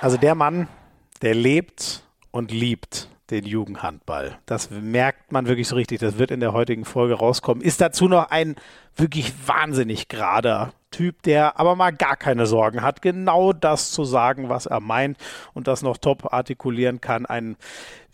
Also der Mann, der lebt und liebt den Jugendhandball. Das merkt man wirklich so richtig. Das wird in der heutigen Folge rauskommen. Ist dazu noch ein wirklich wahnsinnig gerader Typ, der aber mal gar keine Sorgen hat, genau das zu sagen, was er meint und das noch top artikulieren kann. Ein,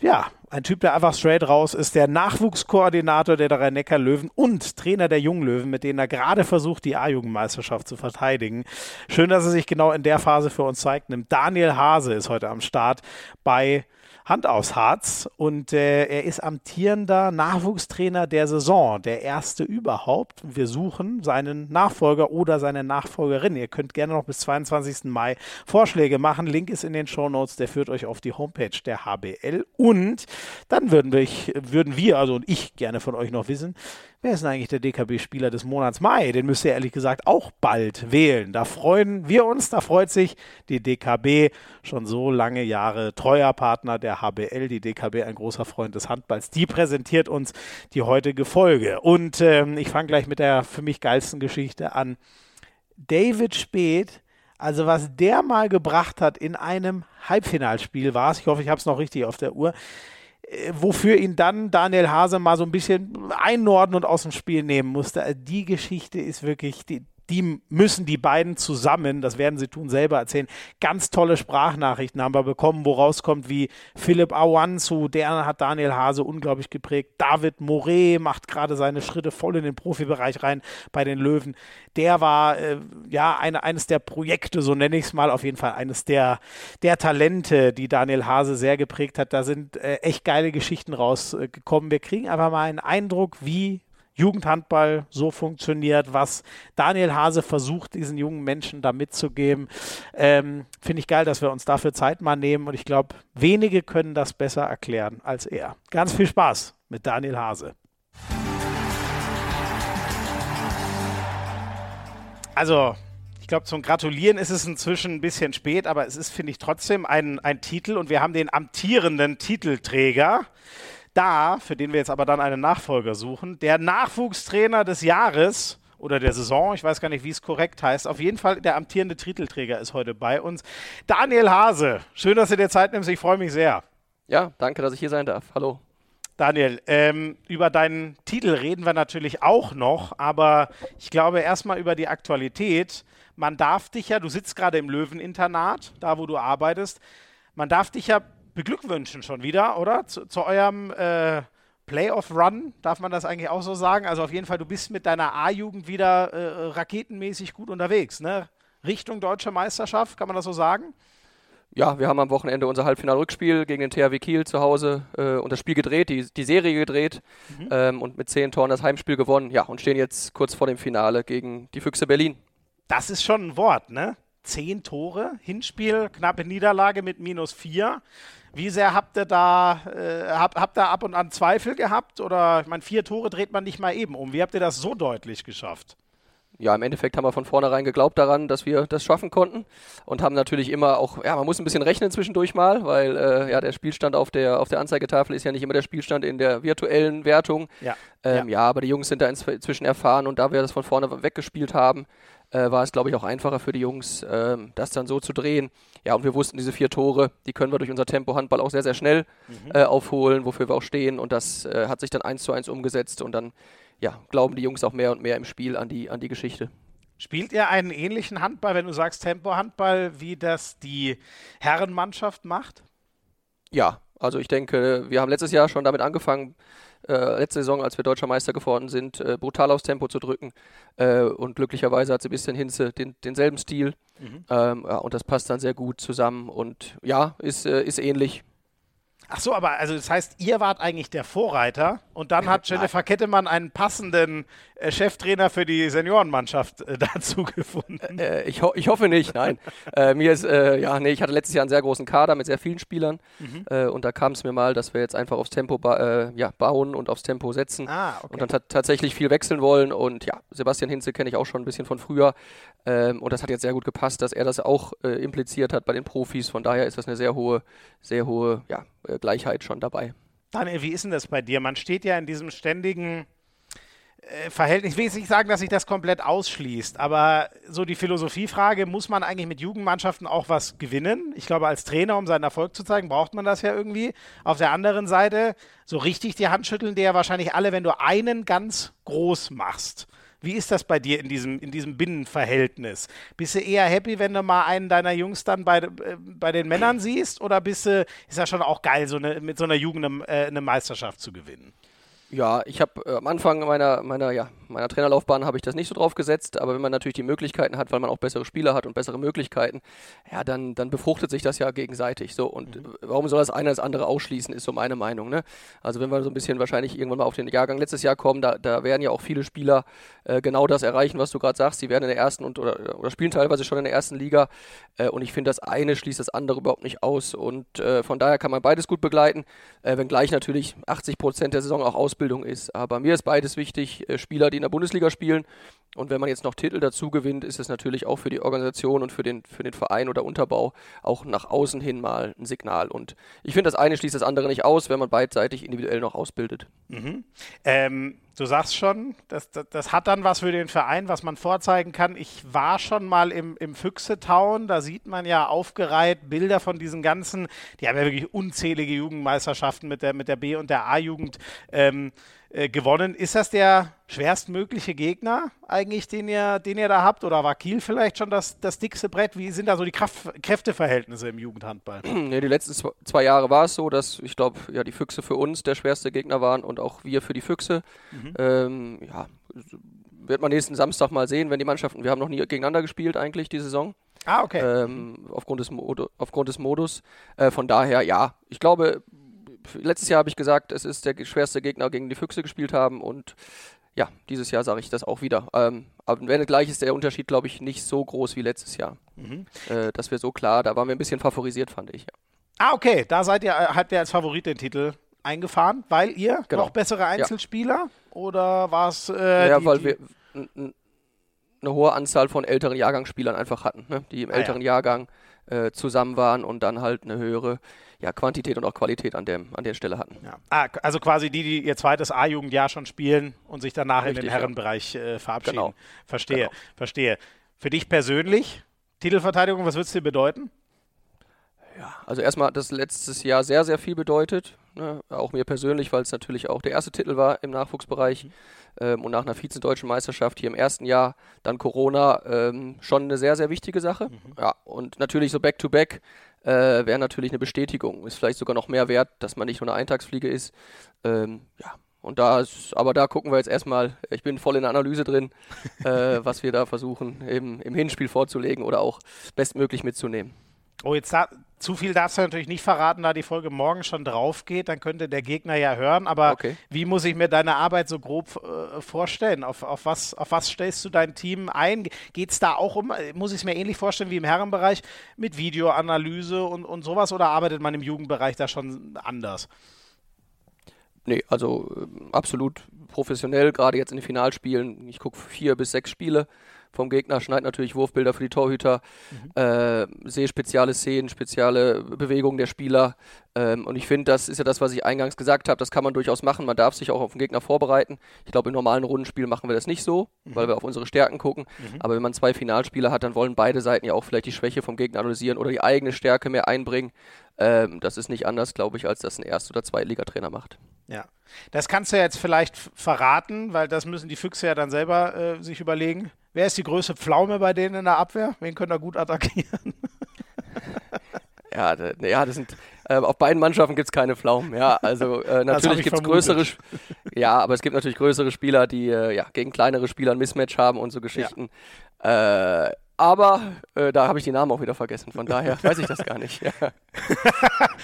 ja, ein Typ, der einfach straight raus ist, der Nachwuchskoordinator der Rhein-Neckar-Löwen und Trainer der Junglöwen, mit denen er gerade versucht, die A-Jugendmeisterschaft zu verteidigen. Schön, dass er sich genau in der Phase für uns zeigt. Daniel Hase ist heute am Start bei Hand aufs Harz und äh, er ist amtierender Nachwuchstrainer der Saison, der erste überhaupt. Wir suchen seinen Nachfolger oder seine Nachfolgerin. Ihr könnt gerne noch bis 22. Mai Vorschläge machen. Link ist in den Show Notes. Der führt euch auf die Homepage der HBL. Und dann würden wir, würden wir, also und ich gerne von euch noch wissen, Wer ist denn eigentlich der DKB-Spieler des Monats Mai? Den müsst ihr ehrlich gesagt auch bald wählen. Da freuen wir uns, da freut sich die DKB, schon so lange Jahre treuer Partner der HBL, die DKB, ein großer Freund des Handballs. Die präsentiert uns die heutige Folge. Und ähm, ich fange gleich mit der für mich geilsten Geschichte an. David Speth also was der mal gebracht hat in einem Halbfinalspiel war es, ich hoffe, ich habe es noch richtig auf der Uhr, wofür ihn dann Daniel Hase mal so ein bisschen einnorden und aus dem Spiel nehmen musste. Also die Geschichte ist wirklich, die, die müssen die beiden zusammen, das werden sie tun, selber erzählen. Ganz tolle Sprachnachrichten haben wir bekommen, wo rauskommt wie Philipp Awanzu, der hat Daniel Hase unglaublich geprägt. David Moret macht gerade seine Schritte voll in den Profibereich rein bei den Löwen. Der war äh, ja eine, eines der Projekte, so nenne ich es mal, auf jeden Fall eines der, der Talente, die Daniel Hase sehr geprägt hat. Da sind äh, echt geile Geschichten rausgekommen. Wir kriegen einfach mal einen Eindruck, wie Jugendhandball so funktioniert, was Daniel Hase versucht, diesen jungen Menschen da mitzugeben. Ähm, Finde ich geil, dass wir uns dafür Zeit mal nehmen und ich glaube, wenige können das besser erklären als er. Ganz viel Spaß mit Daniel Hase. Also, ich glaube, zum Gratulieren ist es inzwischen ein bisschen spät, aber es ist, finde ich, trotzdem ein, ein Titel und wir haben den amtierenden Titelträger da, für den wir jetzt aber dann einen Nachfolger suchen, der Nachwuchstrainer des Jahres oder der Saison, ich weiß gar nicht, wie es korrekt heißt. Auf jeden Fall der amtierende Titelträger ist heute bei uns. Daniel Hase, schön, dass du dir Zeit nimmst. Ich freue mich sehr. Ja, danke, dass ich hier sein darf. Hallo. Daniel, ähm, über deinen Titel reden wir natürlich auch noch, aber ich glaube erstmal über die Aktualität. Man darf dich ja, du sitzt gerade im Löweninternat, da wo du arbeitest, man darf dich ja beglückwünschen schon wieder, oder? Zu, zu eurem äh, Playoff-Run, darf man das eigentlich auch so sagen? Also auf jeden Fall, du bist mit deiner A-Jugend wieder äh, raketenmäßig gut unterwegs, ne? Richtung deutsche Meisterschaft, kann man das so sagen? Ja, wir haben am Wochenende unser Halbfinalrückspiel gegen den THW Kiel zu Hause äh, und das Spiel gedreht, die, die Serie gedreht mhm. ähm, und mit zehn Toren das Heimspiel gewonnen. Ja, und stehen jetzt kurz vor dem Finale gegen die Füchse Berlin. Das ist schon ein Wort, ne? Zehn Tore, Hinspiel, knappe Niederlage mit minus vier. Wie sehr habt ihr da, äh, habt, habt ihr ab und an Zweifel gehabt? Oder, ich meine, vier Tore dreht man nicht mal eben um. Wie habt ihr das so deutlich geschafft? ja, im Endeffekt haben wir von vornherein geglaubt daran, dass wir das schaffen konnten und haben natürlich immer auch, ja, man muss ein bisschen rechnen zwischendurch mal, weil äh, ja, der Spielstand auf der, auf der Anzeigetafel ist ja nicht immer der Spielstand in der virtuellen Wertung. Ja, ähm, ja. ja aber die Jungs sind da inzwischen erfahren und da wir das von vorne weggespielt haben, äh, war es, glaube ich, auch einfacher für die Jungs, äh, das dann so zu drehen. Ja, und wir wussten, diese vier Tore, die können wir durch unser Tempo-Handball auch sehr, sehr schnell mhm. äh, aufholen, wofür wir auch stehen. Und das äh, hat sich dann eins zu eins umgesetzt. Und dann ja, glauben die Jungs auch mehr und mehr im Spiel an die, an die Geschichte. Spielt ihr einen ähnlichen Handball, wenn du sagst Tempo-Handball, wie das die Herrenmannschaft macht? Ja, also ich denke, wir haben letztes Jahr schon damit angefangen, äh, letzte Saison, als wir deutscher Meister geworden sind, äh, brutal aufs Tempo zu drücken. Äh, und glücklicherweise hat Sebastian Hinze den, denselben Stil. Mhm. Ähm, ja, und das passt dann sehr gut zusammen. Und ja, ist, äh, ist ähnlich. Ach so, aber also das heißt, ihr wart eigentlich der Vorreiter und dann hat Jennifer Kettemann einen passenden äh, Cheftrainer für die Seniorenmannschaft äh, dazu gefunden. Äh, ich, ho ich, hoffe nicht, nein. Äh, mir ist, äh, ja, nee, ich hatte letztes Jahr einen sehr großen Kader mit sehr vielen Spielern mhm. Äh, und da kam es mir mal, dass wir jetzt einfach aufs Tempo ba ja, bauen und aufs Tempo setzen ah, okay. und dann tatsächlich viel wechseln wollen und ja, Sebastian Hinze kenne ich auch schon ein bisschen von früher ähm, und das hat jetzt sehr gut gepasst, dass er das auch impliziert hat bei den Profis. Von daher ist das eine sehr hohe, sehr hohe, ja, Gleichheit schon dabei. Daniel, wie ist denn das bei dir? Man steht ja in diesem ständigen äh, Verhältnis, ich will jetzt nicht sagen, dass sich das komplett ausschließt, aber so die Philosophiefrage, muss man eigentlich mit Jugendmannschaften auch was gewinnen? Ich glaube, als Trainer, um seinen Erfolg zu zeigen, braucht man das ja irgendwie. Auf der anderen Seite, so richtig die Hand schütteln dir ja wahrscheinlich alle, wenn du einen ganz groß machst. Wie ist das bei dir in diesem, in diesem Binnenverhältnis? Bist du eher happy, wenn du mal einen deiner Jungs dann bei, äh, bei den Männern siehst? Oder bist du, ist das schon auch geil, so eine, mit so einer Jugend eine, äh, eine Meisterschaft zu gewinnen? Ja, ich habe äh, am Anfang meiner, meiner, ja, meiner Trainerlaufbahn habe ich das nicht so drauf gesetzt, aber wenn man natürlich die Möglichkeiten hat, weil man auch bessere Spieler hat und bessere Möglichkeiten, ja, dann, dann befruchtet sich das ja gegenseitig. So und mhm. warum soll das eine das andere ausschließen, ist so meine Meinung. Ne? Also wenn wir so ein bisschen wahrscheinlich irgendwann mal auf den Jahrgang letztes Jahr kommen, da, da werden ja auch viele Spieler äh, genau das erreichen, was du gerade sagst. Sie werden in der ersten und oder, oder spielen teilweise schon in der ersten Liga äh, und ich finde, das eine schließt das andere überhaupt nicht aus und äh, von daher kann man beides gut begleiten, äh, wenngleich natürlich 80 Prozent der Saison auch Ausbildung ist. Aber mir ist beides wichtig, äh, Spieler, die in der Bundesliga spielen. Und wenn man jetzt noch Titel dazu gewinnt, ist es natürlich auch für die Organisation und für den, für den Verein oder Unterbau auch nach außen hin mal ein Signal. Und ich finde, das eine schließt das andere nicht aus, wenn man beidseitig individuell noch ausbildet. Mhm. Ähm, du sagst schon, das, das, das, hat dann was für den Verein, was man vorzeigen kann. Ich war schon mal im, im Füchse-Town, da sieht man ja aufgereiht Bilder von diesen ganzen, die haben ja wirklich unzählige Jugendmeisterschaften mit der, mit der B- und der A-Jugend. Ähm, äh, gewonnen. Ist das der schwerstmögliche Gegner eigentlich, den ihr, den ihr da habt? Oder war Kiel vielleicht schon das, das dickste Brett? Wie sind da so die Kraft, Kräfteverhältnisse im Jugendhandball? Nee, die letzten zwei Jahre war es so, dass ich glaube, ja, die Füchse für uns der schwerste Gegner waren und auch wir für die Füchse. Mhm. Ähm, ja, wird man nächsten Samstag mal sehen, wenn die Mannschaften, wir haben noch nie gegeneinander gespielt eigentlich die Saison. Ah, okay. Ähm, aufgrund, des aufgrund des Modus. Äh, von daher, ja, ich glaube, letztes Jahr habe ich gesagt, es ist der schwerste Gegner, gegen die Füchse gespielt haben und ja, dieses Jahr sage ich das auch wieder. Ähm, aber wenn gleich ist der Unterschied, glaube ich, nicht so groß wie letztes Jahr. Mhm. Äh, das wäre so klar, da waren wir ein bisschen favorisiert, fand ich. Ja. Ah, okay, da seid ihr, äh, habt ihr als Favorit den Titel eingefahren, weil ihr genau. noch bessere Einzelspieler ja. oder war es. Äh, ja, die, weil wir eine hohe Anzahl von älteren Jahrgangsspielern einfach hatten, ne? die im ah, älteren ja. Jahrgang äh, zusammen waren und dann halt eine höhere ja, Quantität und auch Qualität an, dem, an der Stelle hatten. Ja. Ah, also quasi die, die ihr zweites A-Jugendjahr schon spielen und sich danach Richtig, in den Herrenbereich äh, verabschieden. Genau. Verstehe, genau. verstehe. Für dich persönlich, Titelverteidigung, was würde es dir bedeuten? Ja, also erstmal hat das letztes Jahr sehr, sehr viel bedeutet. Ne? Auch mir persönlich, weil es natürlich auch der erste Titel war im Nachwuchsbereich. Mhm. Ähm, und nach einer Vize-Deutschen Meisterschaft hier im ersten Jahr, dann Corona, ähm, schon eine sehr, sehr wichtige Sache. Mhm. Ja, und natürlich so Back-to-Back äh, wäre natürlich eine Bestätigung. Ist vielleicht sogar noch mehr wert, dass man nicht nur eine Eintagsfliege ist. Ähm, ja, und da ist, aber da gucken wir jetzt erstmal, ich bin voll in der Analyse drin, äh, was wir da versuchen im, im Hinspiel vorzulegen oder auch bestmöglich mitzunehmen. Oh, jetzt zu viel darfst du natürlich nicht verraten, da die Folge morgen schon drauf geht. Dann könnte der Gegner ja hören. Aber okay. wie muss ich mir deine Arbeit so grob äh, vorstellen? Auf, auf, was, auf was stellst du dein Team ein? Geht es da auch um, muss ich es mir ähnlich vorstellen wie im Herrenbereich, mit Videoanalyse und, und sowas? Oder arbeitet man im Jugendbereich da schon anders? Nee, also äh, absolut professionell, gerade jetzt in den Finalspielen. Ich gucke vier bis sechs Spiele vom Gegner, schneide natürlich Wurfbilder für die Torhüter, mhm. äh, sehe spezielle Szenen, spezielle Bewegungen der Spieler. Ähm, und ich finde, das ist ja das, was ich eingangs gesagt habe, das kann man durchaus machen. Man darf sich auch auf den Gegner vorbereiten. Ich glaube, im normalen Rundenspiel machen wir das nicht so, mhm. weil wir auf unsere Stärken gucken. Mhm. Aber wenn man zwei Finalspieler hat, dann wollen beide Seiten ja auch vielleicht die Schwäche vom Gegner analysieren oder die eigene Stärke mehr einbringen. Ähm, das ist nicht anders, glaube ich, als das ein Erst- oder Zweitligatrainer macht. Ja, das kannst du jetzt vielleicht verraten, weil das müssen die Füchse ja dann selber äh, sich überlegen. Wer ist die größte Pflaume bei denen in der Abwehr? Wen können da gut attackieren? ja, ja, das sind äh, auf beiden Mannschaften gibt es keine Pflaumen. Ja, also äh, natürlich gibt es größere, ja, aber es gibt natürlich größere Spieler, die äh, ja gegen kleinere Spieler ein Mismatch haben und so Geschichten. Ja. Aber äh, da habe ich die Namen auch wieder vergessen, von daher weiß ich das gar nicht. Ja.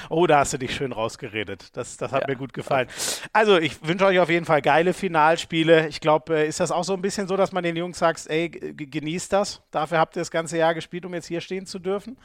oh, da hast du dich schön rausgeredet. Das, das hat ja. mir gut gefallen. Also, ich wünsche euch auf jeden Fall geile Finalspiele. Ich glaube, äh, ist das auch so ein bisschen so, dass man den Jungs sagt, ey, genießt das. Dafür habt ihr das ganze Jahr gespielt, um jetzt hier stehen zu dürfen?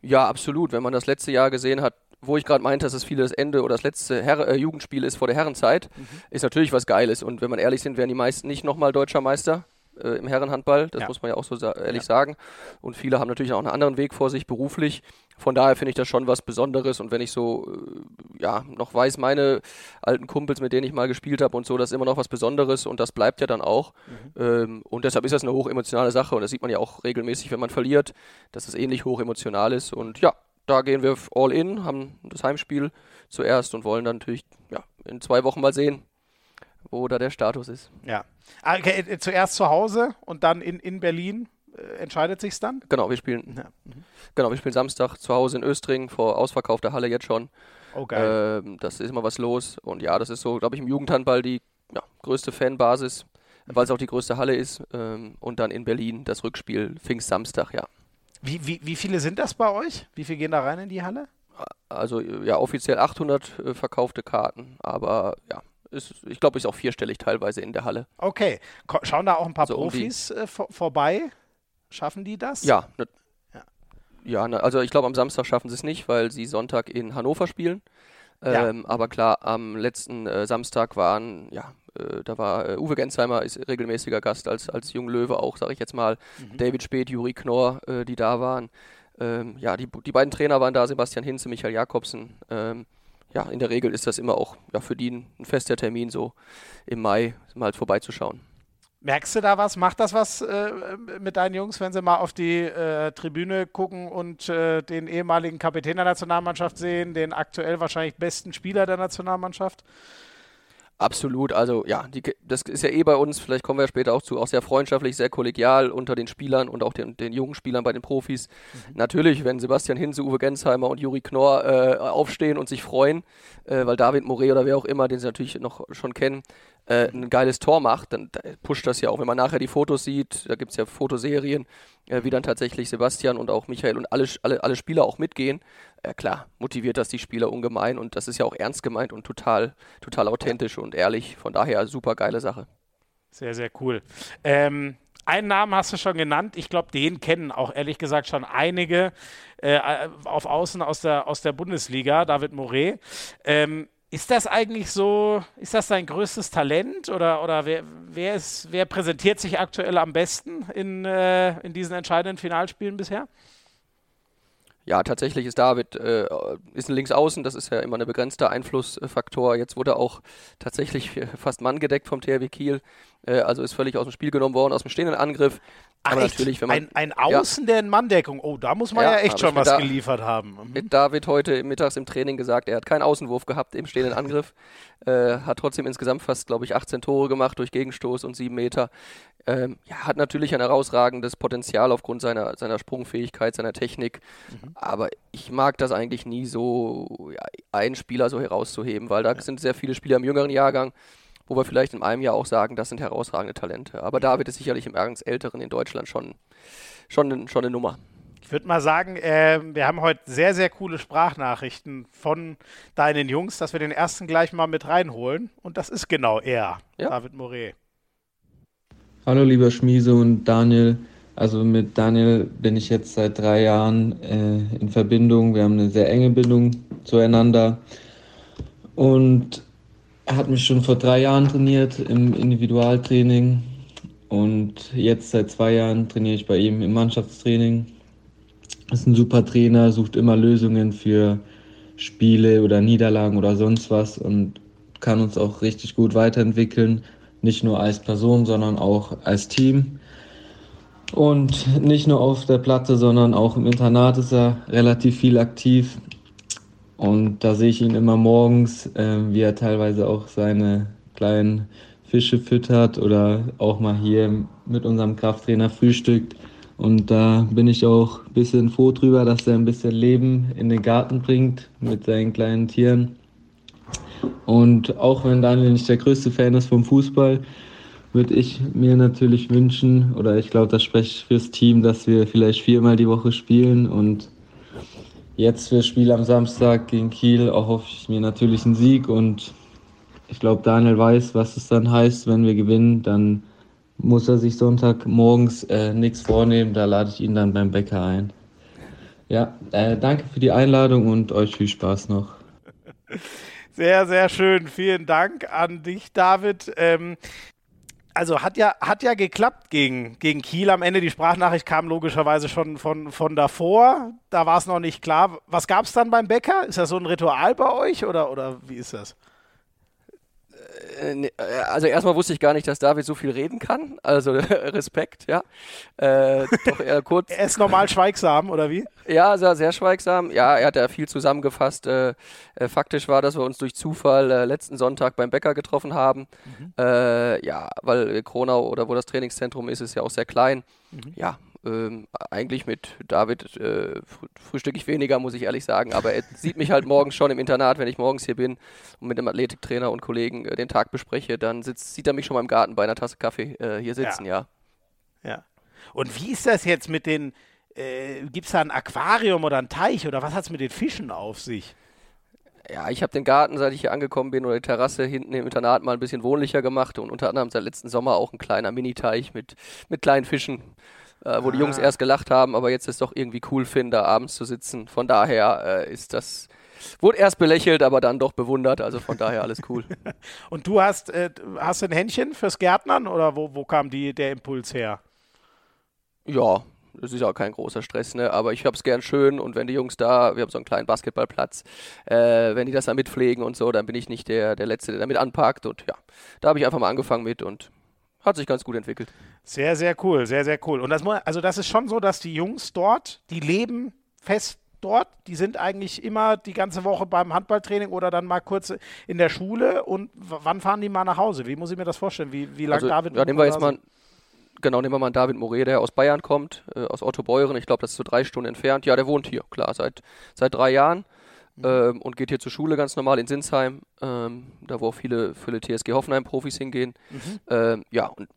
Ja, absolut. Wenn man das letzte Jahr gesehen hat, wo ich gerade meinte, dass es viele das Ende oder das letzte Her äh, Jugendspiel ist vor der Herrenzeit, mhm. ist natürlich was Geiles. Und wenn man ehrlich sind, wären die meisten nicht nochmal deutscher Meister äh, im Herrenhandball, das ja. muss man ja auch so sa ehrlich ja. sagen. Und viele haben natürlich auch einen anderen Weg vor sich beruflich. Von daher finde ich das schon was Besonderes. Und wenn ich so, äh, ja, noch weiß, meine alten Kumpels, mit denen ich mal gespielt habe und so, das ist immer noch was Besonderes und das bleibt ja dann auch. Mhm. Ähm, und deshalb ist das eine hochemotionale Sache und das sieht man ja auch regelmäßig, wenn man verliert, dass es ähnlich hochemotional ist. Und ja, da gehen wir all in, haben das Heimspiel zuerst und wollen dann natürlich ja, in zwei Wochen mal sehen, wo da der Status ist. Ja. Ah, okay, äh, zuerst zu Hause und dann in, in Berlin äh, entscheidet sich's dann? Genau, wir spielen. Ja. Mhm. Genau, wir spielen Samstag zu Hause in Östring vor ausverkaufter Halle jetzt schon. Oh geil. Ähm, das ist immer was los und ja, das ist so, glaube ich, im Jugendhandball die ja, größte Fanbasis, mhm. weil es auch die größte Halle ist. Ähm, und dann in Berlin das Rückspiel Pfingst-Samstag, ja. Wie, wie, wie viele sind das bei euch? Wie viele gehen da rein in die Halle? Also ja, offiziell 800 äh, verkaufte Karten, aber ja, ist, ich glaube, ist auch vierstellig teilweise in der Halle. Okay. Schauen da auch ein paar so Profis um äh, vor vorbei? Schaffen die das? Ja. Ne, ja, ne, also ich glaube, am Samstag schaffen sie es nicht, weil sie Sonntag in Hannover spielen. Ähm, ja. Aber klar, am letzten äh, Samstag waren, ja, äh, da war äh, Uwe Gensheimer ist regelmäßiger Gast als, als Junglöwe auch, sage ich jetzt mal. Mhm. David Speth, Juri Knorr, äh, die da waren. Ähm, ja, die, die beiden Trainer waren da, Sebastian Hinze, Michael Jakobsen. Ähm, ja, in der Regel ist das immer auch ja, für die ein fester Termin, so im Mai mal vorbeizuschauen. Merkst du da was? Macht das was äh, mit deinen Jungs, wenn sie mal auf die äh, Tribüne gucken und äh, den ehemaligen Kapitän der Nationalmannschaft sehen, den aktuell wahrscheinlich besten Spieler der Nationalmannschaft? Absolut, also ja, die, das ist ja eh bei uns, vielleicht kommen wir später auch zu, auch sehr freundschaftlich, sehr kollegial unter den Spielern und auch den, den jungen Spielern bei den Profis. Mhm. Natürlich, wenn Sebastian Hinze, Uwe Gensheimer und Juri Knorr äh, aufstehen und sich freuen, äh, weil David Moret oder wer auch immer, den sie natürlich noch schon kennen, äh, ein geiles Tor macht, dann pusht das ja auch. Wenn man nachher die Fotos sieht, da gibt es ja Fotoserien, äh, wie dann tatsächlich Sebastian und auch Michael und alle, alle, alle Spieler auch mitgehen, äh, klar, motiviert das die Spieler ungemein und das ist ja auch ernst gemeint und total, total authentisch und ehrlich. Von daher super geile Sache. Sehr, sehr cool. Ähm, einen Namen hast du schon genannt. Ich glaube, den kennen auch ehrlich gesagt schon einige äh, auf Außen aus der, aus der Bundesliga, David Moret. Ähm, ist das eigentlich so, ist das sein größtes Talent oder, oder wer, wer, ist, wer präsentiert sich aktuell am besten in, äh, in diesen entscheidenden Finalspielen bisher? Ja, tatsächlich ist David äh, ist ein Linksaußen, das ist ja immer ein begrenzter Einflussfaktor. Jetzt wurde auch tatsächlich fast manngedeckt vom THW Kiel, äh, also ist völlig aus dem Spiel genommen worden, aus dem stehenden Angriff. Ach, Aber natürlich, wenn man, ein, ein Außen, ja. der in Manndeckung, oh, da muss man ja, ja echt schon was da, geliefert haben. Mhm. Mit David heute mittags im Training gesagt, er hat keinen Außenwurf gehabt im stehenden Angriff, äh, hat trotzdem insgesamt fast, glaube ich, 18 Tore gemacht durch Gegenstoß und sieben Meter. Ähm, ja, hat natürlich ein herausragendes Potenzial aufgrund seiner, seiner Sprungfähigkeit, seiner Technik. Mhm. Aber ich mag das eigentlich nie so, ja, einen Spieler so herauszuheben, weil da sind sehr viele Spieler im jüngeren Jahrgang, wo wir vielleicht in einem Jahr auch sagen, das sind herausragende Talente. Aber David ist sicherlich im ganz Älteren in Deutschland schon, schon, schon eine Nummer. Ich würde mal sagen, äh, wir haben heute sehr, sehr coole Sprachnachrichten von deinen Jungs, dass wir den ersten gleich mal mit reinholen. Und das ist genau er, ja. David Moret. Hallo lieber Schmiese und Daniel. Also mit Daniel bin ich jetzt seit drei Jahren äh, in Verbindung. Wir haben eine sehr enge Bindung zueinander. Und er hat mich schon vor drei Jahren trainiert im Individualtraining. Und jetzt seit zwei Jahren trainiere ich bei ihm im Mannschaftstraining. Ist ein super Trainer, sucht immer Lösungen für Spiele oder Niederlagen oder sonst was und kann uns auch richtig gut weiterentwickeln nicht nur als Person, sondern auch als Team. Und nicht nur auf der Platte, sondern auch im Internat ist er relativ viel aktiv. Und da sehe ich ihn immer morgens, äh, wie er teilweise auch seine kleinen Fische füttert oder auch mal hier mit unserem Krafttrainer frühstückt. Und da bin ich auch ein bisschen froh drüber, dass er ein bisschen Leben in den Garten bringt mit seinen kleinen Tieren. Und auch wenn Daniel nicht der größte Fan ist vom Fußball, würde ich mir natürlich wünschen, oder ich glaube, das spreche ich fürs Team, dass wir vielleicht viermal die Woche spielen. Und jetzt für das Spiel am Samstag gegen Kiel erhoffe ich mir natürlich einen Sieg. Und ich glaube, Daniel weiß, was es dann heißt, wenn wir gewinnen. Dann muss er sich Sonntagmorgens äh, nichts vornehmen. Da lade ich ihn dann beim Bäcker ein. Ja, äh, danke für die Einladung und euch viel Spaß noch. Sehr, sehr schön. Vielen Dank an dich, David. Ähm, also hat ja, hat ja geklappt gegen, gegen Kiel am Ende. Die Sprachnachricht kam logischerweise schon von, von davor. Da war es noch nicht klar. Was gab es dann beim Bäcker? Ist das so ein Ritual bei euch oder, oder wie ist das? Äh, ne, äh, also erstmal wusste ich gar nicht, dass David so viel reden kann. Also Respekt, ja. Äh, doch eher kurz. er ist normal schweigsam, oder wie? Ja, sehr, sehr schweigsam. Ja, er hat ja viel zusammengefasst. Äh, äh, faktisch war, dass wir uns durch Zufall äh, letzten Sonntag beim Bäcker getroffen haben. Mhm. ja, weil Kronau oder wo das Trainingszentrum ist, ist ja auch sehr klein. Mhm. Ja, ähm, eigentlich mit David äh, frühstücke ich weniger, muss ich ehrlich sagen, aber er sieht mich halt morgens schon im Internat, wenn ich morgens hier bin und mit dem Athletiktrainer und Kollegen äh, den Tag bespreche, dann sitzt, sieht er mich schon mal im Garten bei einer Tasse Kaffee äh, hier sitzen, ja. ja. Ja. Und wie ist das jetzt mit den, äh, gibt es da ein Aquarium oder ein Teich oder was hat es mit den Fischen auf sich? ja, ich habe den Garten, seit ich hier angekommen bin, oder die Terrasse hinten im Internat mal ein bisschen wohnlicher gemacht und unter anderem seit letzten Sommer auch ein kleiner Miniteich mit, mit kleinen Fischen äh, wo ah. die Jungs ah. erst gelacht haben, aber jetzt es doch irgendwie cool finden, da abends zu sitzen. Von daher äh, ist das, wurde erst belächelt, aber dann doch bewundert. Also von daher alles cool. Und du hast, äh, hast ein Händchen fürs Gärtnern oder wo, wo kam die, der Impuls her? Ja, das ist auch kein großer Stress, ne? aber ich habe es gern schön und wenn die Jungs da, wir haben so einen kleinen Basketballplatz, äh, wenn die das da mitpflegen und so, dann bin ich nicht der, der Letzte, der damit anpackt und ja, da habe ich einfach mal angefangen mit und hat sich ganz gut entwickelt. Sehr, sehr cool, sehr, sehr cool. Und das, also das ist schon so, dass die Jungs dort, die leben fest dort, die sind eigentlich immer die ganze Woche beim Handballtraining oder dann mal kurz in der Schule. Und wann fahren die mal nach Hause? Wie muss ich mir das vorstellen? Wie, wie lange also, David? Ja, nehmen wir jetzt mal, genau, nehmen wir mal David Moré, der aus Bayern kommt, äh, aus Otto Beuren. Ich glaube, das ist so drei Stunden entfernt. Ja, der wohnt hier, klar, seit, seit drei Jahren. Mhm. Ähm, und geht hier zur Schule ganz normal in Sinsheim, ähm, da wo auch viele, viele TSG Hoffenheim-Profis hingehen. Mhm. Ähm, ja, und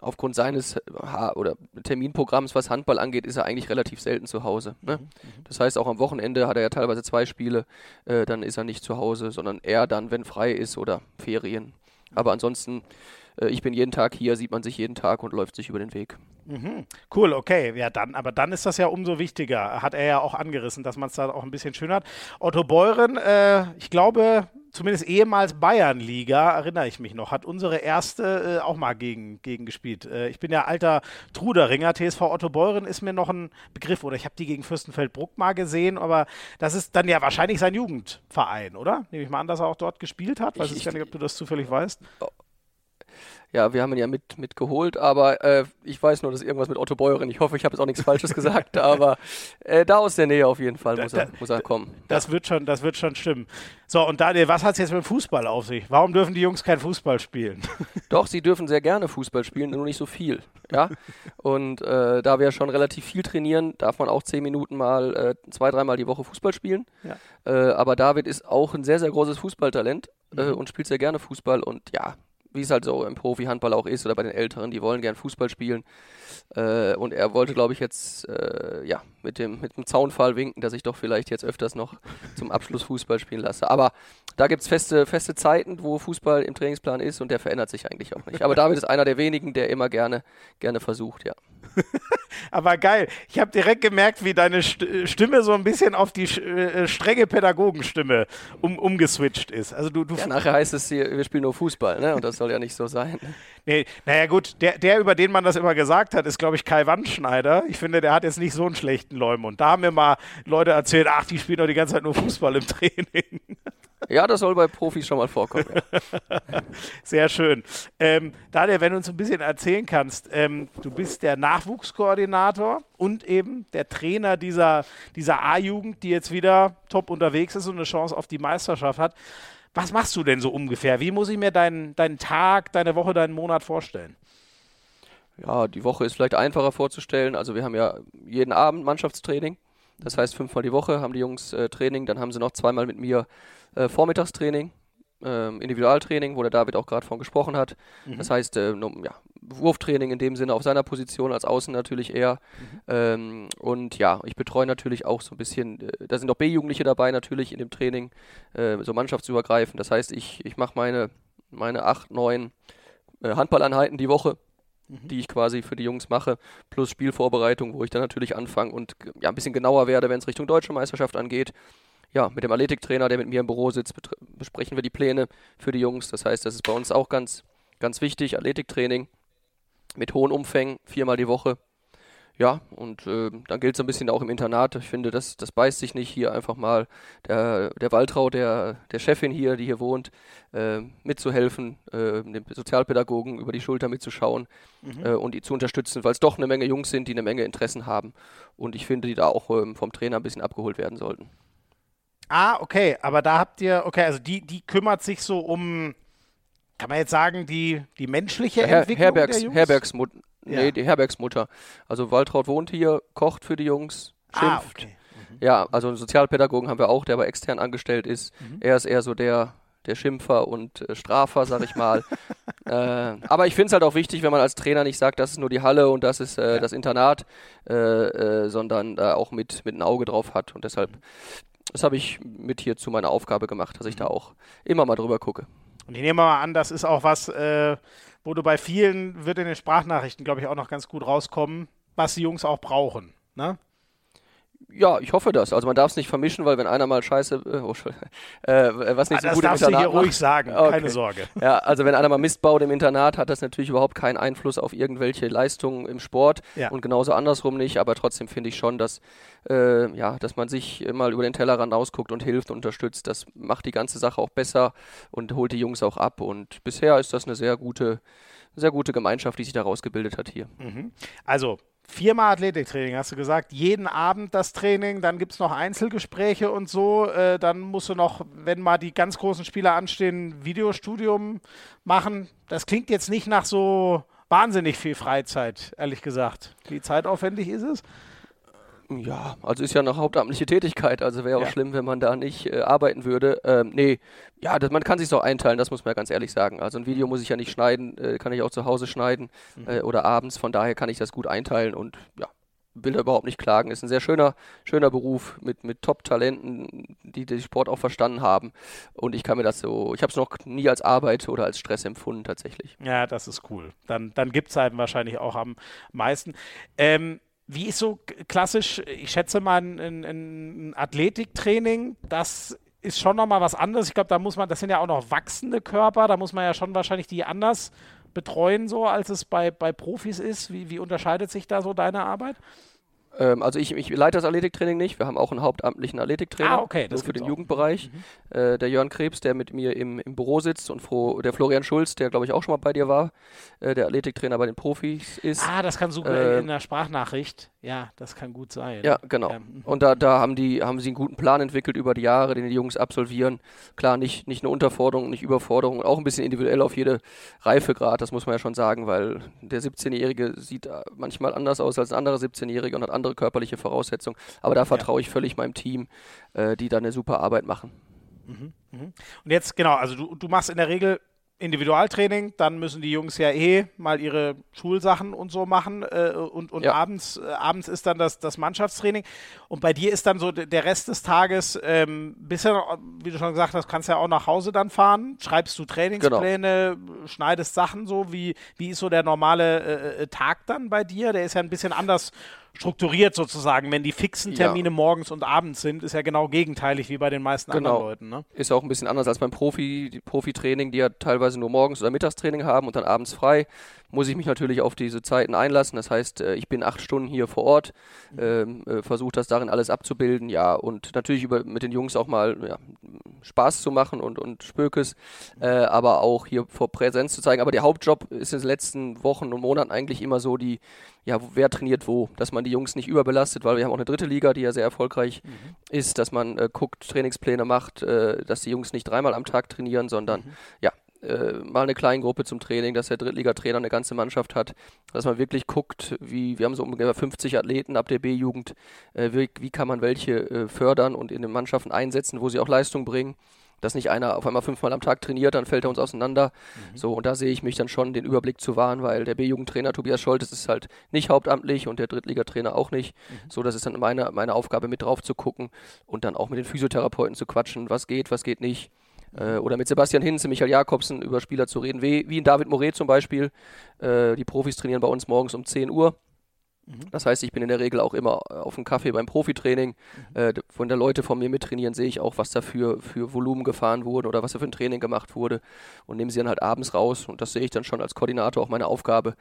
aufgrund seines ha oder Terminprogramms, was Handball angeht, ist er eigentlich relativ selten zu Hause. Ne? Mhm, mhm. Das heißt, auch am Wochenende hat er ja teilweise zwei Spiele, äh, dann ist er nicht zu Hause, sondern er dann, wenn frei ist oder Ferien. Aber ansonsten, äh, ich bin jeden Tag hier, sieht man sich jeden Tag und läuft sich über den Weg. Mhm. Cool, okay. Ja, dann, aber dann ist das ja umso wichtiger. Hat er ja auch angerissen, dass man es da auch ein bisschen schön hat. Otto Beuren, äh, ich glaube, zumindest ehemals Bayernliga, erinnere ich mich noch, hat unsere erste äh, auch mal gegen, gegen gespielt. Äh, ich bin ja alter Truderinger, TSV Otto Beuren ist mir noch ein Begriff, oder ich habe die gegen Fürstenfeldbruck mal gesehen, aber das ist dann ja wahrscheinlich sein Jugendverein, oder? Nehme ich mal an, dass er auch dort gespielt hat. Weiß ich, ich gar nicht, ob du das zufällig weißt. Ja, wir haben ihn ja mit, mit geholt, aber äh, ich weiß nur, dass irgendwas mit Otto Beuren. Ich hoffe, ich habe jetzt auch nichts Falsches gesagt, aber äh, da aus der Nähe auf jeden Fall muss, da, er, muss er kommen. Das, ja. wird schon, das wird schon stimmen. So, und Daniel, was hat es jetzt mit dem Fußball auf sich? Warum dürfen die Jungs kein Fußball spielen? Doch, sie dürfen sehr gerne Fußball spielen, nur nicht so viel. Ja? Und äh, da wir schon relativ viel trainieren, darf man auch zehn Minuten mal, äh, zwei, dreimal die Woche Fußball spielen. Ja. Äh, aber David ist auch ein sehr, sehr großes Fußballtalent äh, mhm. und spielt sehr gerne Fußball und ja, wie es halt so im Profi-Handball auch ist oder bei den Älteren, die wollen gern Fußball spielen. Äh, und er wollte, glaube ich, jetzt äh, ja, mit, dem, mit dem Zaunfall winken, dass ich doch vielleicht jetzt öfters noch zum Abschluss Fußball spielen lasse. Aber da gibt es feste, feste Zeiten, wo Fußball im Trainingsplan ist und der verändert sich eigentlich auch nicht. Aber David ist einer der wenigen, der immer gerne, gerne versucht, ja. Aber geil. Ich habe direkt gemerkt, wie deine Stimme so ein bisschen auf die äh, strenge Pädagogenstimme um, umgeswitcht ist. Also du, du ja, nachher heißt es, wir spielen nur Fußball, ne? Und das soll ja nicht so sein. Nee, naja gut, der, der, über den man das immer gesagt hat, ist, glaube ich, Kai Wandschneider. Ich finde, der hat jetzt nicht so einen schlechten Leumund. Da haben mir mal Leute erzählt, ach, die spielen doch die ganze Zeit nur Fußball im Training. Ja, das soll bei Profis schon mal vorkommen. Ja. Sehr schön. Ähm, Daniel, wenn du uns ein bisschen erzählen kannst, ähm, du bist der Nachwuchskoordinator und eben der Trainer dieser, dieser A-Jugend, die jetzt wieder top unterwegs ist und eine Chance auf die Meisterschaft hat. Was machst du denn so ungefähr? Wie muss ich mir deinen, deinen Tag, deine Woche, deinen Monat vorstellen? Ja, die Woche ist vielleicht einfacher vorzustellen. Also wir haben ja jeden Abend Mannschaftstraining. Das heißt, fünfmal die Woche haben die Jungs äh, Training. Dann haben sie noch zweimal mit mir äh, Vormittagstraining, äh, Individualtraining, wo der David auch gerade von gesprochen hat. Mhm. Das heißt, äh, ja, Wurftraining in dem Sinne auf seiner Position als Außen natürlich eher. Mhm. Ähm, und ja, ich betreue natürlich auch so ein bisschen, äh, da sind auch B-Jugendliche dabei natürlich in dem Training, äh, so mannschaftsübergreifend. Das heißt, ich, ich mache meine, meine acht, neun äh, Handballeinheiten die Woche mhm. die ich quasi für die Jungs mache, plus Spielvorbereitung, wo ich dann natürlich anfange und ja, ein bisschen genauer werde, wenn es Richtung Deutsche Meisterschaft angeht ja, mit dem Athletiktrainer, der mit mir im Büro sitzt, besprechen wir die Pläne für die Jungs. Das heißt, das ist bei uns auch ganz, ganz wichtig, Athletiktraining. mit hohen Umfängen, viermal die Woche. Ja, und äh, dann gilt es ein bisschen auch im Internat. Ich finde, das, das beißt sich nicht hier einfach mal der, der Waltrau, der, der Chefin hier, die hier wohnt, äh, mitzuhelfen, äh, dem Sozialpädagogen über die Schulter mitzuschauen mhm. Äh, und die zu unterstützen, weil es doch eine Menge Jungs sind, die eine Menge Interessen haben. Und ich finde, die da auch ähm, vom Trainer ein bisschen abgeholt werden sollten. Ah, okay, aber da habt ihr, okay, also die, die kümmert sich so um, kann man jetzt sagen, die, die menschliche Her Entwicklung Herbergs, der Jungs? Herbergsmut Nee, ja. die Herbergsmutter. Also Waltraud wohnt hier, kocht für die Jungs, ah, schimpft. Ah, okay. mhm. Ja, also einen Sozialpädagogen haben wir auch, der aber extern angestellt ist. Mhm. Er ist eher so der, der Schimpfer und äh, Strafer, sag ich mal. äh, aber ich finde es halt auch wichtig, wenn man als Trainer nicht sagt, das ist nur die Halle und das ist äh, ja. das Internat, äh, äh, sondern da auch mit, mit ein Auge drauf hat. Und deshalb, das habe ich mit hier zu meiner Aufgabe gemacht, dass ich da mhm. auch immer mal drüber gucke. Und ich nehme mal an, das ist auch was, äh, wo du bei vielen, wird in den Sprachnachrichten, glaube ich, auch noch ganz gut rauskommen, was die Jungs auch brauchen. Ne? Ja, ich hoffe das. Also man darf es nicht vermischen, weil wenn einer mal Scheiße, äh, oh, äh, was nicht ah, so gut im Internat Das darfst du hier ruhig sagen, okay. keine Sorge. Ja, also wenn einer mal Mist baut im Internat, hat das natürlich überhaupt keinen Einfluss auf irgendwelche Leistungen im Sport ja. und genauso andersrum nicht. Aber trotzdem finde ich schon, dass äh, ja, dass man sich mal über den Tellerrand ausguckt und hilft und unterstützt. Das macht die ganze Sache auch besser und holt die Jungs auch ab. Und bisher ist das eine sehr gute, sehr gute Gemeinschaft, die sich daraus gebildet hat hier. Mhm. Also viermal Athletiktraining, hast du gesagt. Jeden Abend das Training, dann gibt es noch Einzelgespräche und so. Äh, dann musst du noch, wenn mal die ganz großen Spiele anstehen, Videostudium machen. Das klingt jetzt nicht nach so wahnsinnig viel Freizeit, ehrlich gesagt. Wie zeitaufwendig ist es? Ja, also ist ja eine hauptamtliche Tätigkeit, also wäre auch ja. schlimm, wenn man da nicht äh, arbeiten würde. Ähm, nee, ja, das, man kann sich so einteilen, das muss man ja ganz ehrlich sagen. Also ein Video muss ich ja nicht schneiden, äh, kann ich auch zu Hause schneiden mhm. äh, oder abends, von daher kann ich das gut einteilen und ja, will da überhaupt nicht klagen. Ist ein sehr schöner, schöner Beruf mit, mit Top-Talenten, die den Sport auch verstanden haben. Und ich kann mir das so, ich habe es noch nie als Arbeit oder als Stress empfunden tatsächlich. Ja, das ist cool. Dann, dann gibt es halt wahrscheinlich auch am meisten. Ähm, wie ist so klassisch, ich schätze mal, ein, ein Athletiktraining, das ist schon nochmal was anderes. Ich glaube, da muss man, das sind ja auch noch wachsende Körper, da muss man ja schon wahrscheinlich die anders betreuen, so als es bei, bei Profis ist. Wie, wie unterscheidet sich da so deine Arbeit? Ähm, also ich, ich, leite das Athletiktraining nicht. Wir haben auch einen hauptamtlichen Athletiktrainer ah, okay, das für den auch. Jugendbereich. Mhm. Äh, der Jörn Krebs, der mit mir im, im Büro sitzt und Fro der Florian Schulz, der glaube ich auch schon mal bei dir war, äh, der Athletiktrainer bei den Profis ist. Ah, das kann super äh, in der Sprachnachricht. Ja, das kann gut sein. Ja, genau. Mhm. Und da, da haben die haben sie einen guten Plan entwickelt über die Jahre, den die Jungs absolvieren. Klar, nicht, nicht eine Unterforderung, nicht Überforderung, auch ein bisschen individuell auf jede Reifegrad, das muss man ja schon sagen, weil der 17-Jährige sieht äh, manchmal anders aus als ein anderer 17-Jährige und hat andere körperliche Voraussetzungen. Aber da vertraue ich völlig meinem Team, äh, die da eine super Arbeit machen. Mhm, mhm. Und jetzt, genau, also du, du machst in der Regel Individualtraining, dann müssen die Jungs ja eh mal ihre Schulsachen und so machen äh, und, und ja. abends, äh, abends ist dann das, das Mannschaftstraining und bei dir ist dann so der Rest des Tages ähm, bisher, wie du schon gesagt hast, kannst ja auch nach Hause dann fahren, schreibst du Trainingspläne, genau. schneidest Sachen so, wie, wie ist so der normale äh, äh Tag dann bei dir? Der ist ja ein bisschen anders strukturiert sozusagen. Wenn die fixen Termine ja. morgens und abends sind, ist ja genau gegenteilig wie bei den meisten genau. anderen Leuten. Ne? Ist auch ein bisschen anders als beim Profi, Profi-Training, die ja teilweise nur morgens oder Mittagstraining haben und dann abends frei muss ich mich natürlich auf diese Zeiten einlassen. Das heißt, äh, ich bin acht Stunden hier vor Ort, ähm, äh, versuche das darin alles abzubilden, ja, und natürlich über, mit den Jungs auch mal ja, Spaß zu machen und, und Spökes, äh, aber auch hier vor Präsenz zu zeigen. Aber der Hauptjob ist in den letzten Wochen und Monaten eigentlich immer so die, ja, wer trainiert wo, dass man die Jungs nicht überbelastet, weil wir haben auch eine dritte Liga, die ja sehr erfolgreich mhm. ist, dass man äh, guckt, Trainingspläne macht, äh, dass die Jungs nicht dreimal am Tag trainieren, sondern mhm. ja, äh, mal eine kleine Gruppe zum Training, dass der Drittligatrainer eine ganze Mannschaft hat, dass man wirklich guckt, wie wir haben so ungefähr 50 Athleten ab der B-Jugend, äh, wie, wie, kann man welche äh, fördern und in den Mannschaften einsetzen, wo sie auch Leistung bringen. Dass nicht einer auf einmal fünfmal am Tag trainiert, dann fällt er uns auseinander. Mhm. So, und da sehe ich mich dann schon, den Überblick zu wahren, weil der B-Jugendtrainer Tobias Scholtes ist halt nicht hauptamtlich und der Drittligatrainer auch nicht. Mhm. So, das ist dann meine, meine Aufgabe, mit drauf zu gucken und dann auch mit den Physiotherapeuten zu quatschen, was geht, was geht nicht äh, oder mit Sebastian Hinze, Michael Jakobsen über Spieler zu reden, wie, wie in David Moret zum Beispiel. Äh, die Profis trainieren bei uns morgens um 10 Uhr. Mhm. Das heißt, ich bin in der Regel auch immer auf dem Kaffee beim Profitraining. Mhm. Äh, von der Leute von mir mittrainieren, sehe ich auch, was da für, für Volumen gefahren wurde oder was da für ein Training gemacht wurde und nehme sie dann halt abends raus. Und das sehe ich dann schon als Koordinator auch meine Aufgabe,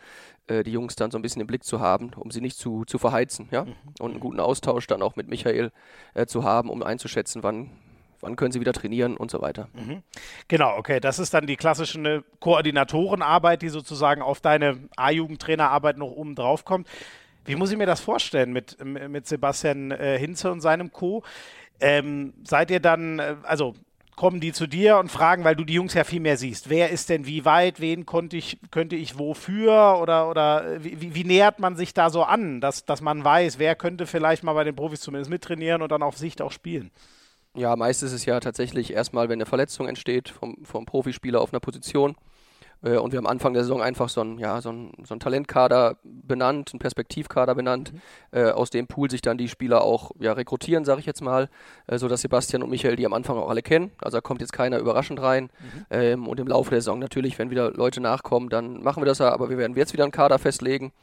äh, die Jungs dann so ein bisschen im Blick zu haben, um sie nicht zu, zu verheizen. Ja? Mhm. Und einen guten Austausch dann auch mit Michael äh, zu haben, um einzuschätzen, wann wann können sie wieder trainieren und so weiter. Mhm. Genau, okay. Das ist dann die klassische ne, Koordinatorenarbeit, die sozusagen auf deine A-Jugendtrainerarbeit noch oben drauf kommt. Wie muss ich mir das vorstellen mit, mit Sebastian äh, Hinze und seinem Co? Ähm, seid ihr dann, äh, also kommen die zu dir und fragen, weil du die Jungs ja viel mehr siehst. Wer ist denn wie weit, wen konnte ich, könnte ich wofür oder, oder äh, wie, wie nähert man sich da so an, dass, dass man weiß, wer könnte vielleicht mal bei den Profis zumindest mittrainieren und dann auf Sicht auch spielen? Ja, meist ist es ja tatsächlich erstmal, wenn eine Verletzung entsteht vom, vom Profispieler auf einer Position, äh, und wir haben Anfang der Saison einfach so einen, ja, so einen, so einen Talentkader benannt, einen Perspektivkader benannt, mhm. äh, aus dem Pool sich dann die Spieler auch ja, rekrutieren, sage ich jetzt mal, äh, sodass Sebastian und Michael die am Anfang auch alle kennen. Also da kommt jetzt keiner überraschend rein. Mhm. Ähm, und im Laufe der Saison natürlich, wenn wieder Leute nachkommen, dann machen wir das ja, aber wir werden jetzt wieder einen Kader festlegen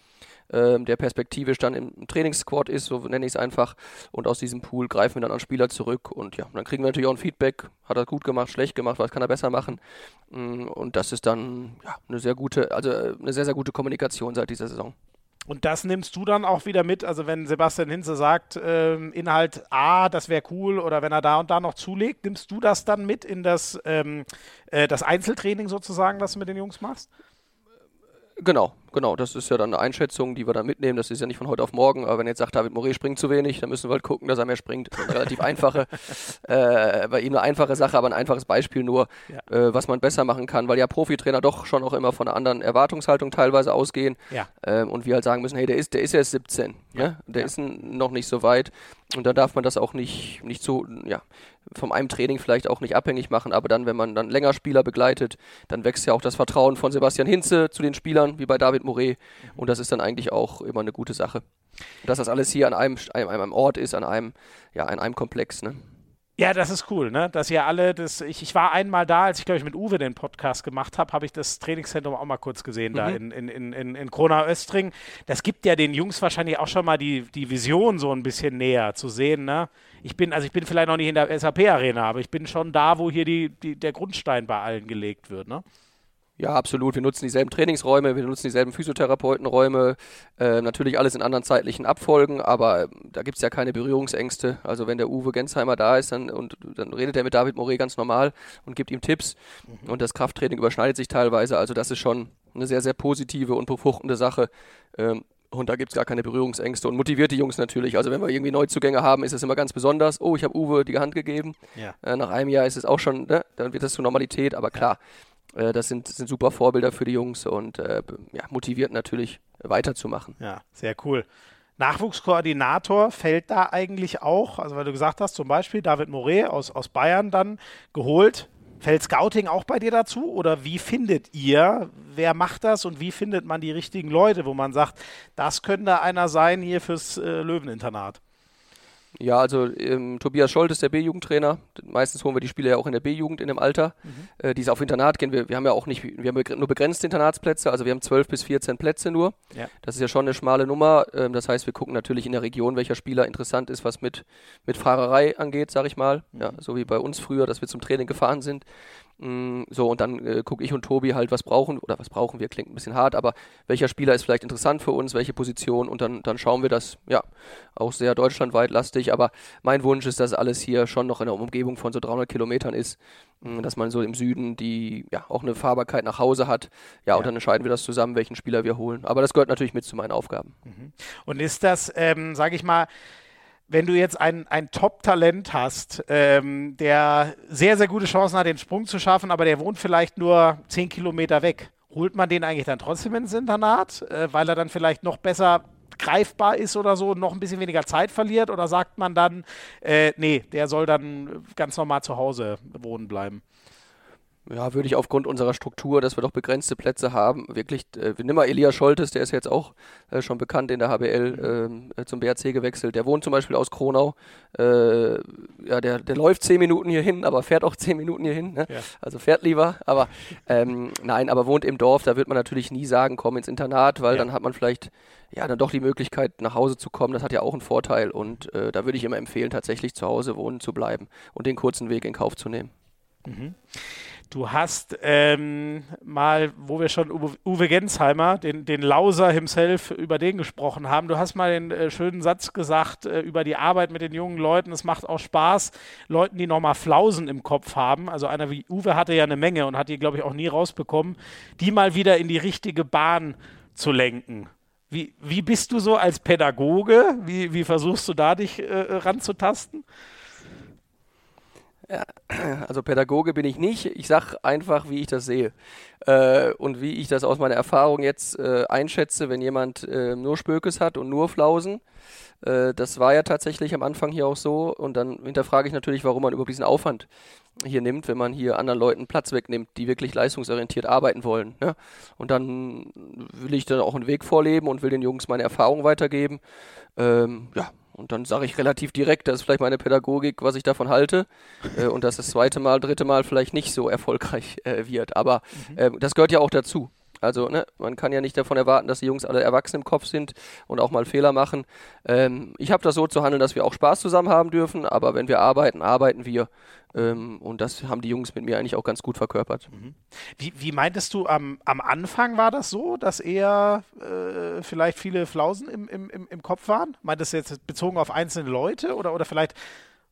ähm, der perspektivisch dann im Trainingssquad ist, so nenne ich es einfach. Und aus diesem Pool greifen wir dann an Spieler zurück und ja, dann kriegen wir natürlich auch ein Feedback. Hat er gut gemacht, schlecht gemacht, was kann er besser machen? Mm, und das ist dann ja, eine sehr gute, also äh, eine sehr, sehr gute Kommunikation seit dieser Saison. Und das nimmst du dann auch wieder mit, also wenn Sebastian Hinze sagt, ähm, Inhalt A, das wäre cool, oder wenn er da und da noch zulegt, nimmst du das dann mit in das, ähm, äh, das Einzeltraining sozusagen, was du mit den Jungs machst? Genau, genau. Das ist ja dann eine Einschätzung, die wir dann mitnehmen. Das ist ja nicht von heute auf morgen. Aber wenn jetzt sagt, David Moret springt zu wenig, dann müssen wir halt gucken, dass er mehr springt. Das ist eine relativ einfache, äh, bei ihm eine einfache Sache, aber ein einfaches Beispiel nur, ja. äh, was man besser machen kann, weil ja Profitrainer doch schon auch immer von einer anderen Erwartungshaltung teilweise ausgehen. Ja. Ähm, und wir halt sagen müssen, hey, der ist, der ist erst 17. Ja. Ne? Der ist noch nicht so weit. Und da darf man das auch nicht, nicht so, ja, vom einem Training vielleicht auch nicht abhängig machen, aber dann, wenn man dann länger Spieler begleitet, dann wächst ja auch das Vertrauen von Sebastian Hinze zu den Spielern, wie bei David Moret. Und das ist dann eigentlich auch immer eine gute Sache. Dass das alles hier an einem, einem, einem Ort ist, an einem, ja, an einem Komplex, ne? Ja, das ist cool, ne? Dass ihr alle das. Ich, ich war einmal da, als ich, glaube ich, mit Uwe den Podcast gemacht habe, habe ich das Trainingszentrum auch mal kurz gesehen, mhm. da in, in, in, in, in Krona Östring. Das gibt ja den Jungs wahrscheinlich auch schon mal die, die Vision so ein bisschen näher zu sehen, ne? Ich bin, also ich bin vielleicht noch nicht in der SAP-Arena, aber ich bin schon da, wo hier die, die, der Grundstein bei allen gelegt wird, ne? Ja, absolut. Wir nutzen dieselben Trainingsräume, wir nutzen dieselben Physiotherapeutenräume, äh, natürlich alles in anderen zeitlichen Abfolgen, aber äh, da gibt es ja keine Berührungsängste. Also wenn der Uwe Gensheimer da ist, dann, und, dann redet er mit David Moret ganz normal und gibt ihm Tipps mhm. und das Krafttraining überschneidet sich teilweise. Also das ist schon eine sehr, sehr positive und befruchtende Sache. Ähm, und da gibt es gar keine Berührungsängste und motiviert die Jungs natürlich. Also wenn wir irgendwie Neuzugänge haben, ist es immer ganz besonders. Oh, ich habe Uwe die Hand gegeben. Ja. Äh, nach einem Jahr ist es auch schon, ne? dann wird das zur Normalität. Aber klar, äh, das sind, sind super Vorbilder für die Jungs und äh, ja, motiviert natürlich weiterzumachen. Ja, sehr cool. Nachwuchskoordinator fällt da eigentlich auch, also weil du gesagt hast, zum Beispiel David Moret aus, aus Bayern dann geholt. Fällt Scouting auch bei dir dazu? Oder wie findet ihr, wer macht das und wie findet man die richtigen Leute, wo man sagt, das könnte einer sein hier fürs äh, Löweninternat? Ja, also ähm, Tobias Scholt ist der B-Jugendtrainer. Meistens holen wir die Spieler ja auch in der B-Jugend in dem Alter, mhm. äh, die auf Internat gehen. Wir, wir haben ja auch nicht, wir haben nur begrenzte Internatsplätze, also wir haben 12 bis 14 Plätze nur. Ja. Das ist ja schon eine schmale Nummer. Ähm, das heißt, wir gucken natürlich in der Region, welcher Spieler interessant ist, was mit, mit Fahrerei angeht, sag ich mal. Mhm. Ja, so wie bei uns früher, dass wir zum Training gefahren sind. Mm, so, und dann äh, gucke ich und Tobi halt, was brauchen, oder was brauchen wir, klingt ein bisschen hart, aber welcher Spieler ist vielleicht interessant für uns, welche Position und dann, dann schauen wir das, ja, auch sehr deutschlandweit lastig, aber mein Wunsch ist, dass alles hier schon noch in der Umgebung von so 300 Kilometern ist, mh, mm, dass man so im Süden die, ja, auch eine Fahrbarkeit nach Hause hat, ja, ja, und dann entscheiden wir das zusammen, welchen Spieler wir holen, aber das gehört natürlich mit zu meinen Aufgaben. Mhm. Und ist das, ähm, sage ich mal, wenn du jetzt ein, ein Top-Talent hast, ähm, der sehr, sehr gute Chancen hat, den Sprung zu schaffen, aber der wohnt vielleicht nur zehn Kilometer weg, holt man den eigentlich dann trotzdem ins Internat, äh, weil er dann vielleicht noch besser greifbar ist oder so, noch ein bisschen weniger Zeit verliert? Oder sagt man dann, äh, nee, der soll dann ganz normal zu Hause wohnen bleiben? Ja, würde ich aufgrund unserer Struktur, dass wir doch begrenzte Plätze haben, wirklich, äh, nehmen mal Elias Scholtes, der ist jetzt auch äh, schon bekannt in der HBL ähm, äh, zum BRC gewechselt. Der wohnt zum Beispiel aus Kronau. Äh, ja, der, der läuft zehn Minuten hier hin, aber fährt auch zehn Minuten hier hin. Ne? Ja. Also fährt lieber, aber ähm, nein, aber wohnt im Dorf. Da wird man natürlich nie sagen, komm ins Internat, weil ja. dann hat man vielleicht ja dann doch die Möglichkeit, nach Hause zu kommen. Das hat ja auch einen Vorteil und äh, da würde ich immer empfehlen, tatsächlich zu Hause wohnen zu bleiben und den kurzen Weg in Kauf zu nehmen. Mhm. Du hast ähm, mal, wo wir schon Uwe Gensheimer, den, den Lauser himself, über den gesprochen haben, du hast mal den äh, schönen Satz gesagt äh, über die Arbeit mit den jungen Leuten. Es macht auch Spaß, Leuten, die nochmal Flausen im Kopf haben. Also einer wie Uwe hatte ja eine Menge und hat die, glaube ich, auch nie rausbekommen, die mal wieder in die richtige Bahn zu lenken. Wie, wie bist du so als Pädagoge? Wie, wie versuchst du da dich äh, ranzutasten? Ja, also Pädagoge bin ich nicht. Ich sage einfach, wie ich das sehe. Äh, und wie ich das aus meiner Erfahrung jetzt äh, einschätze, wenn jemand äh, nur Spökes hat und nur Flausen. Äh, das war ja tatsächlich am Anfang hier auch so. Und dann hinterfrage ich natürlich, warum man überhaupt diesen Aufwand hier nimmt, wenn man hier anderen Leuten Platz wegnimmt, die wirklich leistungsorientiert arbeiten wollen. Ne? Und dann will ich dann auch einen Weg vorleben und will den Jungs meine Erfahrung weitergeben. Ähm, ja, und dann sage ich relativ direkt, das ist vielleicht meine Pädagogik, was ich davon halte. äh, und dass das zweite Mal, dritte Mal vielleicht nicht so erfolgreich äh, wird. Aber äh, das gehört ja auch dazu. Also ne, man kann ja nicht davon erwarten, dass die Jungs alle erwachsen im Kopf sind und auch mal Fehler machen. Ähm, ich habe das so zu handeln, dass wir auch Spaß zusammen haben dürfen, aber wenn wir arbeiten, arbeiten wir. Ähm, und das haben die Jungs mit mir eigentlich auch ganz gut verkörpert. Mhm. Wie, wie, meintest du, am, am Anfang war das so, dass eher äh, vielleicht viele Flausen im, im, im Kopf waren? Meintest du jetzt bezogen auf einzelne Leute oder, oder vielleicht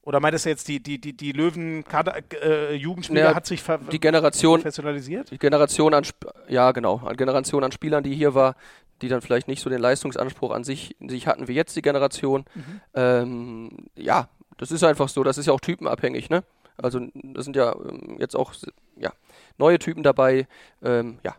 oder meintest du jetzt, die, die, die, die Löwen-Jugendspieler äh, ja, hat sich ver die Generation, professionalisiert? Die Generation an, ja genau, eine Generation an Spielern, die hier war, die dann vielleicht nicht so den Leistungsanspruch an sich, sich hatten wie jetzt die Generation. Mhm. Ähm, ja, das ist einfach so, das ist ja auch typenabhängig, ne? Also das sind ja ähm, jetzt auch ja, neue Typen dabei. Ähm, ja,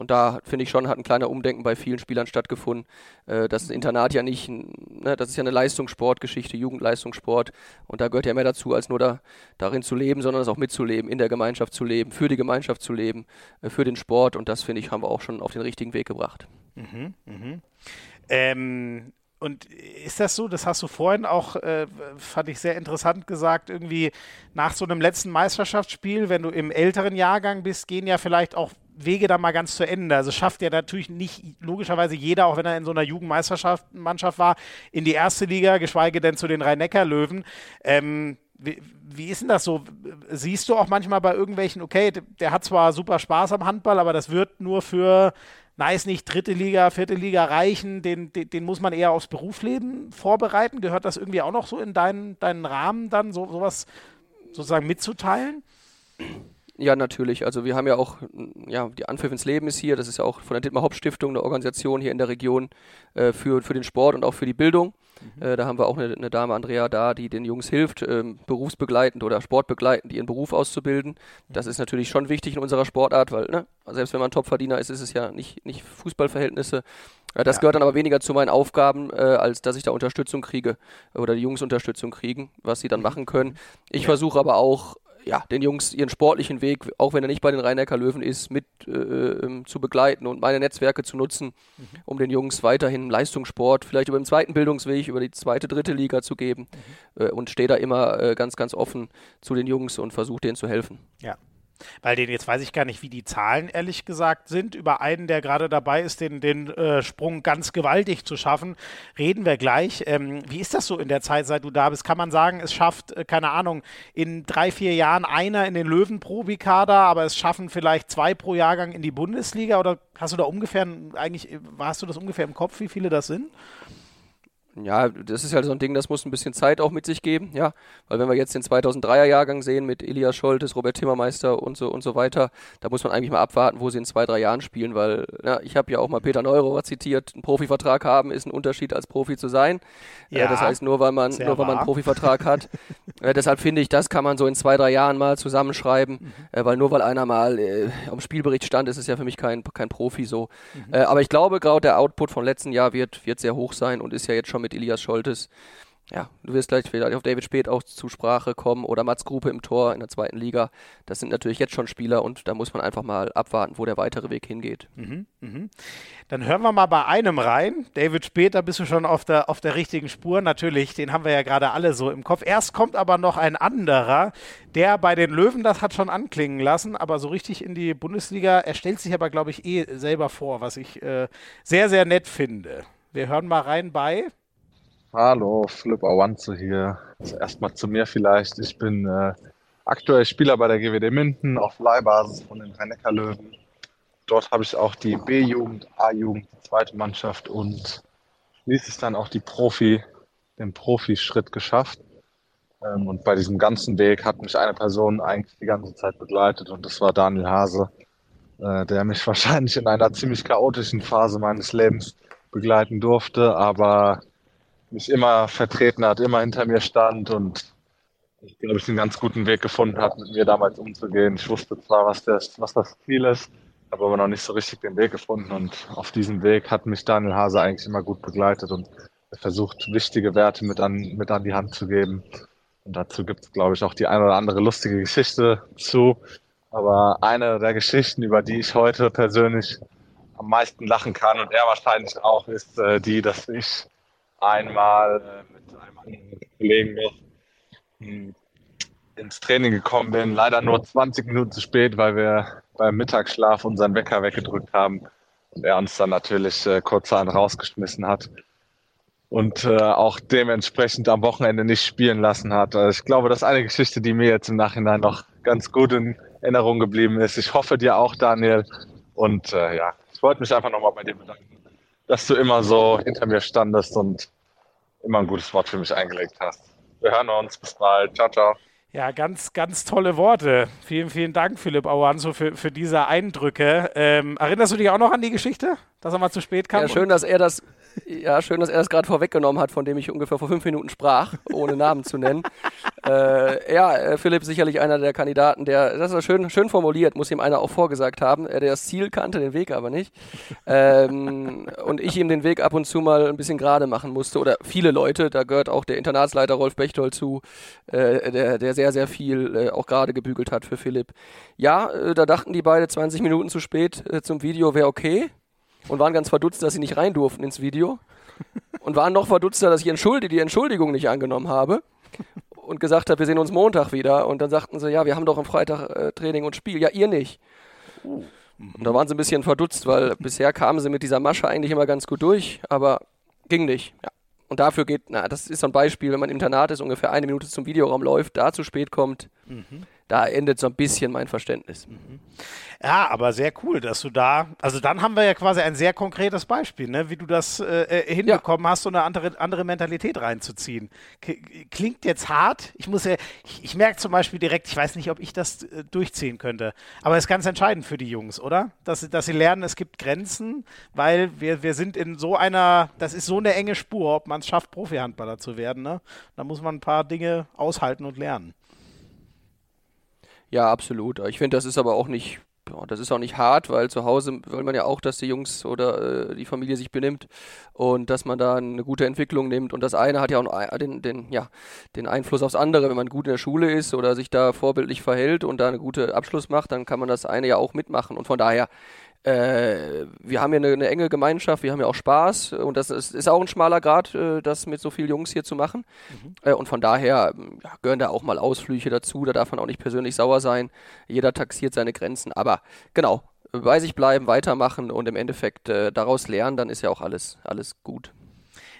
und da finde ich schon, hat ein kleiner Umdenken bei vielen Spielern stattgefunden. Äh, das Internat ja nicht, ne, das ist ja eine Leistungssportgeschichte, Jugendleistungssport. Und da gehört ja mehr dazu, als nur da, darin zu leben, sondern es auch mitzuleben, in der Gemeinschaft zu leben, für die Gemeinschaft zu leben, äh, für den Sport. Und das finde ich, haben wir auch schon auf den richtigen Weg gebracht. Mhm, mh. ähm, und ist das so, das hast du vorhin auch, äh, fand ich sehr interessant gesagt, irgendwie nach so einem letzten Meisterschaftsspiel, wenn du im älteren Jahrgang bist, gehen ja vielleicht auch Wege da mal ganz zu Ende. Also schafft ja natürlich nicht logischerweise jeder, auch wenn er in so einer Jugendmeisterschaft Mannschaft war, in die erste Liga, geschweige denn zu den Rhein-Neckar-Löwen. Ähm, wie, wie, ist denn das so? Siehst du auch manchmal bei irgendwelchen, okay, der hat zwar super Spaß am Handball, aber das wird nur für ist nicht dritte Liga, vierte Liga reichen, den, den, den, muss man eher aufs Berufsleben vorbereiten. Gehört das irgendwie auch noch so in deinen, deinen Rahmen dann, so, sowas sozusagen mitzuteilen? Ja, natürlich. Also wir haben ja auch, ja, die Anpfiff ins Leben ist hier, das ist ja auch von der Dittmar Hauptstiftung eine Organisation hier in der Region äh, für, für den Sport und auch für die Bildung. Mhm. Äh, da haben wir auch eine, eine, Dame, Andrea, da, die den Jungs hilft, ähm, berufsbegleitend oder sportbegleitend ihren Beruf auszubilden. Das ist natürlich schon wichtig in unserer Sportart, weil ne, selbst wenn man Topverdiener ist, ist es ja nicht, nicht Fußballverhältnisse. Äh, das ja. gehört dann aber weniger zu meinen Aufgaben, äh, als dass ich da Unterstützung kriege oder die Jungs Unterstützung kriegen, was sie dann mhm. machen können. Ich ja. versuche aber auch ja, den Jungs ihren sportlichen Weg, auch wenn er nicht bei den rhein löwen ist, mit äh, ähm, zu begleiten und meine Netzwerke zu nutzen, mhm. um den Jungs weiterhin Leistungssport, vielleicht über den zweiten Bildungsweg, über die zweite, dritte Liga zu geben mhm. äh, und stehe da immer äh, ganz, ganz offen zu den Jungs und versuche denen zu helfen. Ja, weil den jetzt weiß ich gar nicht, wie die Zahlen ehrlich gesagt sind. Über einen, der gerade dabei ist, den, den äh, Sprung ganz gewaltig zu schaffen, reden wir gleich. Ähm, wie ist das so in der Zeit, seit du da bist? Kann man sagen, es schafft, äh, keine Ahnung, in drei, vier Jahren einer in den Löwen-Probi-Kader, aber es schaffen vielleicht zwei pro Jahrgang in die Bundesliga? Oder hast du da ungefähr, eigentlich, hast du das ungefähr im Kopf, wie viele das sind? Ja, das ist halt so ein Ding, das muss ein bisschen Zeit auch mit sich geben, ja, weil wenn wir jetzt den 2003er Jahrgang sehen mit Elias Scholtes, Robert Timmermeister und so und so weiter, da muss man eigentlich mal abwarten, wo sie in zwei, drei Jahren spielen, weil ja, ich habe ja auch mal Peter Neurohrer zitiert, ein Profivertrag haben ist ein Unterschied als Profi zu sein. Äh, ja, äh, das heißt, nur weil man nur weil man einen Profivertrag hat, äh, deshalb finde ich, das kann man so in zwei, drei Jahren mal zusammenschreiben, mhm. äh, weil nur weil einer mal äh, am Spielbericht stand, ist es ja für mich kein, kein Profi so. Mhm. Äh, aber ich glaube, gerade der Output vom letzten Jahr wird, wird sehr hoch sein und ist ja jetzt schon mit mit Elias Scholtes ja, du wirst gleich vielleicht auf David Spät auch zu Sprache kommen oder Mats Gruppe im Tor in der zweiten Liga. Das sind natürlich jetzt schon Spieler und da muss man einfach mal abwarten, wo der weitere Weg hingeht. Mhm, mhm. Dann hören wir mal bei einem rein. David Spät, da bist du schon auf der, auf der richtigen Spur. Natürlich, den haben wir ja gerade alle so im Kopf. Erst kommt aber noch ein anderer, der bei den Löwen das hat schon anklingen lassen, aber so richtig in die Bundesliga, er stellt sich aber, glaube ich, eh selber vor, was ich äh, sehr, sehr nett finde. Wir hören mal rein bei Hallo, Philipp Awanze hier. Also erstmal zu mir vielleicht. Ich bin äh, aktuell Spieler bei der GWD Minden auf Leihbasis von den rhein löwen Dort habe ich auch die B-Jugend, A-Jugend, die zweite Mannschaft und schließlich dann auch die Profi, den Profischritt geschafft. Ähm, und bei diesem ganzen Weg hat mich eine Person eigentlich die ganze Zeit begleitet und das war Daniel Hase, äh, der mich wahrscheinlich in einer ziemlich chaotischen Phase meines Lebens begleiten durfte, aber mich immer vertreten hat, immer hinter mir stand und ich glaube, ich einen ganz guten Weg gefunden hat, mit mir damals umzugehen. Ich wusste zwar, was das, was das Ziel ist, habe aber noch nicht so richtig den Weg gefunden und auf diesem Weg hat mich Daniel Hase eigentlich immer gut begleitet und versucht, wichtige Werte mit an, mit an die Hand zu geben. Und dazu gibt es, glaube ich, auch die eine oder andere lustige Geschichte zu. Aber eine der Geschichten, über die ich heute persönlich am meisten lachen kann und er wahrscheinlich auch, ist äh, die, dass ich einmal äh, mit einem anderen Kollegen noch hm, ins Training gekommen bin. Leider nur 20 Minuten zu spät, weil wir beim Mittagsschlaf unseren Wecker weggedrückt haben und er uns dann natürlich äh, kurzerhand rausgeschmissen hat und äh, auch dementsprechend am Wochenende nicht spielen lassen hat. Also ich glaube, das ist eine Geschichte, die mir jetzt im Nachhinein noch ganz gut in Erinnerung geblieben ist. Ich hoffe dir auch, Daniel. Und äh, ja, ich wollte mich einfach nochmal bei dir bedanken dass du immer so hinter mir standest und immer ein gutes Wort für mich eingelegt hast. Wir hören uns. Bis bald. Ciao, ciao. Ja, ganz, ganz tolle Worte. Vielen, vielen Dank, Philipp Auanso, für, für diese Eindrücke. Ähm, erinnerst du dich auch noch an die Geschichte, dass er mal zu spät kam? Ja, schön, dass er das ja, schön, dass er das gerade vorweggenommen hat, von dem ich ungefähr vor fünf Minuten sprach, ohne Namen zu nennen. äh, ja, äh, Philipp sicherlich einer der Kandidaten, der, das ist schön, schön formuliert, muss ihm einer auch vorgesagt haben, der das Ziel kannte, den Weg aber nicht. Ähm, und ich ihm den Weg ab und zu mal ein bisschen gerade machen musste, oder viele Leute, da gehört auch der Internatsleiter Rolf Bechtold zu, äh, der, der sehr, sehr viel äh, auch gerade gebügelt hat für Philipp. Ja, äh, da dachten die beide 20 Minuten zu spät äh, zum Video wäre okay und waren ganz verdutzt, dass sie nicht rein durften ins Video. Und waren noch verdutzter, dass ich Entschuldi die Entschuldigung nicht angenommen habe. Und gesagt habe, wir sehen uns Montag wieder. Und dann sagten sie, ja, wir haben doch am Freitag äh, Training und Spiel. Ja, ihr nicht. Uh. Und da waren sie ein bisschen verdutzt, weil bisher kamen sie mit dieser Masche eigentlich immer ganz gut durch, aber ging nicht. Ja. Und dafür geht, na, das ist so ein Beispiel, wenn man im Internat ist, ungefähr eine Minute zum Videoraum läuft, da zu spät kommt. Mhm da endet so ein bisschen mein Verständnis. Mhm. Ja, aber sehr cool, dass du da, also dann haben wir ja quasi ein sehr konkretes Beispiel, ne, wie du das äh, äh hinbekommen ja. hast, so eine andere, andere Mentalität reinzuziehen. Klingt jetzt hart. Ich muss ja, ich, ich merke zum Beispiel direkt, ich weiß nicht, ob ich das äh, durchziehen könnte, aber es ist ganz entscheidend für die Jungs, oder? Dass, dass sie lernen, es gibt Grenzen, weil wir, wir sind in so einer, das ist so eine enge Spur, ob man es schafft, Profi-Handballer zu werden. Ne? Da muss man ein paar Dinge aushalten und lernen. Ja, absolut. Ich finde, das ist aber auch nicht, das ist auch nicht hart, weil zu Hause will man ja auch, dass die Jungs oder äh, die Familie sich benimmt und dass man da eine gute Entwicklung nimmt. Und das eine hat ja auch den, den, ja, den Einfluss aufs andere. Wenn man gut in der Schule ist oder sich da vorbildlich verhält und da einen guten Abschluss macht, dann kann man das eine ja auch mitmachen. Und von daher äh, wir haben ja eine, eine, enge Gemeinschaft, wir haben ja auch Spaß und das ist, ist auch ein schmaler Grad, äh, das mit so vielen Jungs hier zu machen. Mhm. Äh, und von daher ja, gehören da auch mal Ausflüche dazu, da darf man auch nicht persönlich sauer sein. Jeder taxiert seine Grenzen, aber genau, bei sich bleiben, weitermachen und im Endeffekt äh, daraus lernen, dann ist ja auch alles, alles gut.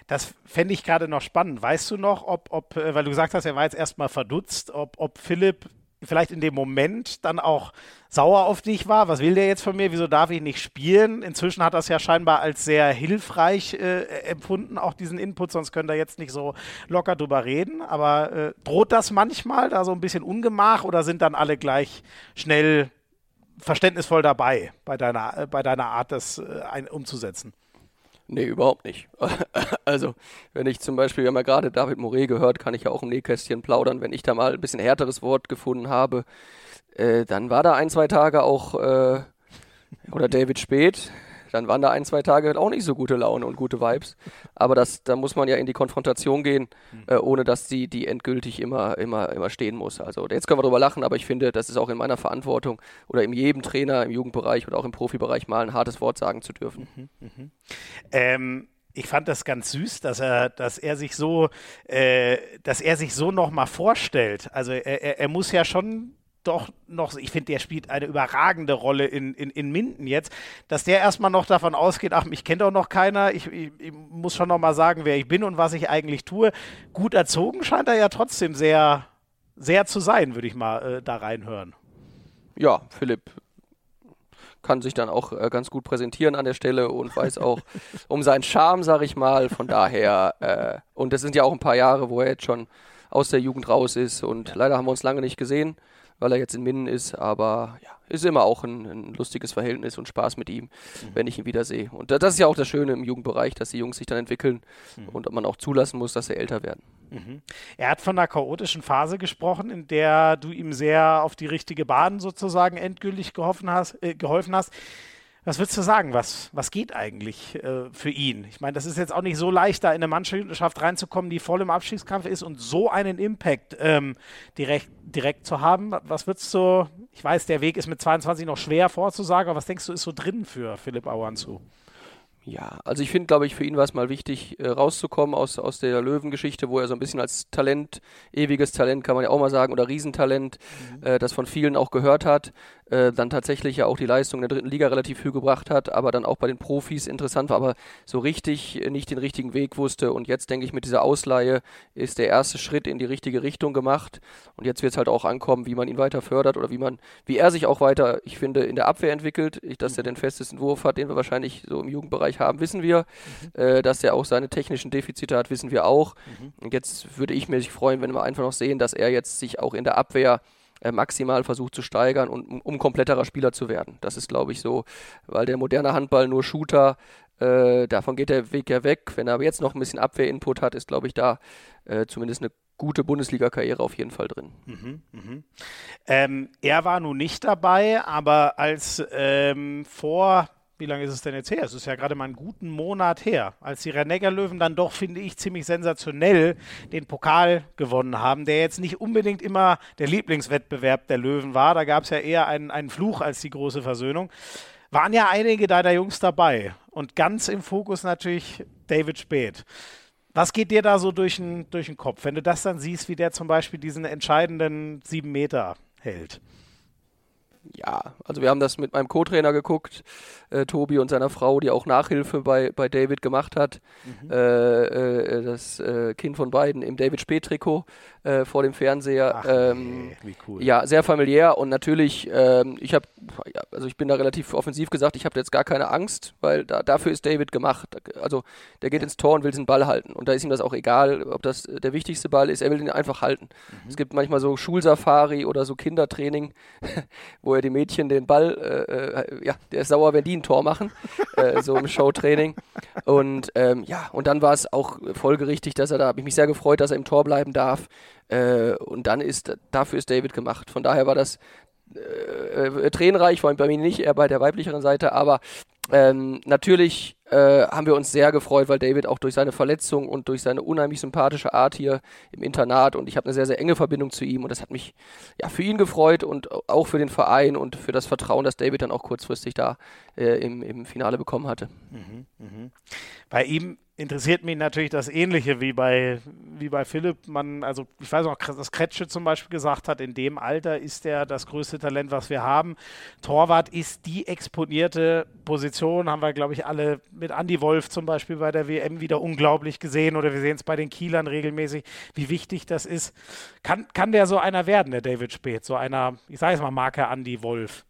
Das fände ich gerade noch spannend. Weißt du noch, ob, ob, äh, weil du gesagt hast, er war jetzt erstmal verdutzt, ob, ob Philipp vielleicht in dem Moment dann auch sauer auf dich war. Was will der jetzt von mir? Wieso darf ich nicht spielen? Inzwischen hat das ja scheinbar als sehr hilfreich äh, empfunden, auch diesen Input, sonst können da jetzt nicht so locker drüber reden. Aber äh, droht das manchmal da so ein bisschen Ungemach oder sind dann alle gleich schnell verständnisvoll dabei bei deiner, äh, bei deiner Art, das äh, ein, umzusetzen? Nee, überhaupt nicht. Also, wenn ich zum Beispiel, wir haben ja gerade David Moret gehört, kann ich ja auch im Nähkästchen plaudern, wenn ich da mal ein bisschen härteres Wort gefunden habe, äh, dann war da ein, zwei Tage auch, äh, oder David Speth, dann waren da ein, zwei Tage auch nicht so gute Laune und gute Vibes. Aber das, da muss man ja in die Konfrontation gehen, mhm. äh, ohne dass die, die endgültig immer, immer, immer stehen muss. Also jetzt können wir drüber lachen, aber ich finde, das ist auch in meiner Verantwortung oder in jedem Trainer im Jugendbereich oder auch im Profibereich mal ein hartes Wort sagen zu dürfen. Mhm, mh. ähm, ich fand das ganz süß, dass er, dass er sich so, äh, dass er sich so nochmal vorstellt. Also er, er, er muss ja schon doch noch, ich finde, der spielt eine überragende Rolle in, in, in Minden jetzt, dass der erstmal noch davon ausgeht, ach, mich kennt doch noch keiner, ich, ich, ich muss schon nochmal sagen, wer ich bin und was ich eigentlich tue. Gut erzogen scheint er ja trotzdem sehr, sehr zu sein, würde ich mal äh, da reinhören. Ja, Philipp kann sich dann auch äh, ganz gut präsentieren an der Stelle und weiß auch um seinen Charme, sag ich mal. Von daher, äh, und das sind ja auch ein paar Jahre, wo er jetzt schon aus der Jugend raus ist und ja. leider haben wir uns lange nicht gesehen weil er jetzt in Minden ist, aber ja, ist immer auch ein, ein lustiges Verhältnis und Spaß mit ihm, mhm. wenn ich ihn wiedersehe. Und das ist ja auch das Schöne im Jugendbereich, dass die Jungs sich dann entwickeln mhm. und man auch zulassen muss, dass sie älter werden. Mhm. Er hat von einer chaotischen Phase gesprochen, in der du ihm sehr auf die richtige Bahn sozusagen endgültig hast. Äh, geholfen hast. Was würdest du sagen? Was, was geht eigentlich äh, für ihn? Ich meine, das ist jetzt auch nicht so leicht, da in eine Mannschaft reinzukommen, die voll im Abstiegskampf ist und so einen Impact ähm, direkt, direkt zu haben. Was würdest du, ich weiß, der Weg ist mit 22 noch schwer vorzusagen, aber was denkst du, ist so drin für Philipp Auanzu? Ja, also ich finde, glaube ich, für ihn war es mal wichtig, äh, rauszukommen aus, aus der Löwengeschichte, wo er so ein bisschen als Talent, ewiges Talent, kann man ja auch mal sagen, oder Riesentalent, mhm. äh, das von vielen auch gehört hat, äh, dann tatsächlich ja auch die Leistung in der dritten Liga relativ viel gebracht hat, aber dann auch bei den Profis interessant war, aber so richtig nicht den richtigen Weg wusste. Und jetzt denke ich, mit dieser Ausleihe ist der erste Schritt in die richtige Richtung gemacht. Und jetzt wird es halt auch ankommen, wie man ihn weiter fördert oder wie man, wie er sich auch weiter, ich finde, in der Abwehr entwickelt. Ich, dass er den festesten Wurf hat, den wir wahrscheinlich so im Jugendbereich haben, wissen wir. Mhm. Äh, dass er auch seine technischen Defizite hat, wissen wir auch. Mhm. Und jetzt würde ich mich freuen, wenn wir einfach noch sehen, dass er jetzt sich auch in der Abwehr maximal versucht zu steigern und um, kompletterer Spieler zu werden. Das ist, glaube ich, so, weil der moderne Handball nur Shooter, äh, davon geht der Weg ja weg. Wenn er aber jetzt noch ein bisschen Abwehrinput hat, ist, glaube ich, da äh, zumindest eine gute Bundesliga-Karriere auf jeden Fall drin. Mhm, mh. ähm, er war nun nicht dabei, aber als ähm, vor wie lange ist es denn jetzt her? Es ist ja gerade mal einen guten Monat her, als die Renegger Löwen dann doch, finde ich, ziemlich sensationell den Pokal gewonnen haben, der jetzt nicht unbedingt immer der Lieblingswettbewerb der Löwen war. Da gab es ja eher einen, einen Fluch als die große Versöhnung. Waren ja einige deiner Jungs dabei und ganz im Fokus natürlich David Speth. Was geht dir da so durch den, durch den Kopf, wenn du das dann siehst, wie der zum Beispiel diesen entscheidenden sieben Meter hält? Ja, also wir haben das mit meinem Co-Trainer geguckt, äh, Tobi und seiner Frau, die auch Nachhilfe bei, bei David gemacht hat. Mhm. Äh, äh, das äh, Kind von beiden im David Spät-Trikot äh, vor dem Fernseher. Ach, ähm, wie cool. Ja, sehr familiär und natürlich, ähm, ich habe, also ich bin da relativ offensiv gesagt, ich habe jetzt gar keine Angst, weil da, dafür ist David gemacht. Also der geht ins Tor und will diesen Ball halten und da ist ihm das auch egal, ob das der wichtigste Ball ist, er will ihn einfach halten. Mhm. Es gibt manchmal so Schulsafari oder so Kindertraining, wo er die Mädchen den Ball, äh, äh, ja, der ist sauer, wenn die ein Tor machen, äh, so im Showtraining. Und ähm, ja, und dann war es auch folgerichtig, dass er da, habe ich mich sehr gefreut, dass er im Tor bleiben darf. Äh, und dann ist, dafür ist David gemacht. Von daher war das äh, äh, tränenreich, vor allem bei mir nicht, eher bei der weiblicheren Seite, aber ähm, natürlich äh, haben wir uns sehr gefreut, weil David auch durch seine Verletzung und durch seine unheimlich sympathische Art hier im Internat und ich habe eine sehr, sehr enge Verbindung zu ihm und das hat mich ja für ihn gefreut und auch für den Verein und für das Vertrauen, das David dann auch kurzfristig da äh, im, im Finale bekommen hatte. Mhm, mh. Bei ihm interessiert mich natürlich das Ähnliche wie bei, wie bei Philipp. Man, also ich weiß auch, dass Kretsche zum Beispiel gesagt hat, in dem Alter ist er das größte Talent, was wir haben. Torwart ist die exponierte Position, haben wir, glaube ich, alle mit Andy Wolf zum Beispiel bei der WM wieder unglaublich gesehen oder wir sehen es bei den Kielern regelmäßig, wie wichtig das ist. Kann, kann der so einer werden, der David Speth, so einer, ich sage es mal, Marke Andy Wolf?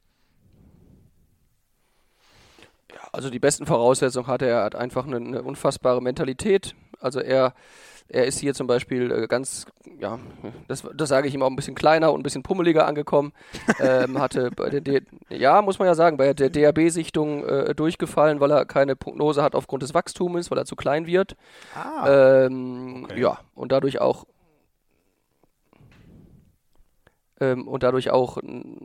Also die besten Voraussetzungen hat er. Er hat einfach eine, eine unfassbare Mentalität. Also er, er ist hier zum Beispiel äh, ganz, ja, das, das sage ich ihm auch ein bisschen kleiner und ein bisschen pummeliger angekommen. ähm, hatte bei der, D ja, muss man ja sagen, bei der DRB-Sichtung äh, durchgefallen, weil er keine Prognose hat aufgrund des Wachstums, weil er zu klein wird. Ah, ähm, okay. Ja, und dadurch auch ähm, und dadurch auch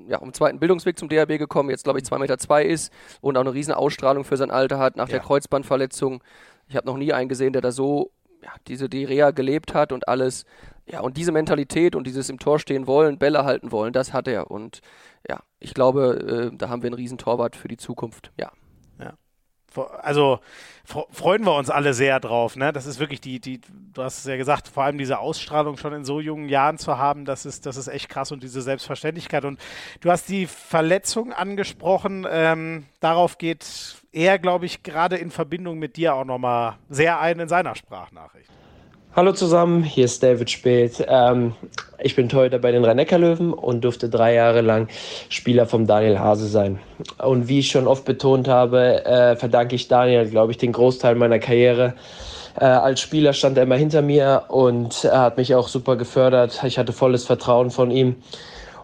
ja, um zweiten Bildungsweg zum DRB gekommen, jetzt glaube ich 2,2 Meter zwei ist und auch eine riesen Ausstrahlung für sein Alter hat nach ja. der Kreuzbandverletzung. Ich habe noch nie einen gesehen, der da so ja, diese die Reha gelebt hat und alles. Ja, und diese Mentalität und dieses im Tor stehen wollen, Bälle halten wollen, das hat er. Und ja, ich glaube, äh, da haben wir einen riesen Torwart für die Zukunft. Ja also freuen wir uns alle sehr drauf. Ne? Das ist wirklich die, die, du hast es ja gesagt, vor allem diese Ausstrahlung schon in so jungen Jahren zu haben, das ist, das ist echt krass und diese Selbstverständlichkeit. Und du hast die Verletzung angesprochen. Ähm, darauf geht er, glaube ich, gerade in Verbindung mit dir auch nochmal sehr ein in seiner Sprachnachricht. Hallo zusammen, hier ist David Speth. Ähm, ich bin Torhüter bei den Rhein-Neckar-Löwen und durfte drei Jahre lang Spieler vom Daniel Hase sein. Und wie ich schon oft betont habe, äh, verdanke ich Daniel, glaube ich, den Großteil meiner Karriere. Äh, als Spieler stand er immer hinter mir und er hat mich auch super gefördert. Ich hatte volles Vertrauen von ihm.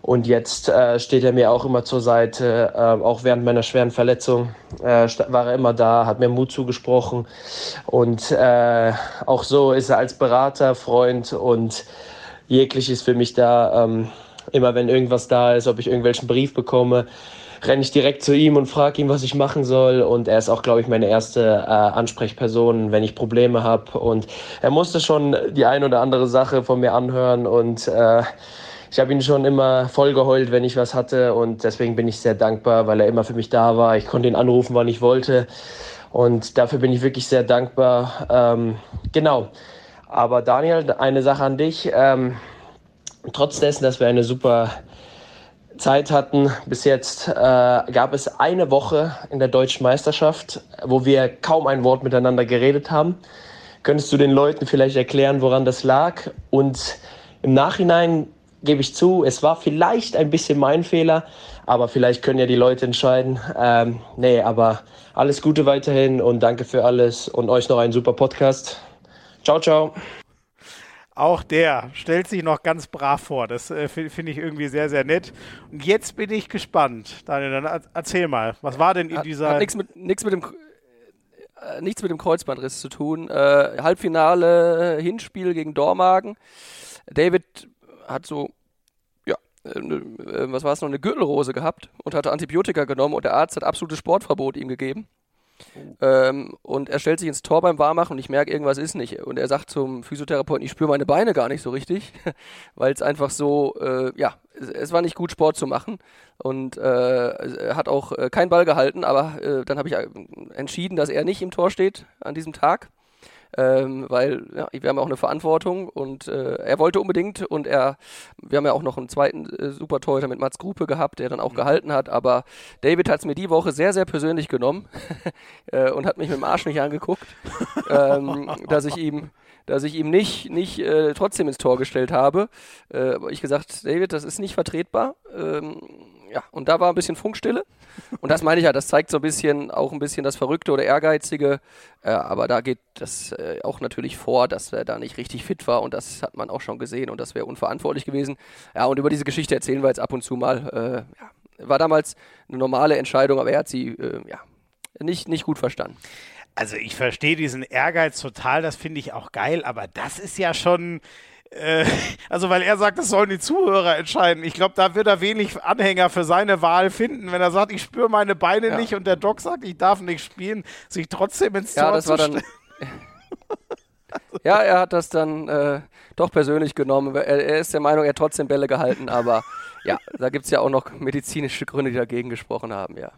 Und jetzt äh, steht er mir auch immer zur Seite, äh, auch während meiner schweren Verletzung äh, war er immer da, hat mir Mut zugesprochen. Und äh, auch so ist er als Berater, Freund und jegliches für mich da. Ähm, immer wenn irgendwas da ist, ob ich irgendwelchen Brief bekomme, renne ich direkt zu ihm und frage ihn, was ich machen soll. Und er ist auch, glaube ich, meine erste äh, Ansprechperson, wenn ich Probleme habe. Und er musste schon die ein oder andere Sache von mir anhören und äh, ich habe ihn schon immer voll geheult, wenn ich was hatte und deswegen bin ich sehr dankbar, weil er immer für mich da war. Ich konnte ihn anrufen, wann ich wollte und dafür bin ich wirklich sehr dankbar. Ähm, genau. Aber Daniel, eine Sache an dich. Ähm, trotz dessen, dass wir eine super Zeit hatten bis jetzt, äh, gab es eine Woche in der deutschen Meisterschaft, wo wir kaum ein Wort miteinander geredet haben. Könntest du den Leuten vielleicht erklären, woran das lag? Und im Nachhinein gebe ich zu, es war vielleicht ein bisschen mein Fehler, aber vielleicht können ja die Leute entscheiden. Ähm, nee, aber alles Gute weiterhin und danke für alles und euch noch einen super Podcast. Ciao, ciao. Auch der stellt sich noch ganz brav vor. Das äh, finde ich irgendwie sehr, sehr nett. Und jetzt bin ich gespannt. Daniel, dann erzähl mal, was war denn in hat, dieser. Hat nichts mit, nix mit dem. Äh, nichts mit dem Kreuzbandriss zu tun. Äh, Halbfinale, Hinspiel gegen Dormagen. David hat so, ja, äh, äh, was war es noch, eine Gürtelrose gehabt und hatte Antibiotika genommen und der Arzt hat absolutes Sportverbot ihm gegeben. Oh. Ähm, und er stellt sich ins Tor beim Warmachen und ich merke, irgendwas ist nicht. Und er sagt zum Physiotherapeuten, ich spüre meine Beine gar nicht so richtig, weil es einfach so, äh, ja, es, es, war nicht gut, Sport zu machen. Und äh, er hat auch äh, keinen Ball gehalten, aber äh, dann habe ich äh, entschieden, dass er nicht im Tor steht an diesem Tag ähm, weil ja, wir haben ja auch eine Verantwortung und äh, er wollte unbedingt und er, wir haben ja auch noch einen zweiten äh, super Torhüter mit Mats Gruppe gehabt, der dann auch mhm. gehalten hat, aber David hat es mir die Woche sehr, sehr persönlich genommen äh, und hat mich mit dem Arsch nicht angeguckt, ähm, dass ich ihm dass ich ihm nicht, nicht äh, trotzdem ins Tor gestellt habe. Äh, ich gesagt, David, das ist nicht vertretbar. Ähm, ja, und da war ein bisschen Funkstille. Und das meine ich ja, das zeigt so ein bisschen auch ein bisschen das Verrückte oder Ehrgeizige. Äh, aber da geht das äh, auch natürlich vor, dass er da nicht richtig fit war und das hat man auch schon gesehen und das wäre unverantwortlich gewesen. Ja, und über diese Geschichte erzählen wir jetzt ab und zu mal. Äh, ja, war damals eine normale Entscheidung, aber er hat sie äh, ja, nicht, nicht gut verstanden. Also ich verstehe diesen Ehrgeiz total, das finde ich auch geil, aber das ist ja schon äh, also weil er sagt, das sollen die Zuhörer entscheiden. Ich glaube, da wird er wenig Anhänger für seine Wahl finden, wenn er sagt, ich spüre meine Beine ja. nicht und der Doc sagt, ich darf nicht spielen, sich trotzdem ins ja, Tor das zu war dann Ja, er hat das dann äh, doch persönlich genommen. Er, er, ist der Meinung, er hat trotzdem Bälle gehalten, aber ja, da gibt es ja auch noch medizinische Gründe, die dagegen gesprochen haben, ja.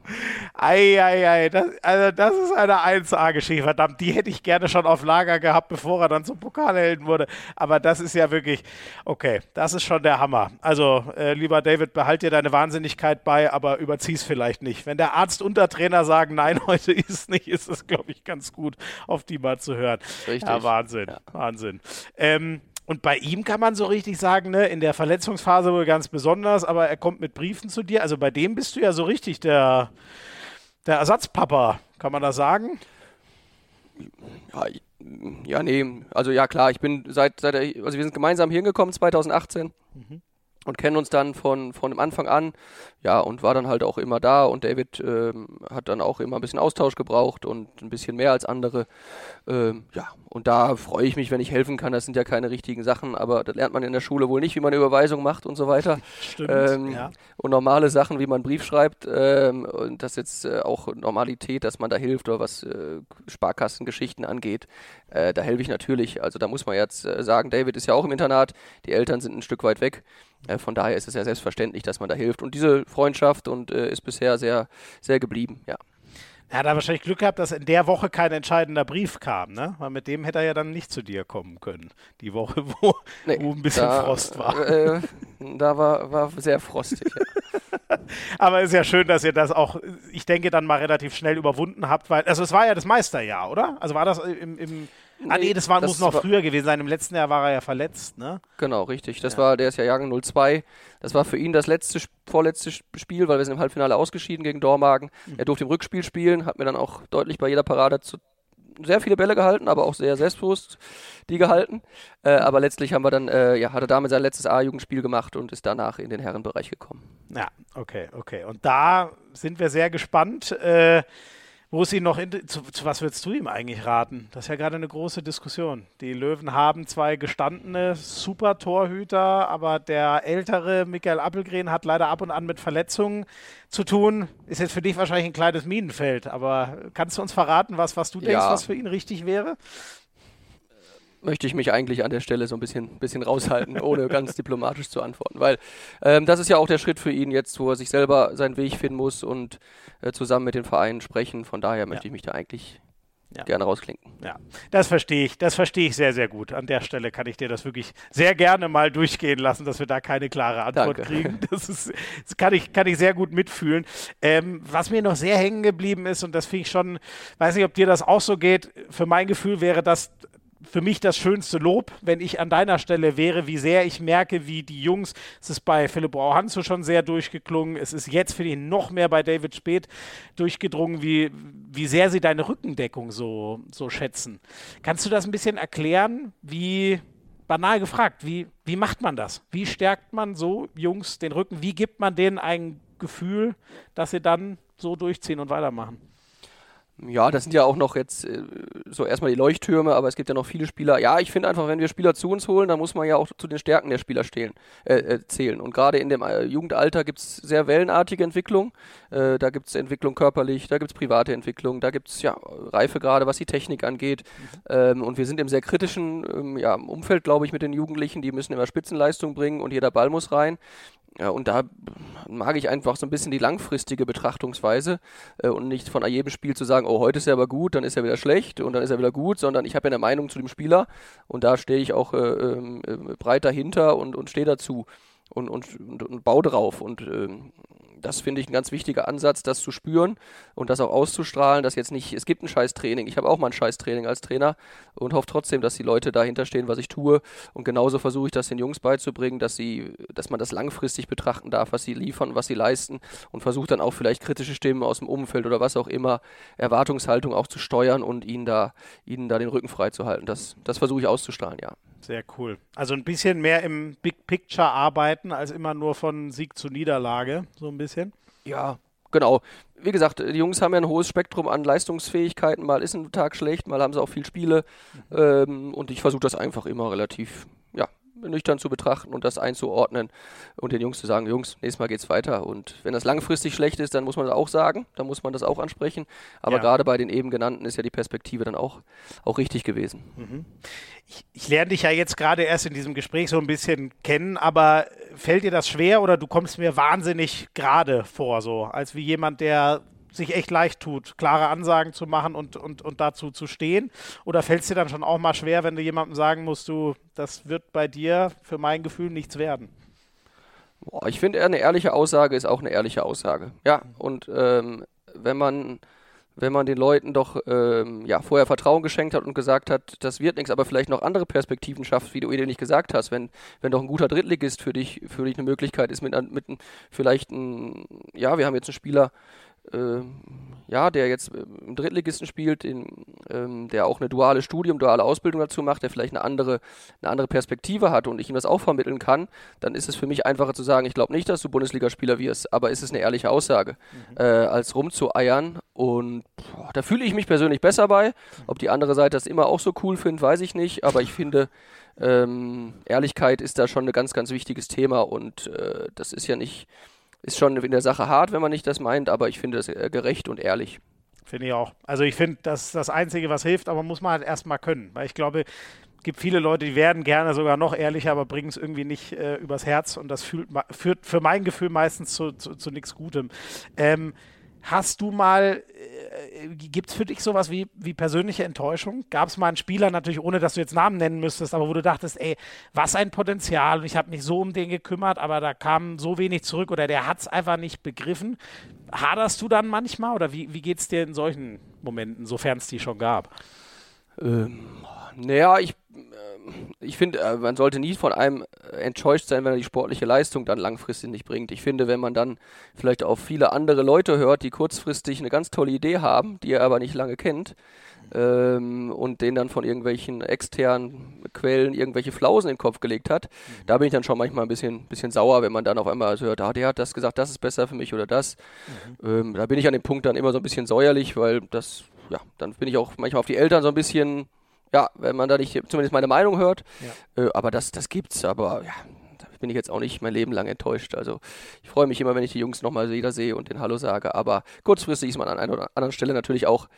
Eieiei, das, also das ist eine 1A-Geschichte, verdammt, die hätte ich gerne schon auf Lager gehabt, bevor er dann zum Pokalhelden wurde. Aber das ist ja wirklich, okay, das ist schon der Hammer. Also, äh, lieber David, behalt dir deine Wahnsinnigkeit bei, aber überzieh es vielleicht nicht. Wenn der Arzt und der Trainer sagen, nein, heute ist nicht, ist es, glaube ich, ganz gut, auf die mal zu hören. Richtig. Ja, Wahnsinn, ja. Wahnsinn. Ähm, und bei ihm kann man so richtig sagen, ne, in der Verletzungsphase wohl ganz besonders, aber er kommt mit Briefen zu dir. Also bei dem bist du ja so richtig der, der Ersatzpapa, kann man das sagen? Ja, ja, nee, also ja klar, ich bin seit, seit also wir sind gemeinsam hingekommen 2018. Mhm. Und kennen uns dann von, von dem Anfang an. Ja, und war dann halt auch immer da und David ähm, hat dann auch immer ein bisschen Austausch gebraucht und ein bisschen mehr als andere. Ähm, ja, und da freue ich mich, wenn ich helfen kann. Das sind ja keine richtigen Sachen, aber das lernt man in der Schule wohl nicht, wie man eine Überweisung macht und so weiter. Stimmt, Ähm, ja. Und normale Sachen, wie man einen Brief schreibt ähm, und das jetzt äh, auch Normalität, dass man da hilft oder was äh, Sparkassengeschichten angeht, äh, da helfe ich natürlich. Also da muss man jetzt äh, sagen, David ist ja auch im Internat, die Eltern sind ein Stück weit weg. Äh, von daher ist es ja selbstverständlich, dass man da hilft. Und diese Freundschaft und äh, ist bisher sehr, sehr geblieben, ja. Er hat wahrscheinlich Glück gehabt, dass in der Woche kein entscheidender Brief kam, ne? Weil mit dem hätte er ja dann nicht zu dir kommen können. Die Woche, wo, Nee, wo ein bisschen da, Frost war. Äh, da war, war sehr frostig. Ja. Aber ist ja schön, dass ihr das auch, ich denke, dann mal relativ schnell überwunden habt, weil, also es war ja das Meisterjahr, oder? Also war das im, im ah nee, das, war, das muss noch war- früher gewesen sein. Im letzten Jahr war er ja verletzt, ne? Genau, richtig. Das Ja. war, der ist ja Jahrgang 02. Das war für ihn das letzte, vorletzte Sp- Spiel, weil wir sind im Halbfinale ausgeschieden gegen Dormagen. Mhm. Er durfte im Rückspiel spielen, hat mir dann auch deutlich bei jeder Parade zu, sehr viele Bälle gehalten, aber auch sehr selbstbewusst die gehalten. Äh, aber letztlich haben wir dann, äh, ja, hat er damit sein letztes A-Jugendspiel gemacht und ist danach in den Herrenbereich gekommen. Ja, okay, okay. Und da sind wir sehr gespannt, äh, wo es ihn noch, in, zu, zu was würdest du ihm eigentlich raten? Das ist ja gerade eine große Diskussion. Die Löwen haben zwei gestandene Super-Torhüter, aber der ältere Michael Appelgren hat leider ab und an mit Verletzungen zu tun. Ist jetzt für dich wahrscheinlich ein kleines Minenfeld, aber kannst du uns verraten, was, was du denkst, Ja. was für ihn richtig wäre? Möchte ich mich eigentlich an der Stelle so ein bisschen, bisschen raushalten, ohne ganz diplomatisch zu antworten. Weil ähm, das ist ja auch der Schritt für ihn jetzt, wo er sich selber seinen Weg finden muss und äh, zusammen mit den Vereinen sprechen. Von daher möchte ich mich da eigentlich Ja. gerne rausklinken. Ja, das verstehe ich. Das verstehe ich sehr, sehr gut. An der Stelle kann ich dir das wirklich sehr gerne mal durchgehen lassen, dass wir da keine klare Antwort Danke. kriegen. Das, ist, das kann, ich, kann ich sehr gut mitfühlen. Ähm, was mir noch sehr hängen geblieben ist, und das finde ich schon, weiß nicht, ob dir das auch so geht, für mein Gefühl wäre das für mich das schönste Lob, wenn ich an deiner Stelle wäre, wie sehr ich merke, wie die Jungs, es ist bei Philipp Brauhanzo schon sehr durchgeklungen, es ist jetzt für ihn noch mehr bei David Speth durchgedrungen, wie, wie sehr sie deine Rückendeckung so, so schätzen. Kannst du das ein bisschen erklären, wie, banal gefragt, wie, wie macht man das? Wie stärkt man so Jungs den Rücken? Wie gibt man denen ein Gefühl, dass sie dann so durchziehen und weitermachen? Ja, das sind ja auch noch jetzt äh, so erstmal die Leuchttürme, aber es gibt ja noch viele Spieler. Ja, ich finde einfach, wenn wir Spieler zu uns holen, dann muss man ja auch zu den Stärken der Spieler stehlen, äh, äh, zählen. Und gerade in dem äh, Jugendalter gibt es sehr wellenartige Entwicklung. Äh, da gibt es Entwicklung körperlich, da gibt es private Entwicklung, da gibt es ja Reife gerade, was die Technik angeht. Ähm, und wir sind im sehr kritischen ähm, ja, Umfeld, glaube ich, mit den Jugendlichen. Die müssen immer Spitzenleistung bringen und jeder Ball muss rein. Ja, und da mag ich einfach so ein bisschen die langfristige Betrachtungsweise äh, und nicht von jedem Spiel zu sagen, oh, heute ist er aber gut, dann ist er wieder schlecht und dann ist er wieder gut, sondern ich habe ja eine Meinung zu dem Spieler und da stehe ich auch äh, ähm, äh, breit dahinter und, und stehe dazu und, und, und, und baue drauf. Und ähm, das finde ich ein ganz wichtiger Ansatz, das zu spüren und das auch auszustrahlen, dass jetzt nicht, es gibt ein scheiß Training. Ich habe auch mal ein scheiß Training als Trainer und hoffe trotzdem, dass die Leute dahinter stehen, was ich tue. Und genauso versuche ich das den Jungs beizubringen, dass sie, dass man das langfristig betrachten darf, was sie liefern, was sie leisten und versuche dann auch vielleicht kritische Stimmen aus dem Umfeld oder was auch immer, Erwartungshaltung auch zu steuern und ihnen da, ihnen da den Rücken frei zu halten. Das, das versuche ich auszustrahlen, ja. Sehr cool. Also ein bisschen mehr im Big Picture arbeiten, als immer nur von Sieg zu Niederlage, so ein bisschen. Ja, genau. Wie gesagt, die Jungs haben ja ein hohes Spektrum an Leistungsfähigkeiten. Mal ist ein Tag schlecht, mal haben sie auch viel Spiele. Ähm, und ich versuche das einfach immer relativ, ja, nüchtern zu betrachten und das einzuordnen und den Jungs zu sagen, Jungs, nächstes Mal geht's weiter. Und wenn das langfristig schlecht ist, dann muss man das auch sagen, dann muss man das auch ansprechen. Aber Ja. gerade bei den eben genannten ist ja die Perspektive dann auch, auch richtig gewesen. Ich, ich lerne dich ja jetzt gerade erst in diesem Gespräch so ein bisschen kennen, aber fällt dir das schwer oder du kommst mir wahnsinnig gerade vor, so als wie jemand, der sich echt leicht tut, klare Ansagen zu machen und, und, und dazu zu stehen? Oder fällt es dir dann schon auch mal schwer, wenn du jemandem sagen musst, du, das wird bei dir für mein Gefühl nichts werden? Ich finde, eine ehrliche Aussage ist auch eine ehrliche Aussage. Ja, und ähm, wenn man wenn man den Leuten doch ähm, ja, vorher Vertrauen geschenkt hat und gesagt hat, das wird nichts, aber vielleicht noch andere Perspektiven schafft, wie du eben nicht gesagt hast, wenn, wenn doch ein guter Drittligist für dich, für dich eine Möglichkeit ist, mit, mit vielleicht ein, ja, wir haben jetzt einen Spieler, ja, der jetzt äh, im Drittligisten spielt, in, ähm, der auch eine duale Studium, duale Ausbildung dazu macht, der vielleicht eine andere, eine andere Perspektive hat und ich ihm das auch vermitteln kann, dann ist es für mich einfacher zu sagen, ich glaube nicht, dass du Bundesligaspieler wirst, aber ist es eine ehrliche Aussage, mhm. äh, als rumzueiern und boah, da fühle ich mich persönlich besser bei. Ob die andere Seite das immer auch so cool findet, weiß ich nicht, aber ich finde, ähm, Ehrlichkeit ist da schon ein ganz, ganz wichtiges Thema und äh, das ist ja nicht ist schon in der Sache hart, wenn man nicht das meint, aber ich finde es äh, gerecht und ehrlich. Finde ich auch. Also ich finde, das ist das Einzige, was hilft, aber muss man halt erstmal können. Weil ich glaube, es gibt viele Leute, die werden gerne sogar noch ehrlicher, aber bringen es irgendwie nicht äh, übers Herz und das fühlt, führt für mein Gefühl meistens zu, zu, zu nichts Gutem. Ähm, Hast du mal, äh, gibt es für dich sowas wie, wie persönliche Enttäuschung? Gab es mal einen Spieler, natürlich ohne, dass du jetzt Namen nennen müsstest, aber wo du dachtest, ey, was ein Potenzial und ich habe mich so um den gekümmert, aber da kam so wenig zurück oder der hat es einfach nicht begriffen. Haderst du dann manchmal oder wie, wie geht es dir in solchen Momenten, sofern es die schon gab? Ähm, naja, ich ich finde, äh, man sollte nie von einem äh, enttäuscht sein, wenn er die sportliche Leistung dann langfristig nicht bringt. Ich finde, wenn man dann vielleicht auf viele andere Leute hört, die kurzfristig eine ganz tolle Idee haben, die er aber nicht lange kennt, ähm, und denen dann von irgendwelchen externen Quellen irgendwelche Flausen in den Kopf gelegt hat, mhm. da bin ich dann schon manchmal ein bisschen, bisschen sauer, wenn man dann auf einmal hört, ah, der hat das gesagt, das ist besser für mich oder das. Mhm. Ähm, da bin ich an dem Punkt dann immer so ein bisschen säuerlich, weil das, ja, dann bin ich auch manchmal auf die Eltern so ein bisschen ja, wenn man da nicht zumindest meine Meinung hört. Ja. Äh, aber das, das gibt's. Aber ja, da bin ich jetzt auch nicht mein Leben lang enttäuscht. Also ich freue mich immer, wenn ich die Jungs nochmal wieder sehe und den Hallo sage. Aber kurzfristig ist man an einer oder anderen Stelle natürlich auch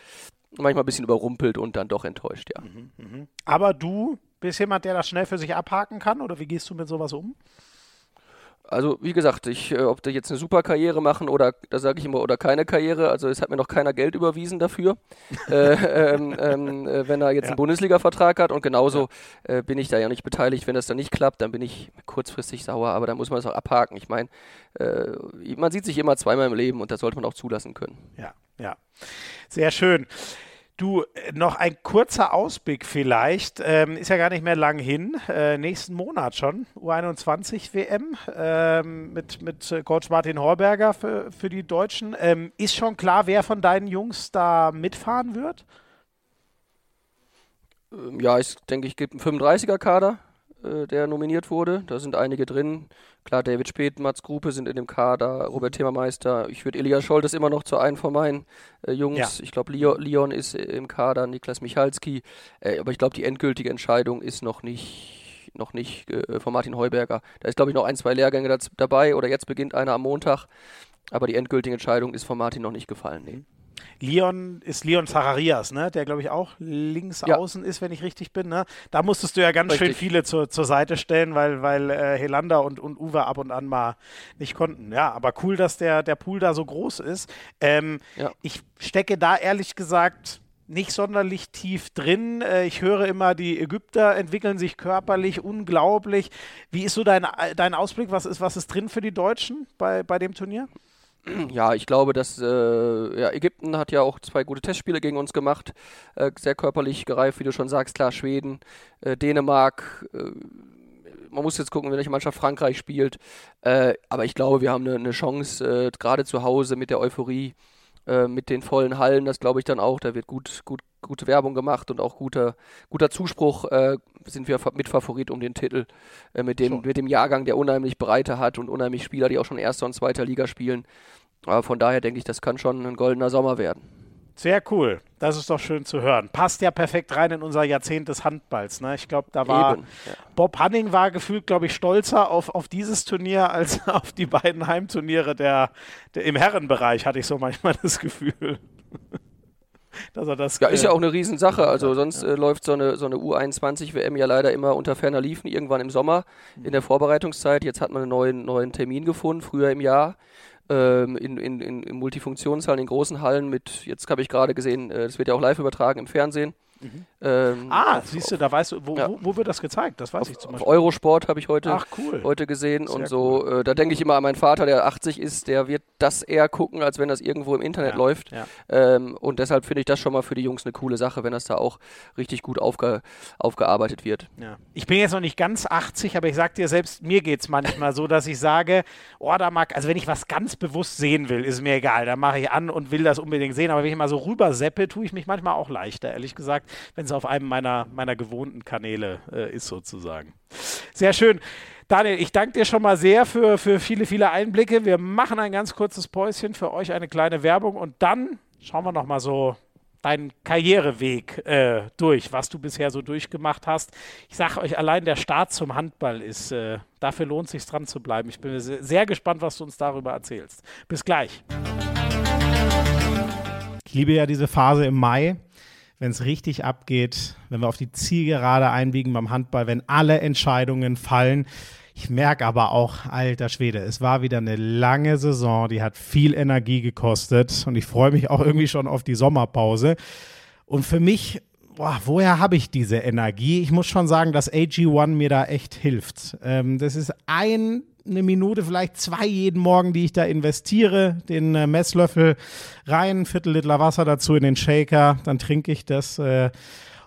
manchmal ein bisschen überrumpelt und dann doch enttäuscht, ja. Mhm, mh. Aber du bist jemand, der das schnell für sich abhaken kann oder wie gehst du mit sowas um? Also wie gesagt, ich, äh, ob die jetzt eine super Karriere machen oder, da sage ich immer, oder keine Karriere, also es hat mir noch keiner Geld überwiesen dafür, äh, ähm, ähm, äh, wenn er jetzt ja. einen Bundesliga-Vertrag hat und genauso äh, bin ich da ja nicht beteiligt. Wenn das dann nicht klappt, dann bin ich kurzfristig sauer, aber da muss man es auch abhaken. Ich meine, äh, man sieht sich immer zweimal im Leben und das sollte man auch zulassen können. Ja, ja. Sehr schön. Du, äh, noch ein kurzer Ausblick vielleicht. Ähm, ist ja gar nicht mehr lang hin. Äh, nächsten Monat schon. U21 WM ähm, mit, mit Coach Martin Horberger für, für die Deutschen. Ähm, ist schon klar, wer von deinen Jungs da mitfahren wird? Ähm, ja, ich denke, ich gebe einen 35er-Kader, äh, der nominiert wurde. Da sind einige drin. Klar, David Speth, Mats Gruppe sind in dem Kader, Robert Themameister. Ich würde Elias Scholtes immer noch zu einem von meinen äh, Jungs. Ja. Ich glaube, Leon, Leon, ist im Kader, Niklas Michalski. Äh, aber ich glaube, die endgültige Entscheidung ist noch nicht, noch nicht äh, von Martin Heuberger. Da ist, glaube ich, noch ein, zwei Lehrgänge dabei oder jetzt beginnt einer am Montag. Aber die endgültige Entscheidung ist von Martin noch nicht gefallen. Nee. Leon ist Leon Zacharias, ne? der glaube ich auch links ja. außen ist, wenn ich richtig bin. Ne? Da musstest du ja ganz richtig. schön viele zur, zur Seite stellen, weil, weil äh, Helanda und, und Uwe ab und an mal nicht konnten. Ja, aber cool, dass der, der Pool da so groß ist. Ähm, ja. Ich stecke da ehrlich gesagt nicht sonderlich tief drin. Äh, ich höre immer, die Ägypter entwickeln sich körperlich unglaublich. Wie ist so dein, dein Ausblick? Was ist, was ist drin für die Deutschen bei, bei dem Turnier? Ja, ich glaube, dass äh, ja, Ägypten hat ja auch zwei gute Testspiele gegen uns gemacht, äh, sehr körperlich gereift, wie du schon sagst, klar, Schweden, äh, Dänemark, äh, man muss jetzt gucken, welche Mannschaft Frankreich spielt, äh, aber ich glaube, wir haben eine, eine Chance, äh, gerade zu Hause mit der Euphorie, mit den vollen Hallen, das glaube ich dann auch, da wird gut, gut, gute Werbung gemacht und auch guter, guter Zuspruch, sind wir mit Favorit um den Titel, mit, dem, mit dem Jahrgang, der unheimlich Breite hat und unheimlich Spieler, die auch schon erster und zweiter Liga spielen. Aber von daher denke ich, das kann schon ein goldener Sommer werden. Sehr cool. Das ist doch schön zu hören. Passt ja perfekt rein in unser Jahrzehnt des Handballs. Ne? Ich glaube, da war Eben, ja. Bob Hanning war gefühlt, glaube ich, stolzer auf, auf dieses Turnier als auf die beiden Heimturniere der, der im Herrenbereich, hatte ich so manchmal das Gefühl. Dass er das. Ja, ist ja auch eine Riesensache. Also sonst äh, läuft so eine, so eine U21-WM ja leider immer unter ferner Liefen, irgendwann im Sommer in der Vorbereitungszeit. Jetzt hat man einen neuen, neuen Termin gefunden, früher im Jahr ähm, in, in, in, in Multifunktionshallen, in großen Hallen mit, jetzt habe ich gerade gesehen, äh, das wird ja auch live übertragen im Fernsehen. Mhm. Ähm, ah, siehst du, da weißt du, wo, ja. wo, wo, wird das gezeigt? Das weiß auf, ich zum Beispiel. Auf Eurosport habe ich heute, Ach, cool. heute gesehen Sehr und so. Cool. Äh, da denke ich immer an meinen Vater, der 80 ist, der wird das eher gucken, als wenn das irgendwo im Internet ja. läuft. Ja. Ähm, und deshalb finde ich das schon mal für die Jungs eine coole Sache, wenn das da auch richtig gut aufge, aufgearbeitet wird. Ich bin jetzt noch nicht ganz 80, aber ich sag dir selbst, mir geht es manchmal so, dass ich sage, oh, da mag, also wenn ich was ganz bewusst sehen will, ist mir egal, da mache ich an und will das unbedingt sehen. Aber wenn ich mal so rüber seppe, tue ich mich manchmal auch leichter, ehrlich gesagt, wenn es auf einem meiner, meiner gewohnten Kanäle äh, ist, sozusagen. Sehr schön. Daniel, ich danke dir schon mal sehr für, für viele, viele Einblicke. Wir machen ein ganz kurzes Päuschen, für euch eine kleine Werbung und dann schauen wir noch mal so deinen Karriereweg äh, durch, was du bisher so durchgemacht hast. Ich sage euch, allein der Start zum Handball ist, äh, dafür lohnt es sich dran zu bleiben. Ich bin sehr gespannt, was du uns darüber erzählst. Bis gleich. Ich liebe ja diese Phase im Mai, wenn es richtig abgeht, wenn wir auf die Zielgerade einbiegen beim Handball, wenn alle Entscheidungen fallen. Ich merke aber auch, alter Schwede, es war wieder eine lange Saison, die hat viel Energie gekostet und ich freue mich auch irgendwie schon auf die Sommerpause. Und für mich, boah, woher habe ich diese Energie? Ich muss schon sagen, dass AG1 mir da echt hilft. Ähm, das ist ein eine Minute, vielleicht zwei jeden Morgen, die ich da investiere, den äh, Messlöffel rein, ein Viertel Liter Wasser dazu in den Shaker, dann trinke ich das. Äh,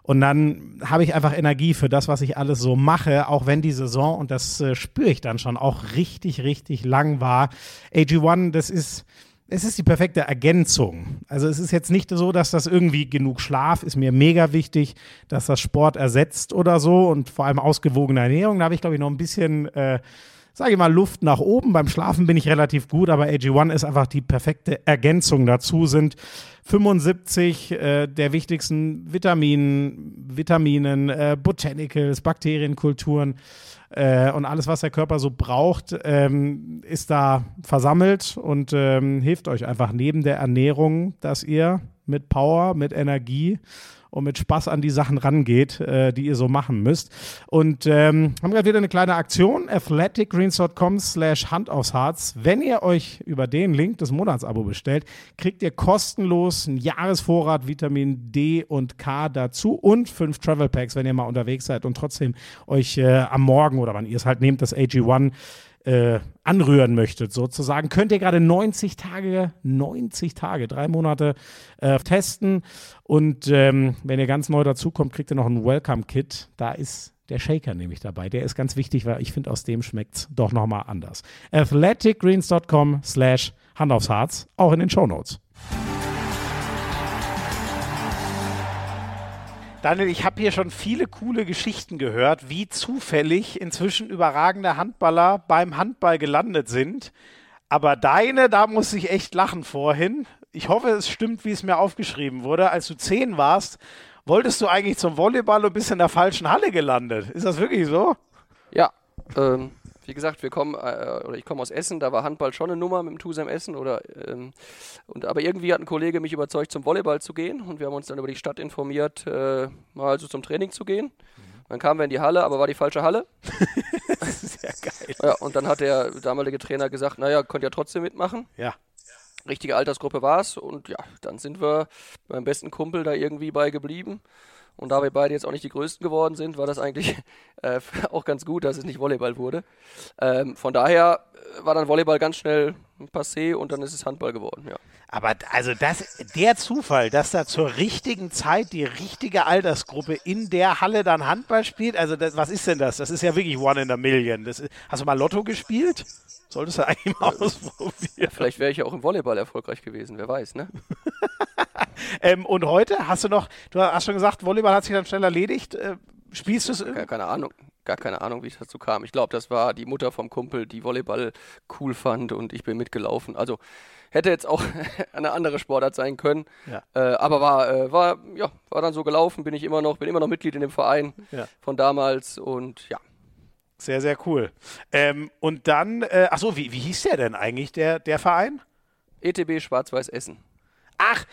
und dann habe ich einfach Energie für das, was ich alles so mache, auch wenn die Saison, und das äh, spüre ich dann schon, auch richtig, richtig lang war. AG1, das ist, es ist die perfekte Ergänzung. Also es ist jetzt nicht so, dass das irgendwie genug Schlaf ist mir mega wichtig, dass das Sport ersetzt oder so und vor allem ausgewogene Ernährung. Da habe ich, glaube ich, noch ein bisschen äh, sage ich mal, Luft nach oben. Beim Schlafen bin ich relativ gut, aber AG1 ist einfach die perfekte Ergänzung dazu. Sind 75 äh, der wichtigsten Vitaminen, Vitaminen, äh, Botanicals, Bakterienkulturen äh, und alles, was der Körper so braucht, ähm, ist da versammelt und ähm, hilft euch einfach neben der Ernährung, dass ihr mit Power, mit Energie und mit Spaß an die Sachen rangeht, äh, die ihr so machen müsst. Und ähm, haben gerade wieder eine kleine Aktion, athleticgreens.com slash Hand aufs Harz. Wenn ihr euch über den Link das Monatsabo bestellt, kriegt ihr kostenlos einen Jahresvorrat Vitamin D und K dazu und fünf Travel Packs, wenn ihr mal unterwegs seid und trotzdem euch äh, am Morgen oder wann ihr es halt nehmt, das AG1 äh, anrühren möchtet, sozusagen, könnt ihr gerade 90 Tage, 90 Tage, drei Monate äh, testen. Und ähm, wenn ihr ganz neu dazukommt, kriegt ihr noch ein Welcome-Kit. Da ist der Shaker nämlich dabei. Der ist ganz wichtig, weil ich finde, aus dem schmeckt es doch nochmal anders. athleticgreens.com slash Hand aufs Harz, auch in den Show Notes. Daniel, ich habe hier schon viele coole Geschichten gehört, wie zufällig inzwischen überragende Handballer beim Handball gelandet sind. Aber deine, da muss ich echt lachen vorhin. Ich hoffe, es stimmt, wie es mir aufgeschrieben wurde. Als du zehn warst, wolltest du eigentlich zum Volleyball und bist in der falschen Halle gelandet. Ist das wirklich so? Ja, ähm, wie gesagt, wir kommen, äh, oder ich komme aus Essen, da war Handball schon eine Nummer mit dem Tusem Essen. Oder, ähm, und, aber irgendwie hat ein Kollege mich überzeugt, zum Volleyball zu gehen. Und wir haben uns dann über die Stadt informiert, äh, mal so zum Training zu gehen. Mhm. Dann kamen wir in die Halle, aber war die falsche Halle. Sehr geil. Ja, und dann hat der damalige Trainer gesagt, naja, könnt ihr trotzdem mitmachen. Ja. Richtige Altersgruppe war es. Und ja, dann sind wir beim besten Kumpel da irgendwie bei geblieben. Und da wir beide jetzt auch nicht die Größten geworden sind, war das eigentlich äh, auch ganz gut, dass es nicht Volleyball wurde. Ähm, von daher äh, war dann Volleyball ganz schnell passé und dann ist es Handball geworden, ja. Aber also das, der Zufall, dass da zur richtigen Zeit die richtige Altersgruppe in der Halle dann Handball spielt, also das, was ist denn das? Das ist ja wirklich One in a Million. Das, hast du mal Lotto gespielt? Solltest du eigentlich mal ausprobieren. Vielleicht wäre ich ja auch im Volleyball erfolgreich gewesen, wer weiß, ne? ähm, und heute hast du noch, du hast schon gesagt, Volleyball hat sich dann schnell erledigt. Äh, spielst du es? Gar keine Ahnung. Gar keine Ahnung, wie es dazu kam. Ich glaube, das war die Mutter vom Kumpel, die Volleyball cool fand und ich bin mitgelaufen. Also hätte jetzt auch eine andere Sportart sein können. Ja. Äh, aber war, äh, war, ja, war dann so gelaufen, bin ich immer noch, bin immer noch Mitglied in dem Verein ja. von damals und ja. Sehr, sehr cool. Ähm, und dann, äh, achso, wie, wie hieß der denn eigentlich, der, der Verein? ETB Schwarz-Weiß Essen. Ach,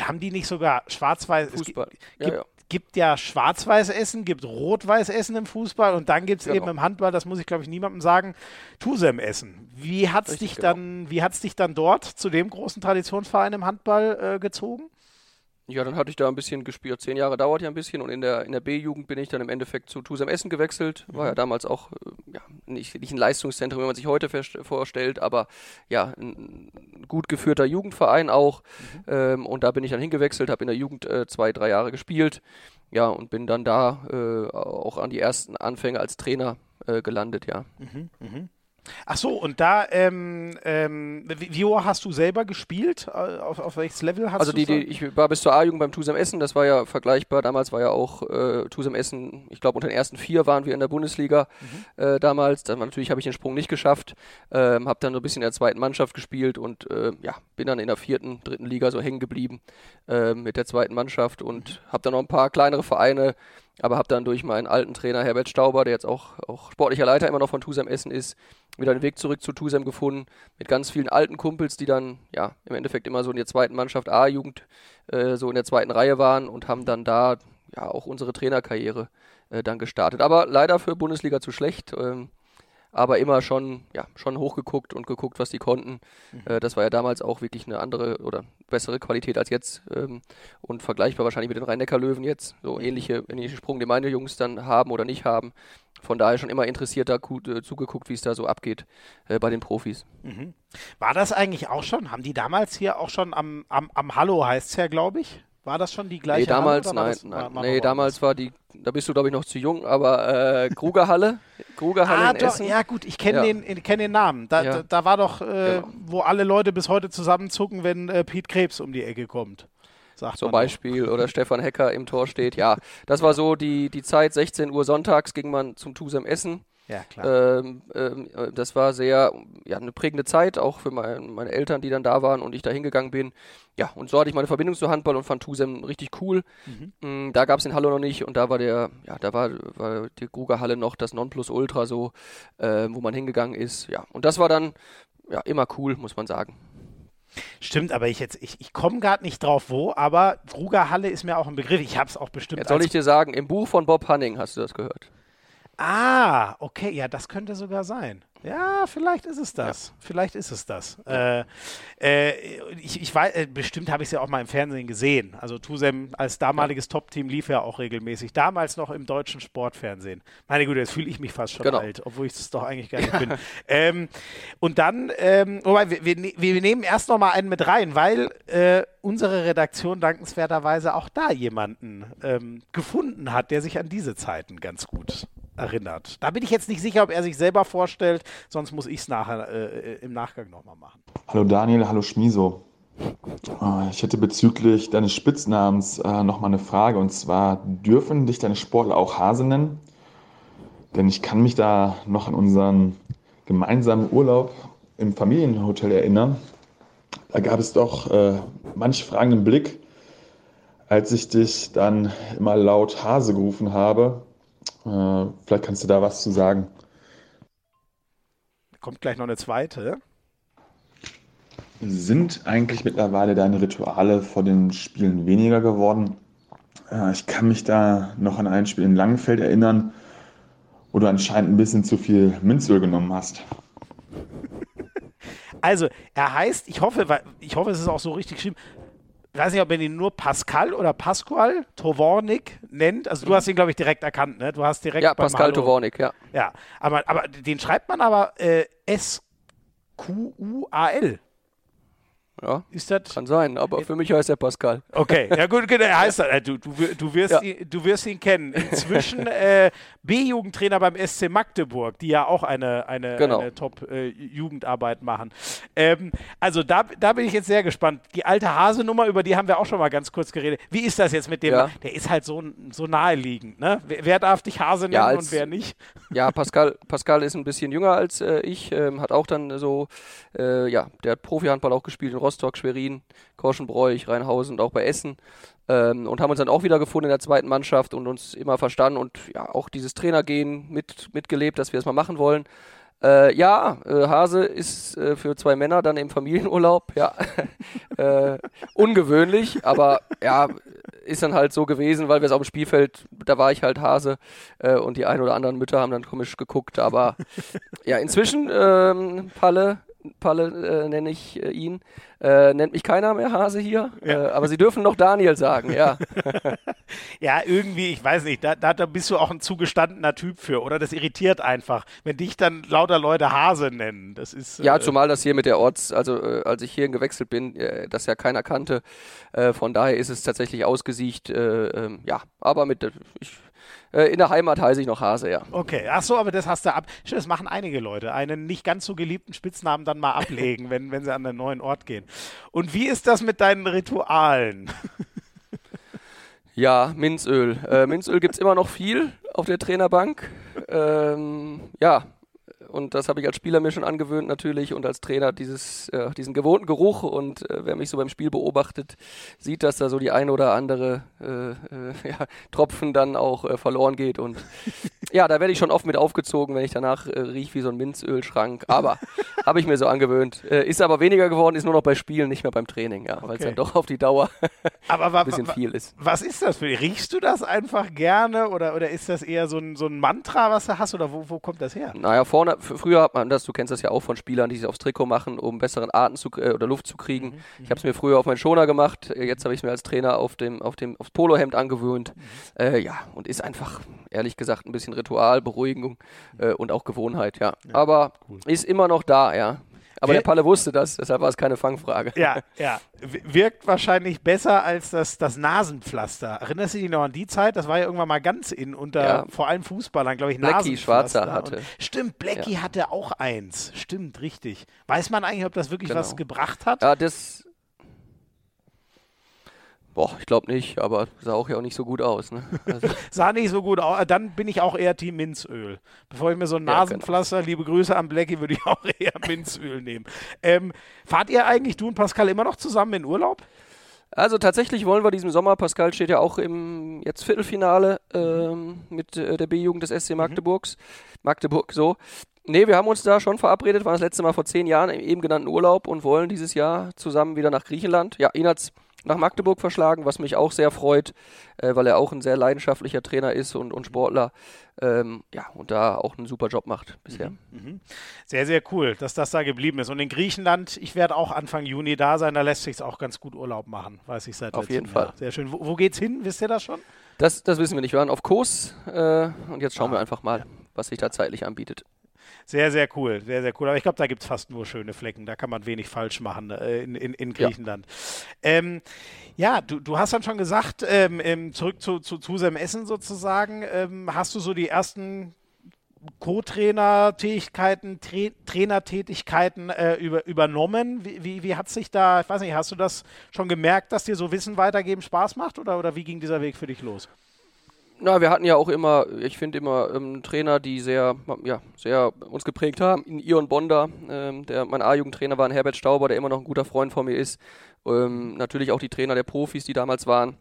haben die nicht sogar Schwarz-Weiß? Fußball. Es gibt, ja, ja. gibt ja Schwarz-Weiß Essen, gibt Rot-Weiß Essen im Fußball und dann gibt es genau. eben im Handball, das muss ich glaube ich niemandem sagen, Tusem Essen. Wie hat es dich, genau. dann, dich dann dort zu dem großen Traditionsverein im Handball äh, gezogen? Ja, dann hatte ich da ein bisschen gespielt. Zehn Jahre dauert ja ein bisschen und in der, in der B-Jugend bin ich dann im Endeffekt zu Tusem Essen gewechselt. War ja mhm. damals auch ja, nicht, nicht ein Leistungszentrum, wie man sich heute vorstellt, aber ja, ein gut geführter Jugendverein auch. Mhm. Ähm, und da bin ich dann hingewechselt, habe in der Jugend äh, zwei, drei Jahre gespielt. Ja, und bin dann da äh, auch an die ersten Anfänge als Trainer äh, gelandet, ja. Mhm, mh. Ach so, und da, ähm, ähm, wie, hoch hast du selber gespielt? Äh, auf, auf welches Level hast also du Also ich war bis zur A-Jugend beim Tusem Essen, das war ja vergleichbar. Damals war ja auch äh, Tusem Essen, ich glaube unter den ersten vier waren wir in der Bundesliga mhm. äh, damals. Dann, natürlich habe ich den Sprung nicht geschafft, ähm, habe dann so ein bisschen in der zweiten Mannschaft gespielt und äh, ja, bin dann in der vierten, dritten Liga so hängen geblieben äh, mit der zweiten Mannschaft und mhm. habe dann noch ein paar kleinere Vereine aber habe dann durch meinen alten Trainer Herbert Stauber, der jetzt auch, auch sportlicher Leiter immer noch von Tusem Essen ist, wieder den Weg zurück zu Tusem gefunden, mit ganz vielen alten Kumpels, die dann ja im Endeffekt immer so in der zweiten Mannschaft A-Jugend äh, so in der zweiten Reihe waren und haben dann da ja auch unsere Trainerkarriere äh, dann gestartet. Aber leider für Bundesliga zu schlecht. Ähm, aber immer schon, ja, schon hochgeguckt und geguckt, was die konnten. Mhm. Äh, das war ja damals auch wirklich eine andere oder bessere Qualität als jetzt ähm, und vergleichbar wahrscheinlich mit den Rhein-Neckar-Löwen jetzt. So ähnliche, ähnliche Sprung, den meine Jungs dann haben oder nicht haben. Von daher schon immer interessiert da äh, zugeguckt, wie es da so abgeht äh, bei den Profis. Mhm. War das eigentlich auch schon? Haben die damals hier auch schon am, am, am Hallo heißt es ja, glaube ich? War das schon die gleiche nee, damals, Halle, nein, das, nein, war, nee, damals war die, da bist du glaube ich noch zu jung, aber äh, Krugerhalle, Krugerhalle ah, in doch, Essen. Ja gut, ich kenne ja. den, kenn den Namen. Da, ja. da, da, war doch, äh, genau. wo alle Leute bis heute zusammenzucken, wenn äh, Piet Krebs um die Ecke kommt. Sagt Zum Beispiel, oder Stefan Hecker im Tor steht. Ja, das war so die, die Zeit, 16 Uhr sonntags ging man zum Tusem Essen. Ja, klar. Ähm, ähm, das war sehr, ja, eine prägende Zeit, auch für mein, meine Eltern, die dann da waren und ich da hingegangen bin. Ja, und so hatte ich meine Verbindung zu Handball und fand Tusem richtig cool. Mhm. Mm, da gab es den Hallo noch nicht und da war der, ja, da war, war die Grugerhalle noch das Nonplusultra so, äh, wo man hingegangen ist. Ja, und das war dann, ja, immer cool, muss man sagen. Stimmt, aber ich jetzt, ich, ich komme gerade nicht drauf, wo, aber Grugerhalle ist mir auch ein Begriff. Ich habe es auch bestimmt. Jetzt soll ich dir sagen, im Buch von Bob Hanning hast du das gehört. Ah, okay, ja, das könnte sogar sein. Ja, vielleicht ist es das. Ja. Vielleicht ist es das. Äh, äh, ich, ich weiß, äh, bestimmt habe ich es ja auch mal im Fernsehen gesehen. Also Tusem als damaliges ja. Top-Team lief ja auch regelmäßig. Damals noch im deutschen Sportfernsehen. Meine Güte, jetzt fühle ich mich fast schon genau. alt, obwohl ich es doch eigentlich gar nicht bin. Ähm, und dann, ähm, wobei, wir, wir, ne-, wir, nehmen erst noch mal einen mit rein, weil äh, unsere Redaktion dankenswerterweise auch da jemanden ähm, gefunden hat, der sich an diese Zeiten ganz gut erinnert. Da bin ich jetzt nicht sicher, ob er sich selber vorstellt, sonst muss ich es äh, im Nachgang nochmal machen. Hallo Daniel, hallo Schmiso. Äh, ich hätte bezüglich deines Spitznamens äh, nochmal eine Frage und zwar, dürfen dich deine Sportler auch Hase nennen? Denn ich kann mich da noch an unseren gemeinsamen Urlaub im Familienhotel erinnern. Da gab es doch äh, manch fragenden Blick, als ich dich dann immer laut Hase gerufen habe äh, vielleicht kannst du da was zu sagen. Kommt gleich noch eine zweite. Sind eigentlich mittlerweile deine Rituale vor den Spielen weniger geworden? Äh, ich kann mich da noch an ein Spiel in Langenfeld erinnern, wo du anscheinend ein bisschen zu viel Minzöl genommen hast. Also, er heißt, ich hoffe, ich hoffe, es ist auch so richtig geschrieben, ich weiß nicht, ob man ihn nur Pascal oder Pascual Tovornik nennt. Also du hast ihn, glaube ich, direkt erkannt, ne? Du hast direkt Ja, Pascal Hallo, Tovornik, ja. Ja, aber, aber den schreibt man aber äh, S-Q-U-A-L. Ja, ist das? Kann sein, aber für mich heißt er Pascal. Okay, ja gut, genau, er heißt ja. du, du, du, wirst ja. ihn, du wirst ihn kennen. Inzwischen äh, B-Jugendtrainer beim SC Magdeburg, die ja auch eine, eine, genau. eine Top-Jugendarbeit äh, machen. Ähm, also da, da bin ich jetzt sehr gespannt. Die alte Hase-Nummer, über die haben wir auch schon mal ganz kurz geredet. Wie ist das jetzt mit dem? Ja. Der ist halt so, so naheliegend. Ne? Wer, wer darf dich Hase nennen als, und wer nicht? Ja, Pascal, Pascal ist ein bisschen jünger als äh, ich, ähm, hat auch dann so, äh, ja, der hat Profi-Handball auch gespielt in Rostock, Schwerin, Korschenbräuch, Rheinhausen und auch bei Essen. Ähm, und haben uns dann auch wieder gefunden in der zweiten Mannschaft und uns immer verstanden und ja auch dieses Trainergehen mit, mitgelebt, dass wir das mal machen wollen. Äh, ja, äh, Hase ist äh, für zwei Männer dann im Familienurlaub, ja, äh, ungewöhnlich, aber ja, ist dann halt so gewesen, weil wir es auf dem Spielfeld, da war ich halt Hase äh, und die ein oder anderen Mütter haben dann komisch geguckt, aber ja, inzwischen, ähm, Palle, Hasepalle äh, nenne ich äh, ihn. Äh, nennt mich keiner mehr Hase hier, ja. Äh, aber sie dürfen noch Daniel sagen, ja. ja, irgendwie, ich weiß nicht, da, da, da, bist du auch ein zugestandener Typ für, oder? Das irritiert einfach, wenn dich dann lauter Leute Hase nennen. Das ist, ja, zumal das hier mit der Orts, also als ich hierhin gewechselt bin, das ja keiner kannte. von daher ist es tatsächlich ausgesiecht, ähm, ja, aber mit, ich äh, in der Heimat heiße ich noch Hase, ja. Okay, ach so, aber das hast du ab. Das machen einige Leute, einen nicht ganz so geliebten Spitznamen dann mal ablegen, wenn, wenn sie an einen neuen Ort gehen. Und wie ist das mit deinen Ritualen? Ja, Minzöl. Äh, Minzöl gibt es immer noch viel auf der Trainerbank. Ähm, ja, und das habe ich als Spieler mir schon angewöhnt natürlich und als Trainer dieses, äh, diesen gewohnten Geruch. Und äh, wer mich so beim Spiel beobachtet, sieht, dass da so die ein oder andere äh, äh ja, Tropfen dann auch äh, verloren geht. Und ja, da werde ich schon oft mit aufgezogen, wenn ich danach äh, rieche wie so ein Minzölschrank. Aber habe ich mir so angewöhnt. ist aber weniger geworden, ist nur noch bei Spielen, nicht mehr beim Training, ja, weil es dann doch auf die Dauer ein bisschen viel ist. Was ist das für dich? Riechst du das einfach gerne oder, oder ist das eher so ein, so ein Mantra, was du hast oder wo, wo kommt das her? Naja, vorne, früher hat man das, du kennst das ja auch von Spielern, die sich aufs Trikot machen, um besseren Atem zu, äh, oder Luft zu kriegen. Mhm, ich habe es mir früher auf meinen Schoner gemacht, jetzt habe ich es mir als Trainer auf dem, auf dem, aufs Polohemd angewöhnt. Mhm. Äh, ja, und ist einfach, ehrlich gesagt, ein bisschen Ritual, Beruhigung äh, und auch Gewohnheit, ja. ja Aber cool. ist immer noch da, ja. Aber der Palle wusste das, deshalb war es keine Fangfrage. Ja, ja. Wirkt wahrscheinlich besser als das, das Nasenpflaster. Erinnerst du dich noch an die Zeit? Das war ja irgendwann mal ganz in, unter ja. vor allem Fußballern, glaube ich, Blackie Schwarzer hatte. Und, stimmt, Blackie ja. hatte auch eins. Stimmt, richtig. Weiß man eigentlich, ob das wirklich genau. was gebracht hat? Ja, das Boah, ich glaube nicht, aber sah auch ja auch nicht so gut aus. Ne? Also sah nicht so gut aus. Dann bin ich auch eher Team Minzöl. Bevor ich mir so ein Nasenpflaster, ja, genau. liebe Grüße an Blackie, würde ich auch eher Minzöl nehmen. Ähm, fahrt ihr eigentlich, du und Pascal, immer noch zusammen in Urlaub? Also tatsächlich wollen wir diesen Sommer, Pascal steht ja auch im jetzt Viertelfinale ähm, mit äh, der B-Jugend des SC Magdeburgs. Mhm. Magdeburg so. Nee, wir haben uns da schon verabredet, waren das letzte Mal vor zehn Jahren im eben genannten Urlaub und wollen dieses Jahr zusammen wieder nach Griechenland. Ja, ihn hat's nach Magdeburg verschlagen, was mich auch sehr freut, äh, weil er auch ein sehr leidenschaftlicher Trainer ist und, und Sportler. Ähm, ja, und da auch einen super Job macht bisher. Mhm, mhm. Sehr, sehr cool, dass das da geblieben ist. Und in Griechenland, ich werde auch Anfang Juni da sein, da lässt sich auch ganz gut Urlaub machen, weiß ich seit Auf jeden Fall. Sehr schön. Wo, wo, geht's hin? Wisst ihr das schon? Das, das wissen wir nicht. Wir waren auf Kurs äh, und jetzt schauen ah. wir einfach mal, was sich da zeitlich anbietet. Sehr, sehr cool, sehr, sehr cool. Aber ich glaube, da gibt es fast nur schöne Flecken. Da kann man wenig falsch machen äh, in, in, in, Griechenland. Ja, ähm, ja du, du hast dann schon gesagt, ähm, ähm, zurück zu, zu Tusem Essen sozusagen, ähm, hast du so die ersten Co-Trainer-Tätigkeiten, Tra Trainertätigkeiten äh, über, übernommen. Wie, wie, wie, hat sich da, ich weiß nicht, hast du das schon gemerkt, dass dir so Wissen weitergeben Spaß macht oder, oder wie ging dieser Weg für dich los? Na, wir hatten ja auch immer, ich finde immer ähm, Trainer, die sehr, ja, sehr uns geprägt haben. In Ion Bonder, ähm, der mein A-Jugendtrainer war, ein Herbert Stauber, der immer noch ein guter Freund von mir ist. Ähm, natürlich auch die Trainer der Profis, die damals waren.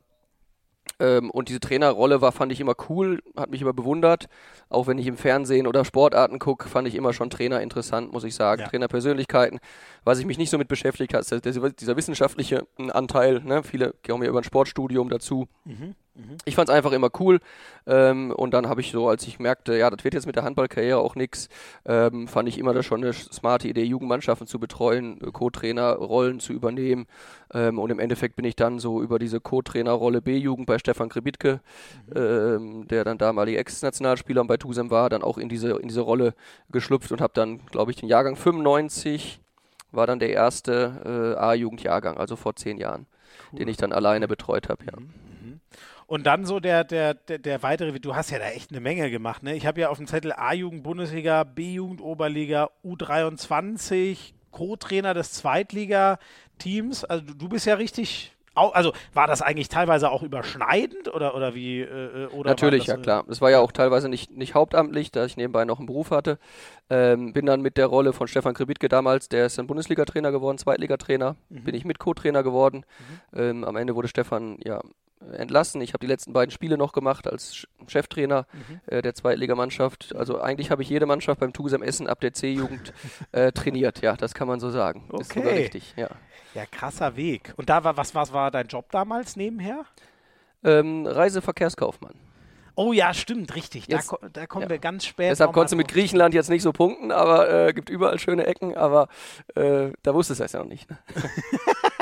Ähm, und diese Trainerrolle war, fand ich immer cool, hat mich immer bewundert. Auch wenn ich im Fernsehen oder Sportarten gucke, fand ich immer schon Trainer interessant, muss ich sagen. Ja. Trainerpersönlichkeiten. Was ich mich nicht so mit beschäftigt habe, ist dieser wissenschaftliche Anteil. Ne? Viele kommen ja über ein Sportstudium dazu. Mhm. Mhm. Ich fand es einfach immer cool. Ähm, und dann habe ich so, als ich merkte, ja, das wird jetzt mit der Handballkarriere auch nichts, ähm, fand ich immer das schon eine smarte Idee, Jugendmannschaften zu betreuen, äh, Co-Trainer-Rollen zu übernehmen. Ähm, und im Endeffekt bin ich dann so über diese Co-Trainer-Rolle B-Jugend bei Stefan Kribitke, mhm. Ähm, der dann damalige Ex-Nationalspieler bei Tusem war, dann auch in diese, in diese Rolle geschlüpft und habe dann, glaube ich, den Jahrgang 95 war dann der erste äh, A-Jugendjahrgang, also vor zehn Jahren, cool. den ich dann alleine betreut habe, ja. Mhm. Und dann so der, der, der, der weitere, du hast ja da echt eine Menge gemacht, ne? Ich habe ja auf dem Zettel A-Jugend Bundesliga, B-Jugend Oberliga, U23, Co-Trainer des Zweitliga-Teams. Also du, du bist ja richtig also war das eigentlich teilweise auch überschneidend oder, oder wie? Äh, äh oder Natürlich, ja klar. Das war ja auch teilweise nicht, nicht hauptamtlich, da ich nebenbei noch einen Beruf hatte. Ähm, bin dann mit der Rolle von Stefan Kribitke damals, der ist dann Bundesliga-Trainer geworden, Zweitligatrainer, mhm. bin ich mit Co-Trainer geworden. Mhm. Ähm, am Ende wurde Stefan ja entlassen. Ich habe die letzten beiden Spiele noch gemacht als Cheftrainer mhm. äh, der Zweitligamannschaft. Also eigentlich habe ich jede Mannschaft beim Tusem Essen ab der C-Jugend äh, trainiert. Ja, das kann man so sagen. Okay. Ist sogar richtig, ja. Ja, krasser Weg. Und da war, was, was war dein Job damals nebenher? Ähm, Reiseverkehrskaufmann. Oh ja, stimmt, richtig. Jetzt- da, da kommen ja. wir ganz spät. Deshalb konntest du mit. Griechenland jetzt nicht so punkten, aber äh, gibt überall schöne Ecken, aber äh, da wusstest du es ja noch nicht. Ne?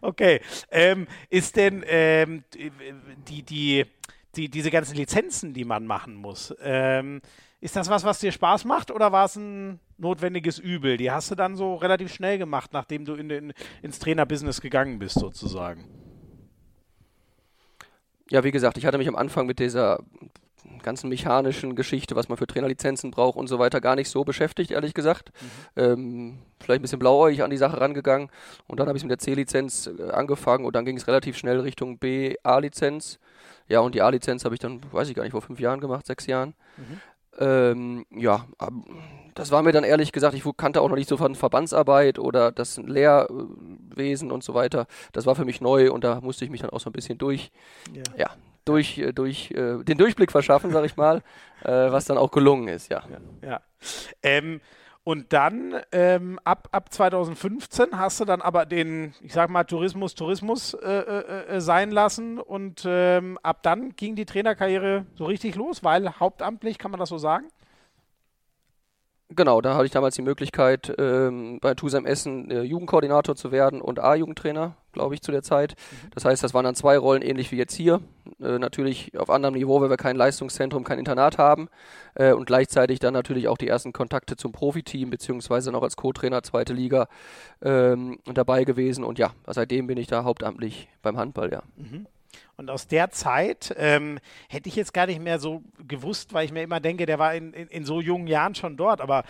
Okay. Ähm, ist denn ähm, die, die, die, diese ganzen Lizenzen, die man machen muss, ähm, ist das was, was dir Spaß macht oder war es ein notwendiges Übel? Die hast du dann so relativ schnell gemacht, nachdem du in den, ins Trainerbusiness gegangen bist, sozusagen. Ja, wie gesagt, ich hatte mich am Anfang mit dieser ganzen mechanischen Geschichte, was man für Trainerlizenzen braucht und so weiter, gar nicht so beschäftigt, ehrlich gesagt. Ähm, vielleicht ein bisschen blauäugig an die Sache rangegangen. Und dann habe ich mit der C-Lizenz äh, angefangen und dann ging es relativ schnell Richtung B-A-Lizenz. Ja, und die A-Lizenz habe ich dann, weiß ich gar nicht, vor fünf Jahren gemacht, sechs Jahren. Ähm, ja, das war mir dann ehrlich gesagt, ich kannte auch noch nicht so von Verbandsarbeit oder das Lehrwesen und so weiter. Das war für mich neu und da musste ich mich dann auch so ein bisschen durch, Ja. ja, durch, äh, durch äh, den Durchblick verschaffen, sag ich mal, äh, was dann auch gelungen ist, ja. Ja. Ähm, und dann ähm, ab, ab 2015 hast du dann aber den, ich sag mal, Tourismus Tourismus äh, äh, äh, sein lassen und ähm, ab dann ging die Trainerkarriere so richtig los, weil hauptamtlich, kann man das so sagen? Genau, da hatte ich damals die Möglichkeit, ähm, bei Tusem Essen äh, Jugendkoordinator zu werden und A-Jugendtrainer, glaube ich, zu der Zeit. Das heißt, das waren dann zwei Rollen, ähnlich wie jetzt hier. Äh, natürlich auf anderem Niveau, weil wir kein Leistungszentrum, kein Internat haben. Äh, und gleichzeitig dann natürlich auch die ersten Kontakte zum Profiteam, beziehungsweise noch als Co-Trainer zweite Liga ähm, dabei gewesen. Und ja, seitdem bin ich da hauptamtlich beim Handball, ja. Und aus der Zeit ähm, hätte ich jetzt gar nicht mehr so gewusst, weil ich mir immer denke, der war in, in, in so jungen Jahren schon dort. Aber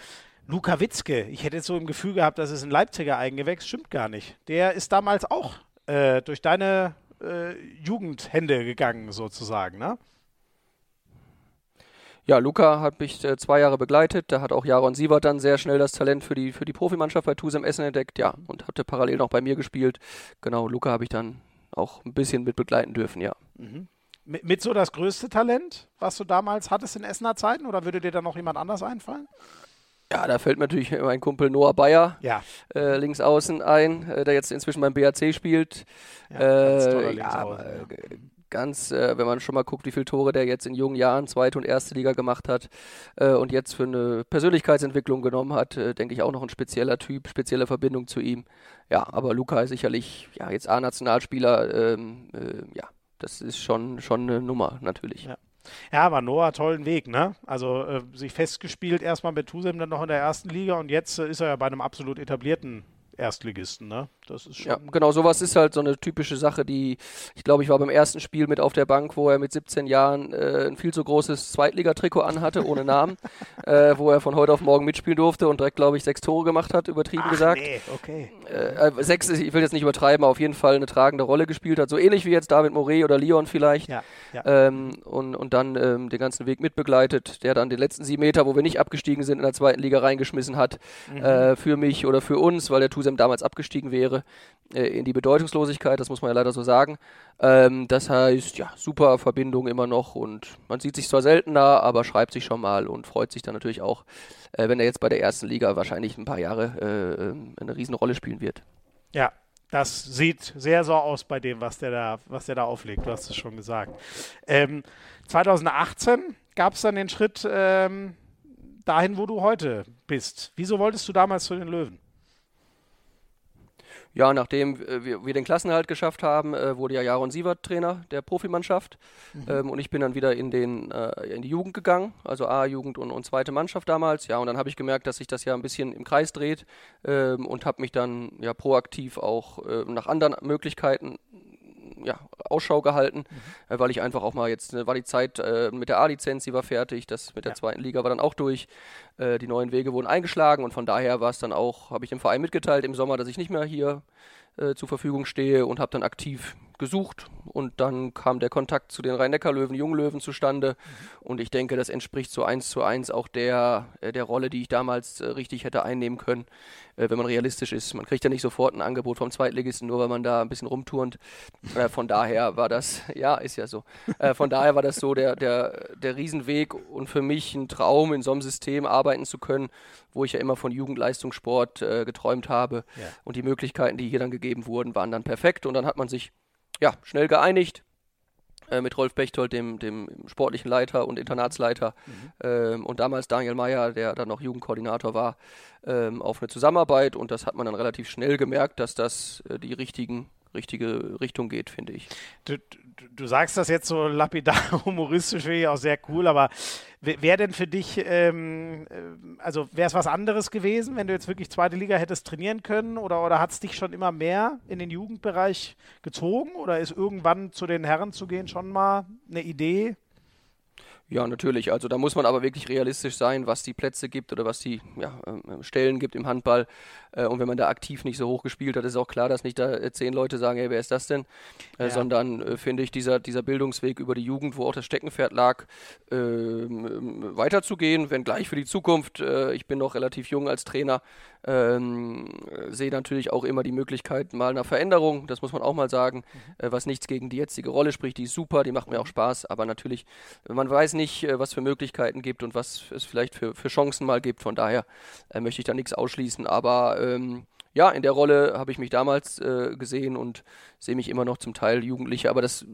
Luka Witzke, ich hätte jetzt so im Gefühl gehabt, das ist ein Leipziger Eigengewächs, stimmt gar nicht. Der ist damals auch äh, durch deine äh, Jugendhände gegangen, sozusagen, ne? Ja, Luca hat mich äh, zwei Jahre begleitet. Da hat auch Jaron Sievert dann sehr schnell das Talent für die, für die Profimannschaft bei Tusem Essen entdeckt. Ja, und hatte parallel noch bei mir gespielt. Genau, Luca habe ich dann auch ein bisschen mit begleiten dürfen, ja. Mit, mit so das größte Talent, was du damals hattest in Essener Zeiten? Oder würde dir da noch jemand anders einfallen? Ja, da fällt mir natürlich mein Kumpel Noah Bayer Ja, äh, links außen ein, äh, der jetzt inzwischen beim BAC spielt. ja ganz äh, ja, äh, ja. ganz, äh, wenn man schon mal guckt, wie viele Tore der jetzt in jungen Jahren zweite und erste Liga gemacht hat äh, und jetzt für eine Persönlichkeitsentwicklung genommen hat, denke ich auch noch ein spezieller Typ, spezielle Verbindung zu ihm. Ja, aber Luca ist sicherlich ja jetzt A-Nationalspieler, ähm, äh, ja, das ist schon schon eine Nummer natürlich. Ja. Ja, aber Noah, tollen Weg, ne? Also äh, sich festgespielt erstmal mit Tusem, dann noch in der ersten Liga und jetzt äh, ist er ja bei einem absolut etablierten Erstligisten, ne? Das ist schon. Ja, genau, sowas ist halt so eine typische Sache, die, ich glaube, ich war beim ersten Spiel mit auf der Bank, wo er mit 17 Jahren äh, ein viel zu großes Zweitligatrikot anhatte, ohne Namen, äh, wo er von heute auf morgen mitspielen durfte und direkt, glaube ich, sechs Tore gemacht hat, übertrieben Ach, gesagt. Nee, okay. Äh, äh, sechs, ich will jetzt nicht übertreiben, aber auf jeden Fall eine tragende Rolle gespielt hat. So ähnlich wie jetzt David Moret oder Leon vielleicht. Ja, ja. Ähm, und, und dann ähm, den ganzen Weg mitbegleitet, der dann den letzten sieben Meter, wo wir nicht abgestiegen sind, in der zweiten Liga reingeschmissen hat, äh, für mich oder für uns, weil der Tusem damals abgestiegen wäre, äh, in die Bedeutungslosigkeit, das muss man ja leider so sagen. Ähm, das heißt, ja, super Verbindung immer noch und man sieht sich zwar seltener, aber schreibt sich schon mal und freut sich dann natürlich auch, äh, wenn er jetzt bei der ersten Liga wahrscheinlich ein paar Jahre äh, ähm, eine Riesenrolle spielen wird. Ja, das sieht sehr so aus bei dem, was der da, was der da auflegt. Du hast es schon gesagt. Ähm, 2018 gab es dann den Schritt ähm, dahin, wo du heute bist. Wieso wolltest du damals zu den Löwen? Ja, nachdem äh, wir, wir den Klassenerhalt geschafft haben, äh, wurde ja Jaron Sievert Trainer der Profimannschaft. Ähm, und ich bin dann wieder in, den, äh, in die Jugend gegangen, also A-Jugend und, und zweite Mannschaft damals. Ja, und dann habe ich gemerkt, dass sich das ja ein bisschen im Kreis dreht ähm, und habe mich dann ja proaktiv auch äh, nach anderen Möglichkeiten ja, Ausschau gehalten, äh, weil ich einfach auch mal jetzt, äh, war die Zeit äh, mit der A-Lizenz, die war fertig, das mit der Ja. zweiten Liga war dann auch durch, äh, die neuen Wege wurden eingeschlagen und von daher war es dann auch, habe ich dem Verein mitgeteilt im Sommer, dass ich nicht mehr hier äh, zur Verfügung stehe und habe dann aktiv gesucht und dann kam der Kontakt zu den Rhein-Neckar-Löwen, Junglöwen zustande und ich denke, das entspricht so eins zu eins auch der, äh, der Rolle, die ich damals äh, richtig hätte einnehmen können, äh, wenn man realistisch ist. Man kriegt ja nicht sofort ein Angebot vom Zweitligisten, nur weil man da ein bisschen rumturnt. Von daher war das, ja, ist ja so. Von daher war das so der, der, der Riesenweg und für mich ein Traum, in so einem System arbeiten zu können, wo ich ja immer von Jugendleistungssport geträumt habe. Ja. Und die Möglichkeiten, die hier dann gegeben wurden, waren dann perfekt und dann hat man sich ja, schnell geeinigt. äh, mit Rolf Bechtold, dem, dem sportlichen Leiter und Internatsleiter mhm. ähm, und damals Daniel Meyer, der dann noch Jugendkoordinator war, ähm, auf eine Zusammenarbeit und das hat man dann relativ schnell gemerkt, dass das äh, die richtigen richtige Richtung geht, finde ich. Du, du, du, sagst das jetzt so lapidar humoristisch, finde ich auch sehr cool, aber wäre denn für dich, ähm, äh, also wäre es was anderes gewesen, wenn du jetzt wirklich zweite Liga hättest trainieren können oder, oder hat es dich schon immer mehr in den Jugendbereich gezogen oder ist irgendwann zu den Herren zu gehen schon mal eine Idee? Ja, natürlich. Also da muss man aber wirklich realistisch sein, was die Plätze gibt oder was die ja, ähm, Stellen gibt im Handball. Äh, und wenn man da aktiv nicht so hoch gespielt hat, ist auch klar, dass nicht da äh, zehn Leute sagen, hey, wer ist das denn? Äh, ja. Sondern äh, finde ich, dieser, dieser Bildungsweg über die Jugend, wo auch das Steckenpferd lag, ähm, weiterzugehen, wenn gleich für die Zukunft. Äh, ich bin noch relativ jung als Trainer, ähm, sehe natürlich auch immer die Möglichkeit mal einer Veränderung, das muss man auch mal sagen, mhm. Äh, was nichts gegen die jetzige Rolle spricht, die ist super, die macht mir auch Spaß, aber natürlich, man weiß nicht, äh, was für Möglichkeiten gibt und was es vielleicht für, für Chancen mal gibt. Von daher äh, möchte ich da nichts ausschließen. Aber ähm, ja, in der Rolle habe ich mich damals äh, gesehen und sehe mich immer noch zum Teil Jugendliche. Aber das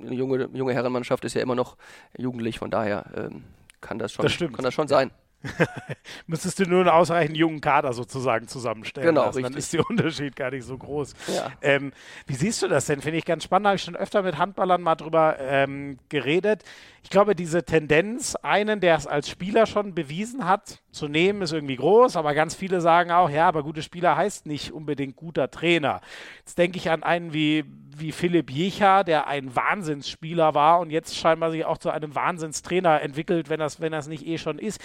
eine junge, junge Herrenmannschaft ist ja immer noch jugendlich, von daher ähm, kann das schon, das kann das schon sein. Müsstest du nur einen ausreichend jungen Kader sozusagen zusammenstellen. Genau, lassen. Dann ist der Unterschied gar nicht so groß. Ja. Ähm, wie siehst du das denn? Finde ich ganz spannend. Habe ich schon öfter mit Handballern mal drüber ähm, geredet. Ich glaube, diese Tendenz, einen, der es als Spieler schon bewiesen hat, zu nehmen, ist irgendwie groß. Aber ganz viele sagen auch, ja, aber guter Spieler heißt nicht unbedingt guter Trainer. Jetzt denke ich an einen wie, wie Philipp Jecher, der ein Wahnsinnsspieler war und jetzt scheinbar sich auch zu einem Wahnsinnstrainer entwickelt, wenn das, wenn das nicht eh schon ist.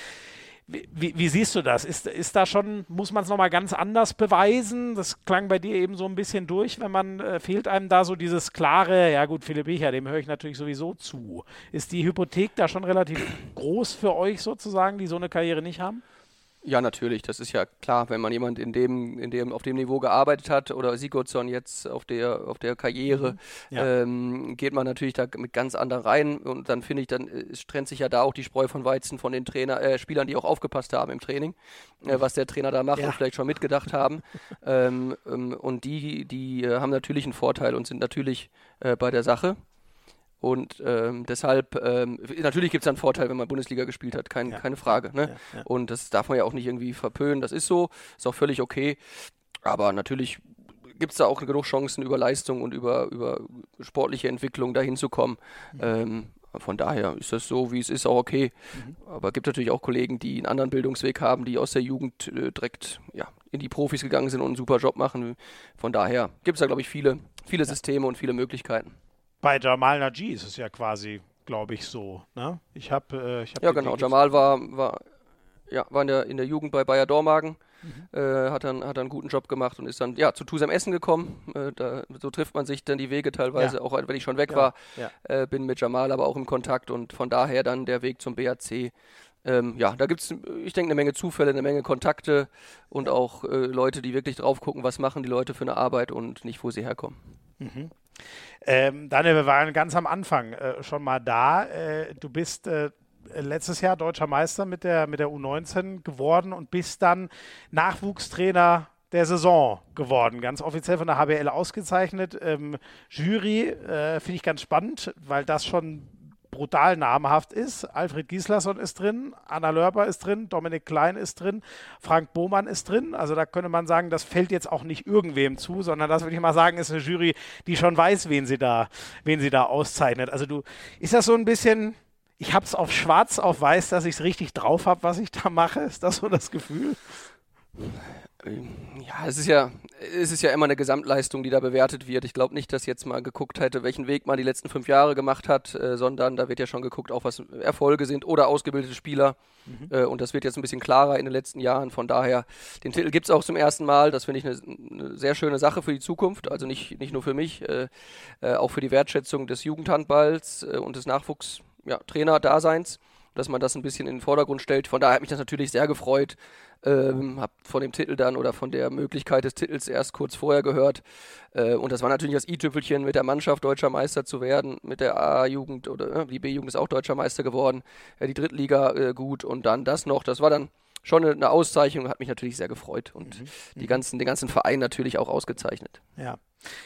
Wie, wie, siehst du das? Ist, ist da schon, muss man es nochmal ganz anders beweisen? Das klang bei dir eben so ein bisschen durch, wenn man, äh, fehlt einem da so dieses klare, ja gut, Philipp Becher, dem höre ich natürlich sowieso zu. Ist die Hypothek da schon relativ groß für euch sozusagen, die so eine Karriere nicht haben? Ja, natürlich, das ist ja klar, wenn man jemand in dem, in dem, auf dem Niveau gearbeitet hat oder Sigurdsson jetzt auf der, auf der Karriere, mhm. ja. ähm, geht man natürlich da mit ganz anderen rein und dann finde ich, dann äh, trennt sich ja da auch die Spreu von Weizen von den Trainer, äh, Spielern, die auch aufgepasst haben im Training, äh, was der Trainer da macht ja. und vielleicht schon mitgedacht haben. ähm, ähm, und die, die äh, haben natürlich einen Vorteil und sind natürlich äh, bei der Sache. Und ähm, deshalb, ähm, natürlich gibt es einen Vorteil, wenn man Bundesliga gespielt hat, kein, ja. keine Frage. Ne? Ja, ja. Und das darf man ja auch nicht irgendwie verpönen. Das ist so, ist auch völlig okay. Aber natürlich gibt es da auch genug Chancen, über Leistung und über, über sportliche Entwicklung dahin zu kommen. Mhm. Ähm, von daher ist das so, wie es ist, auch okay. Mhm. Aber es gibt natürlich auch Kollegen, die einen anderen Bildungsweg haben, die aus der Jugend äh, direkt ja, in die Profis gegangen sind und einen super Job machen. Von daher gibt es da, glaube ich, viele, viele Systeme und viele Möglichkeiten bei Jamal Naji ist es ja quasi, glaube ich, so. Ne? Ich habe, äh, hab ja genau. Jamal war, war, ja, war in der, in der Jugend bei Bayer Dormagen, mhm. äh, hat dann, hat dann einen guten Job gemacht und ist dann ja zu Tusem Essen gekommen. Äh, da, so trifft man sich dann die Wege teilweise, ja. auch wenn ich schon weg ja. war. Ja. Äh, bin mit Jamal aber auch im Kontakt und von daher dann der Weg zum BAC. Ähm, ja, da gibt es, ich denke, eine Menge Zufälle, eine Menge Kontakte und auch äh, Leute, die wirklich drauf gucken, was machen die Leute für eine Arbeit und nicht, wo sie herkommen. Mhm. Ähm, Daniel, wir waren ganz am Anfang äh, schon mal da. Äh, du bist äh, letztes Jahr deutscher Meister mit der, mit der U19 geworden und bist dann Nachwuchstrainer der Saison geworden, ganz offiziell von der HBL ausgezeichnet. Ähm, Jury äh, finde ich ganz spannend, weil das schon brutal namhaft ist. Alfred Gislason ist drin, Anna Lörper ist drin, Dominik Klein ist drin, Frank Bohmann ist drin. Also da könnte man sagen, das fällt jetzt auch nicht irgendwem zu, sondern das würde ich mal sagen, ist eine Jury, die schon weiß, wen sie da, wen sie da auszeichnet. Also du, ist das so ein bisschen, ich habe es auf schwarz auf weiß, dass ich es richtig drauf habe, was ich da mache? Ist das so das Gefühl? Ja, es ist ja, es ist ja immer eine Gesamtleistung, die da bewertet wird. Ich glaube nicht, dass jetzt mal geguckt hätte, welchen Weg man die letzten fünf Jahre gemacht hat, äh, sondern da wird ja schon geguckt, auch was Erfolge sind oder ausgebildete Spieler. Mhm. Äh, und das wird jetzt ein bisschen klarer in den letzten Jahren. Von daher, den Titel gibt es auch zum ersten Mal. Das finde ich eine, eine, sehr schöne Sache für die Zukunft. Also nicht, nicht nur für mich, äh, äh auch für die Wertschätzung des Jugendhandballs äh, und des Nachwuchstrainer-Daseins. Ja, dass man das ein bisschen in den Vordergrund stellt. Von daher hat mich das natürlich sehr gefreut, ähm, hab von dem Titel dann oder von der Möglichkeit des Titels erst kurz vorher gehört. Äh, und das war natürlich das i-Tüpfelchen, mit der Mannschaft deutscher Meister zu werden, mit der A-Jugend oder äh, die B-Jugend ist auch deutscher Meister geworden, ja, die Drittliga äh, gut und dann das noch. Das war dann schon eine, Auszeichnung, hat mich natürlich sehr gefreut und mhm. die mhm. ganzen, den ganzen Verein natürlich auch ausgezeichnet. Ja.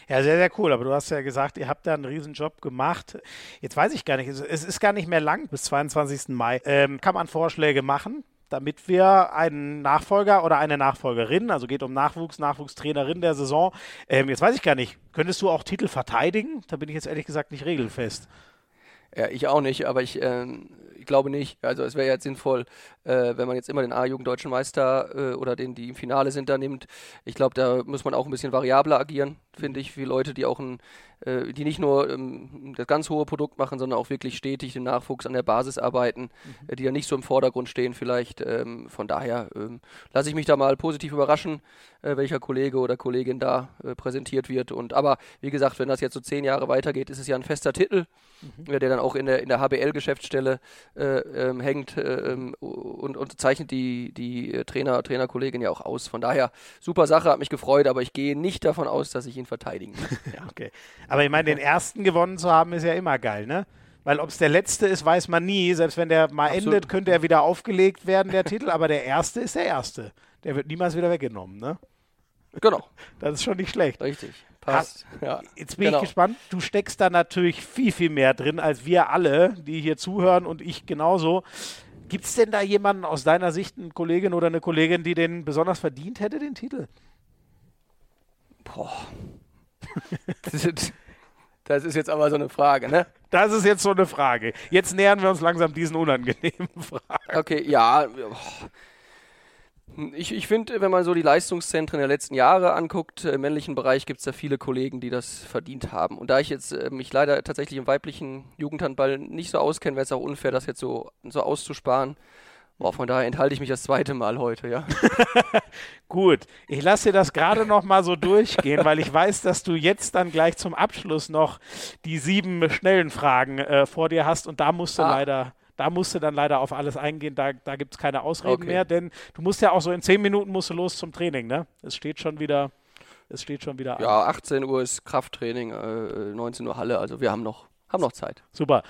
Ja, sehr, sehr cool. Aber du hast ja gesagt, ihr habt da einen Riesenjob gemacht. Jetzt weiß ich gar nicht, es ist gar nicht mehr lang bis 22. Mai. Ähm, kann man Vorschläge machen? Damit wir einen Nachfolger oder eine Nachfolgerin, also geht um Nachwuchs, Nachwuchstrainerin der Saison. Ähm, jetzt weiß ich gar nicht, könntest du auch Titel verteidigen? Da bin ich jetzt ehrlich gesagt nicht regelfest. Ja, ich auch nicht, aber ich, äh, ich glaube nicht. Also es wäre jetzt sinnvoll, äh, wenn man jetzt immer den A-Jugend-Deutschen Meister äh, oder den, die im Finale sind, da nimmt. Ich glaube, da muss man auch ein bisschen variabler agieren, finde ich, für Leute, die auch ein, äh, die nicht nur ähm, das ganz hohe Produkt machen, sondern auch wirklich stetig den Nachwuchs an der Basis arbeiten, mhm. Äh, die ja nicht so im Vordergrund stehen vielleicht. Ähm, von daher ähm, lasse ich mich da mal positiv überraschen, äh, welcher Kollege oder Kollegin da äh, präsentiert wird. Und aber wie gesagt, wenn das jetzt so zehn Jahre weitergeht, ist es ja ein fester Titel, mhm. der dann auch in der, in der HBL-Geschäftsstelle ähm, hängt ähm, und, und zeichnet die, die äh, Trainer, Trainerkollegin ja auch aus. Von daher, super Sache, hat mich gefreut, aber ich gehe nicht davon aus, dass ich ihn verteidigen kann. ja, okay. Aber ich meine, den ersten gewonnen zu haben, ist ja immer geil, ne? Weil ob es der letzte ist, weiß man nie. Selbst wenn der mal Absolut. endet, könnte er wieder aufgelegt werden, der Titel. Aber der erste ist der erste. Der wird niemals wieder weggenommen, ne? Genau. Das ist schon nicht schlecht. Richtig. Passt. Ja. Jetzt bin genau. ich gespannt. Du steckst da natürlich viel, viel mehr drin als wir alle, die hier zuhören und ich genauso. Gibt es denn da jemanden aus deiner Sicht, eine Kollegin oder eine Kollegin, die den besonders verdient hätte, den Titel? Boah. Das ist, das ist jetzt aber so eine Frage, ne? Das ist jetzt so eine Frage. Jetzt nähern wir uns langsam diesen unangenehmen Fragen. Okay, ja. Ich, ich finde, wenn man so die Leistungszentren der letzten Jahre anguckt, im männlichen Bereich gibt es da viele Kollegen, die das verdient haben. Und da ich jetzt äh, mich leider tatsächlich im weiblichen Jugendhandball nicht so auskenne, wäre es auch unfair, das jetzt so, so auszusparen. Boah, von daher enthalte ich mich das zweite Mal heute, ja. Gut, ich lasse dir das gerade noch mal so durchgehen, weil ich weiß, dass du jetzt dann gleich zum Abschluss noch die sieben schnellen Fragen äh, vor dir hast und da musst du ah. leider da musst du dann leider auf alles eingehen, da, da gibt es keine Ausreden okay. mehr, denn du musst ja auch so in zehn Minuten musst du los zum Training, ne? Es steht schon wieder, es steht schon wieder Ja, 18 Uhr ist Krafttraining, äh, 19 Uhr Halle, also wir haben noch, haben noch Zeit. Super.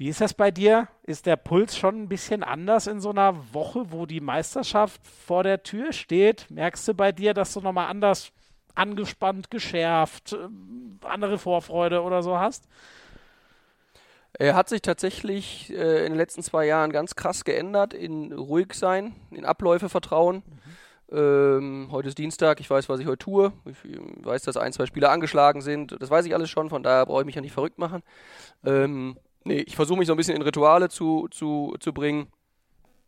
Wie ist das bei dir? Ist der Puls schon ein bisschen anders in so einer Woche, wo die Meisterschaft vor der Tür steht? Merkst du bei dir, dass du nochmal anders angespannt, geschärft, äh, andere Vorfreude oder so hast? Er hat sich tatsächlich äh, in den letzten zwei Jahren ganz krass geändert in ruhig sein, in Abläufe vertrauen. Mhm. Ähm, heute ist Dienstag, ich weiß, was ich heute tue. Ich weiß, dass ein, zwei Spieler angeschlagen sind. Das weiß ich alles schon, von daher brauche ich mich ja nicht verrückt machen. Ähm, nee, ich versuche mich so ein bisschen in Rituale zu, zu, zu bringen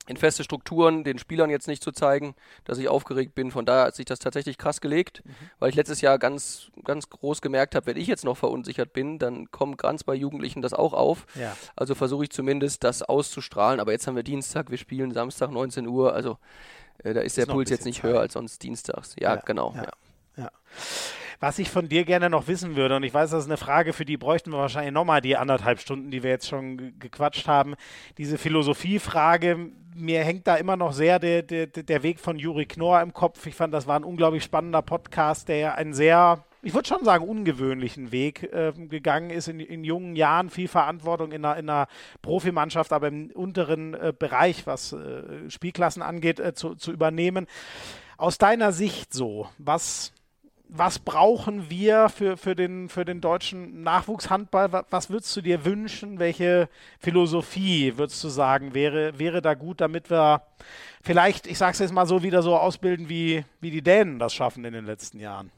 in feste Strukturen den Spielern jetzt nicht zu zeigen, dass ich aufgeregt bin. Von daher hat sich das tatsächlich krass gelegt, mhm. weil ich letztes Jahr ganz, ganz groß gemerkt habe, wenn ich jetzt noch verunsichert bin, dann kommt ganz bei Jugendlichen das auch auf. Ja. Also versuche ich zumindest das auszustrahlen. Aber jetzt haben wir Dienstag, wir spielen Samstag 19 Uhr. Also äh, da ist, ist der Puls jetzt nicht Zeit. höher als sonst dienstags. Ja, ja genau. Ja. Ja. Was ich von dir gerne noch wissen würde, und ich weiß, das ist eine Frage, für die bräuchten wir wahrscheinlich nochmal die anderthalb Stunden, die wir jetzt schon gequatscht haben. Diese Philosophiefrage, mir hängt da immer noch sehr der, der, der Weg von Juri Knorr im Kopf. Ich fand, das war ein unglaublich spannender Podcast, der ja einen sehr ich würde schon sagen, ungewöhnlichen Weg äh, gegangen ist, in, in, jungen Jahren viel Verantwortung in einer, in einer Profimannschaft, aber im unteren äh, Bereich, was äh, Spielklassen angeht, äh, zu, zu übernehmen. Aus deiner Sicht so, was was brauchen wir für, für, den, für den deutschen Nachwuchshandball? Was würdest du dir wünschen? Welche Philosophie würdest du sagen, wäre, wäre da gut, damit wir vielleicht, ich sage es jetzt mal so, wieder so ausbilden, wie, wie die Dänen das schaffen in den letzten Jahren?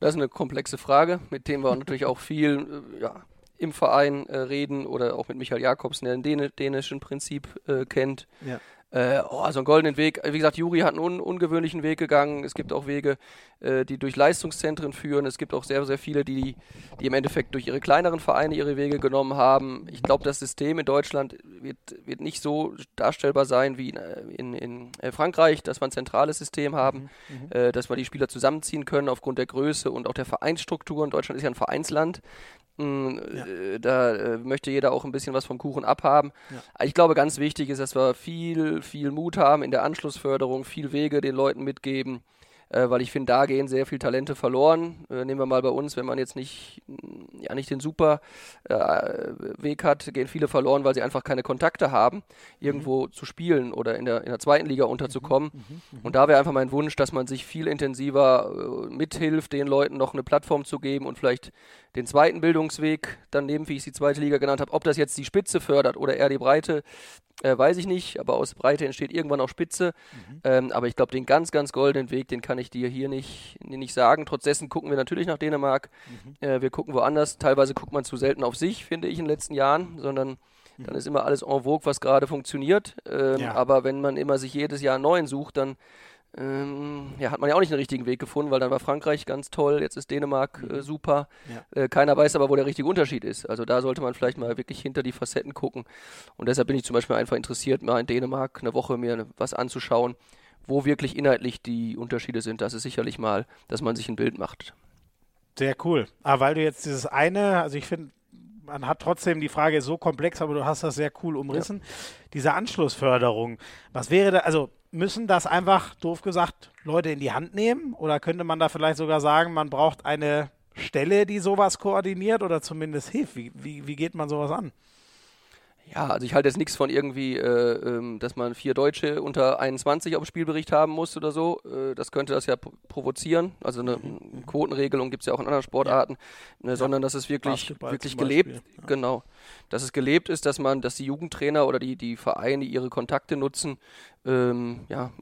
Das ist eine komplexe Frage, mit dem wir natürlich auch viel äh, ja, im Verein äh, reden oder auch mit Michael Jakobsen, der den dänischen Prinzip äh, kennt. Ja. Äh, oh, also einen goldenen Weg. Wie gesagt, Juri hat einen un ungewöhnlichen Weg gegangen. Es gibt auch Wege, äh, die durch Leistungszentren führen. Es gibt auch sehr, sehr viele, die, die im Endeffekt durch ihre kleineren Vereine ihre Wege genommen haben. Ich glaube, das System in Deutschland wird, wird nicht so darstellbar sein wie in, in, in äh, Frankreich, dass wir ein zentrales System haben, mhm. mhm. äh, dass wir die Spieler zusammenziehen können aufgrund der Größe und auch der Vereinsstrukturen. Deutschland ist ja ein Vereinsland. Ja. Äh, da äh, möchte jeder auch ein bisschen was vom Kuchen abhaben. Ja. Ich glaube, ganz wichtig ist, dass wir viel, viel Mut haben in der Anschlussförderung, viel Wege den Leuten mitgeben. äh, weil ich finde, da gehen sehr viele Talente verloren. Äh, nehmen wir mal bei uns, wenn man jetzt nicht, ja, nicht den super äh, Weg hat, gehen viele verloren, weil sie einfach keine Kontakte haben, irgendwo mhm. zu spielen oder in der, in der zweiten Liga unterzukommen. Mhm. Mhm. mhm. Und da wäre einfach mein Wunsch, dass man sich viel intensiver äh, mithilft, den Leuten noch eine Plattform zu geben und vielleicht den zweiten Bildungsweg dann nehmen, wie ich es die zweite Liga genannt habe. Ob das jetzt die Spitze fördert oder eher die Breite, äh, weiß ich nicht, aber aus Breite entsteht irgendwann auch Spitze. Mhm. Ähm, aber ich glaube, den ganz, ganz goldenen Weg, den kann ich dir hier nicht, nicht sagen. Trotz dessen gucken wir natürlich nach Dänemark. Mhm. Äh, wir gucken woanders. Teilweise guckt man zu selten auf sich, finde ich, in den letzten Jahren, sondern mhm. dann ist immer alles en vogue, was gerade funktioniert. Ähm, ja. Aber wenn man immer sich jedes Jahr einen neuen sucht, dann ähm, ja, hat man ja auch nicht den richtigen Weg gefunden, weil dann war Frankreich ganz toll, jetzt ist Dänemark äh, mhm. super. Ja. Äh, keiner weiß aber, wo der richtige Unterschied ist. Also da sollte man vielleicht mal wirklich hinter die Facetten gucken. Und deshalb bin ich zum Beispiel einfach interessiert, mal in Dänemark eine Woche mir was anzuschauen, wo wirklich inhaltlich die Unterschiede sind. Das ist sicherlich mal, dass man sich ein Bild macht. Sehr cool. Aber weil du jetzt dieses eine, also ich finde, man hat trotzdem die Frage so komplex, aber du hast das sehr cool umrissen. Ja. Diese Anschlussförderung, was wäre da, also müssen das einfach, doof gesagt, Leute in die Hand nehmen? Oder könnte man da vielleicht sogar sagen, man braucht eine Stelle, die sowas koordiniert oder zumindest hilft? Wie, wie, wie geht man sowas an? Ja, also ich halte jetzt nichts von irgendwie, äh, ähm, dass man vier Deutsche unter 21 auf dem Spielbericht haben muss oder so. Äh, das könnte das ja provozieren. Also eine Quotenregelung gibt es ja auch in anderen Sportarten, ja. ne, sondern dass es wirklich, wirklich gelebt, ja. genau, dass es gelebt ist, dass man, dass die Jugendtrainer oder die, die Vereine ihre Kontakte nutzen. Ähm, ja,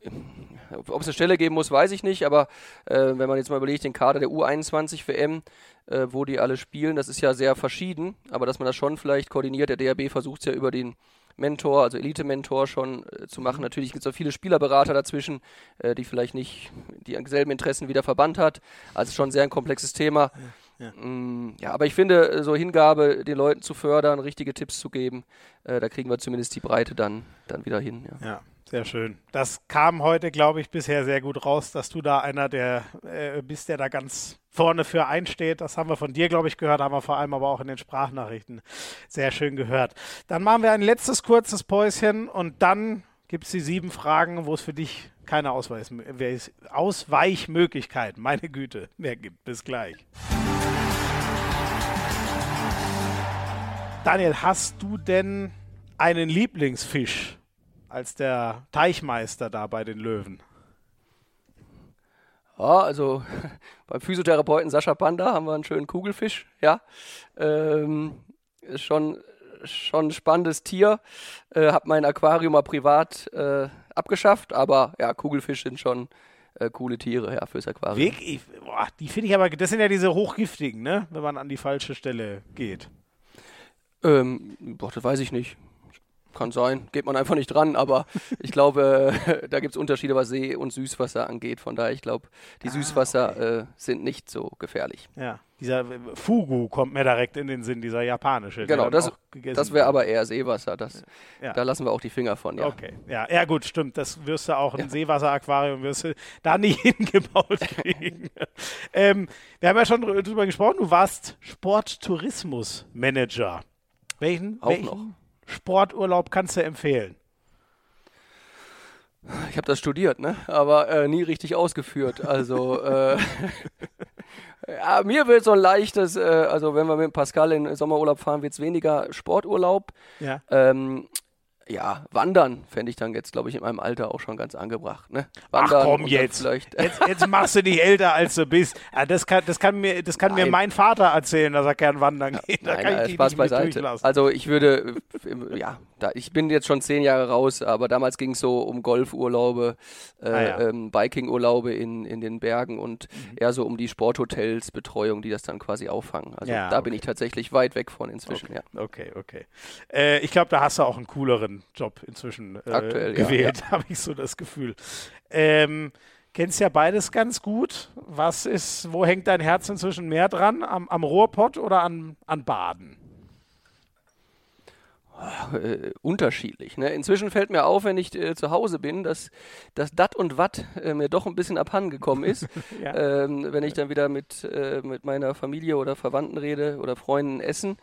ob es eine Stelle geben muss, weiß ich nicht, aber äh, wenn man jetzt mal überlegt, den Kader der U21 WM, äh, wo die alle spielen. Das ist ja sehr verschieden, aber dass man das schon vielleicht koordiniert. Der DRB versucht es ja über den Mentor, also Elite-Mentor schon äh, zu machen. Mhm. Natürlich gibt es auch viele Spielerberater dazwischen, äh, die vielleicht nicht die selben Interessen wie der Verband hat. Also schon sehr ein komplexes Thema. Ja, ja. Mm, ja, aber ich finde, äh, so Hingabe, den Leuten zu fördern, richtige Tipps zu geben, äh, da kriegen wir zumindest die Breite dann, dann wieder hin. Ja. ja. Sehr schön. Das kam heute, glaube ich, bisher sehr gut raus, dass du da einer der äh, bist, der da ganz vorne für einsteht. Das haben wir von dir, glaube ich, gehört, haben wir vor allem aber auch in den Sprachnachrichten sehr schön gehört. Dann machen wir ein letztes kurzes Päuschen und dann gibt es die sieben Fragen, wo es für dich keine Ausweis, Ausweichmöglichkeit, meine Güte, mehr gibt. Bis gleich. Daniel, hast du denn einen Lieblingsfisch? als der Teichmeister da bei den Löwen? Ja, also beim Physiotherapeuten Sascha Panda haben wir einen schönen Kugelfisch, ja. Ähm, ist schon, schon ein spannendes Tier. Äh, hab mein Aquarium mal privat äh, abgeschafft, aber ja, Kugelfisch sind schon äh, coole Tiere, ja, fürs Aquarium. Weg, boah, die finde ich aber, das sind ja diese hochgiftigen, ne? Wenn man an die falsche Stelle geht. Ähm, boah, das weiß ich nicht. Kann sein, geht man einfach nicht dran, aber ich glaube, da gibt es Unterschiede, was See- und Süßwasser angeht. Von daher, ich glaube, die ah, Süßwasser okay. äh, sind nicht so gefährlich. Ja, dieser äh, Fugu kommt mir direkt in den Sinn, dieser japanische. Genau, das, das wäre aber eher Seewasser. Das, ja. Da lassen wir auch die Finger von, ja. Okay, ja, ja gut, stimmt. Das wirst du auch, ein ja. Seewasseraquarium wirst du da nicht hingebaut kriegen. ähm, wir haben ja schon drüber gesprochen, du warst Sporttourismusmanager. Welchen? Auch welchen? noch Sporturlaub kannst du empfehlen? Ich habe das studiert, ne? aber äh, nie richtig ausgeführt. Also äh, ja, mir wird so ein leichtes, äh, also wenn wir mit Pascal in Sommerurlaub fahren, wird es weniger Sporturlaub. Ja. Ähm, ja, Wandern fände ich dann jetzt, glaube ich, in meinem Alter auch schon ganz angebracht. Ne? Wandern Ach komm jetzt. Vielleicht jetzt. Jetzt machst du dich älter, als du bist. Das, kann, das kann, mir, das kann mir mein Vater erzählen, dass er gern wandern geht. Da Nein, kann ich Spaß beiseite. Also ich würde, ja, da, ich bin jetzt schon zehn Jahre raus, aber damals ging es so um Golfurlaube, äh, ah, ja. ähm, Bikingurlaube in, in den Bergen und mhm. eher so um die Sporthotels, Betreuung, die das dann quasi auffangen. Also ja, da okay. bin ich tatsächlich weit weg von inzwischen. Okay, okay. okay. Äh, ich glaube, da hast du auch einen cooleren Job inzwischen äh, Aktuell, gewählt, ja, habe ich so das Gefühl. Ähm, kennst ja beides ganz gut. Was ist, wo hängt dein Herz inzwischen mehr dran? Am, am Ruhrpott oder an, an Baden? Äh, unterschiedlich. Ne? Inzwischen fällt mir auf, wenn ich äh, zu Hause bin, dass das Dat und Watt äh, mir doch ein bisschen abhandengekommen ist. ja. ähm, wenn ich dann wieder mit, äh, mit meiner Familie oder Verwandten rede oder Freunden essen.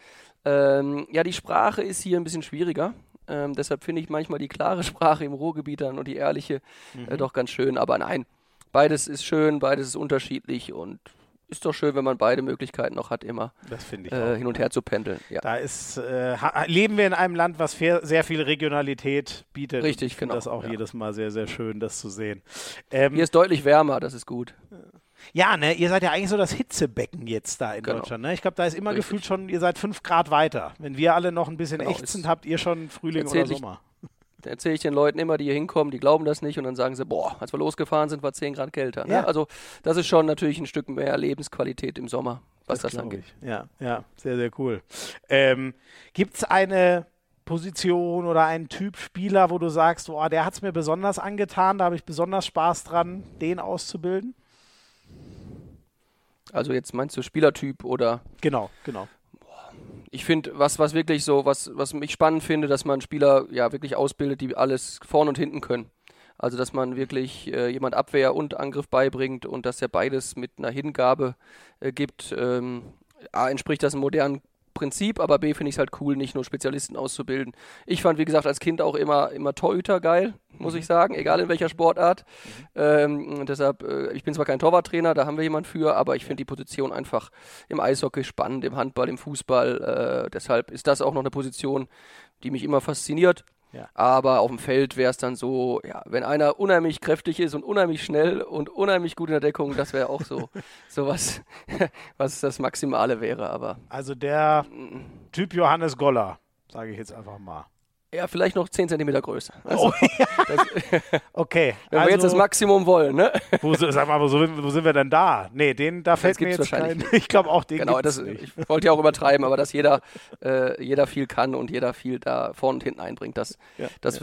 Ähm, ja, die Sprache ist hier ein bisschen schwieriger. Ähm, deshalb finde ich manchmal die klare Sprache im Ruhrgebiet dann und die ehrliche äh, mhm. doch ganz schön. Aber nein, beides ist schön, beides ist unterschiedlich und ist doch schön, wenn man beide Möglichkeiten noch hat, immer Das finde ich äh, hin und her zu pendeln. Ja. Da ist, äh, leben wir in einem Land, was sehr viel Regionalität bietet. Richtig, genau, das auch ja. jedes Mal sehr, sehr schön, das zu sehen. Ähm, Hier ist deutlich wärmer, das ist gut. Ja, ne, ihr seid ja eigentlich so das Hitzebecken jetzt da in Genau. Deutschland. Ne? Ich glaube, da ist immer Richtig. gefühlt schon, ihr seid fünf Grad weiter. Wenn wir alle noch ein bisschen Genau, ächzend, habt ihr schon Frühling oder ich- Sommer. Da erzähle ich den Leuten immer, die hier hinkommen, die glauben das nicht und dann sagen sie, boah, als wir losgefahren sind, war 10 Grad kälter. Ne? Ja. Also das ist schon natürlich ein Stück mehr Lebensqualität im Sommer, was das, glaub angeht. ich. Ja, ja, sehr, sehr cool. Ähm, Gibt es eine Position oder einen Typ Spieler, wo du sagst, oh, der hat es mir besonders angetan, da habe ich besonders Spaß dran, den auszubilden? Also jetzt meinst du Spielertyp oder Genau, genau. ich finde, was, was wirklich so, was, was mich spannend finde, dass man Spieler ja wirklich ausbildet, die alles vorn und hinten können. Also dass man wirklich äh, jemand Abwehr und Angriff beibringt und dass er beides mit einer Hingabe äh, gibt. Ähm, A, entspricht das einem modernen Prinzip, aber B finde ich es halt cool, nicht nur Spezialisten auszubilden. Ich fand, wie gesagt, als Kind auch immer, immer Torhüter geil, muss ich sagen, egal in welcher Sportart. Ähm, und deshalb, äh, ich bin zwar kein Torwarttrainer, da haben wir jemanden für, aber ich finde die Position einfach im Eishockey spannend, im Handball, im Fußball. Äh, deshalb ist das auch noch eine Position, die mich immer fasziniert. Ja. Aber auf dem Feld wäre es dann so, ja, wenn einer unheimlich kräftig ist und unheimlich schnell und unheimlich gut in der Deckung, das wäre auch so, so was, was das Maximale wäre. Aber Also der mm, Typ Johannes Goller, sage ich jetzt einfach mal. Ja, vielleicht noch 10 cm größer. Also, Oh, ja. das, Okay. wenn also, wir jetzt das Maximum wollen, ne? wo, sag mal, wo, sind- wo sind wir denn da? Nee, den, da fällt mir jetzt kein. wahrscheinlich Ich glaube auch, den Genau, das, nicht. ich wollte ja auch übertreiben, aber dass jeder, äh, jeder viel kann und jeder viel da vorne und hinten einbringt, das, Ja, das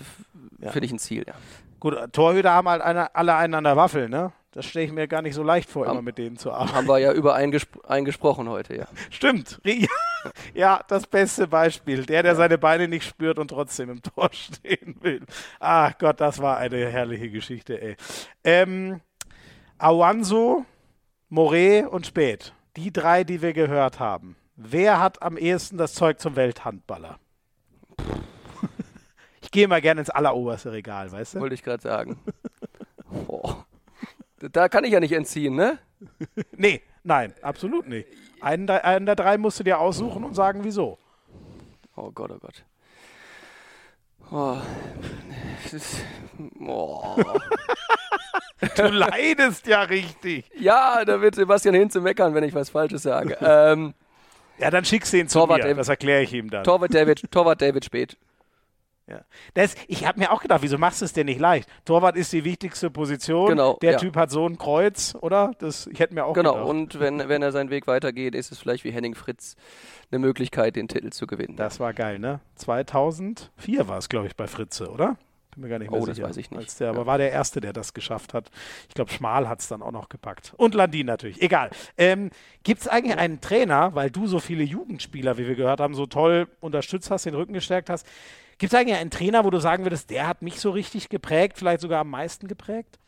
Ja. finde ich ein Ziel, ja. Gut, Torhüter haben halt eine, alle einen an der Waffel, ne? Das stelle ich mir gar nicht so leicht vor, Am- immer mit denen zu arbeiten. Haben wir ja übereingesprochen heute, ja. Stimmt. Ja, ja, das beste Beispiel. Der, der seine Beine nicht spürt und trotzdem im Tor stehen will. Ach Gott, das war eine herrliche Geschichte, ey. Ähm, Awanso, Moret und Spät. Die drei, die wir gehört haben. Wer hat am ehesten das Zeug zum Welthandballer? Ich gehe mal gerne ins alleroberste Regal, weißt du? Wollte ich gerade sagen. Boah. Da kann ich ja nicht entziehen, ne? Nee, nein, absolut nicht. Einen, der- einen der drei musst du dir aussuchen und sagen, wieso. Oh Gott, oh Gott. Oh. Ist, oh. Du leidest ja richtig. Ja, da wird Sebastian Hinze meckern, wenn ich was Falsches sage. Ähm, Ja, dann schickst du ihn zu Torwart, mir. ey. Das erkläre ich ihm dann. Torwart David, Torwart David Spät. Ja. Das, ich habe mir auch gedacht, wieso machst du es denn nicht leicht? Torwart ist die wichtigste Position. Genau, Der ja. Typ hat so ein Kreuz, oder? Das, ich hätte mir auch Genau, gedacht. und wenn, wenn er seinen Weg weitergeht, ist es vielleicht wie Henning Fritz eine Möglichkeit, den Titel zu gewinnen. Das war geil, ne? 2004 war es, glaube ich, bei Fritze, oder? Bin mir gar nicht mehr Oh, das sicher. weiß ich nicht. Der, Ja. Aber war der Erste, der das geschafft hat. Ich glaube, Schmal hat es dann auch noch gepackt. Und Landin natürlich. Egal. Ähm, Gibt es eigentlich einen Trainer, weil du so viele Jugendspieler, wie wir gehört haben, so toll unterstützt hast, den Rücken gestärkt hast? Gibt es eigentlich einen Trainer, wo du sagen würdest, der hat mich so richtig geprägt, vielleicht sogar am meisten geprägt?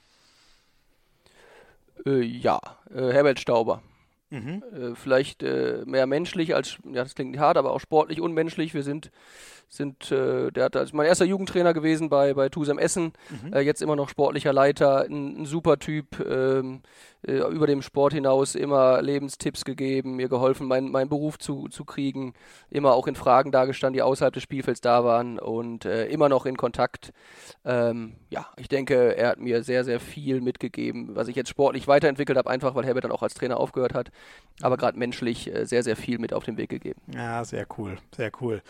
Äh, ja, äh, Herbert Stauber. Mhm. Äh, vielleicht äh, mehr menschlich als, ja, das klingt hart, aber auch sportlich unmenschlich. Wir sind, sind äh, der hat als mein erster Jugendtrainer gewesen bei, bei Tusem Essen, Mhm. äh, jetzt immer noch sportlicher Leiter, ein, ein super Typ, ähm, äh, über dem Sport hinaus immer Lebenstipps gegeben, mir geholfen, meinen meinen Beruf zu, zu kriegen, immer auch in Fragen dagestanden, die außerhalb des Spielfelds da waren und äh, immer noch in Kontakt. Ähm, ja, ich denke, er hat mir sehr, sehr viel mitgegeben, was ich jetzt sportlich weiterentwickelt habe, einfach weil Herbert dann auch als Trainer aufgehört hat, aber gerade menschlich äh, sehr, sehr viel mit auf den Weg gegeben. Ja, sehr cool, sehr cool.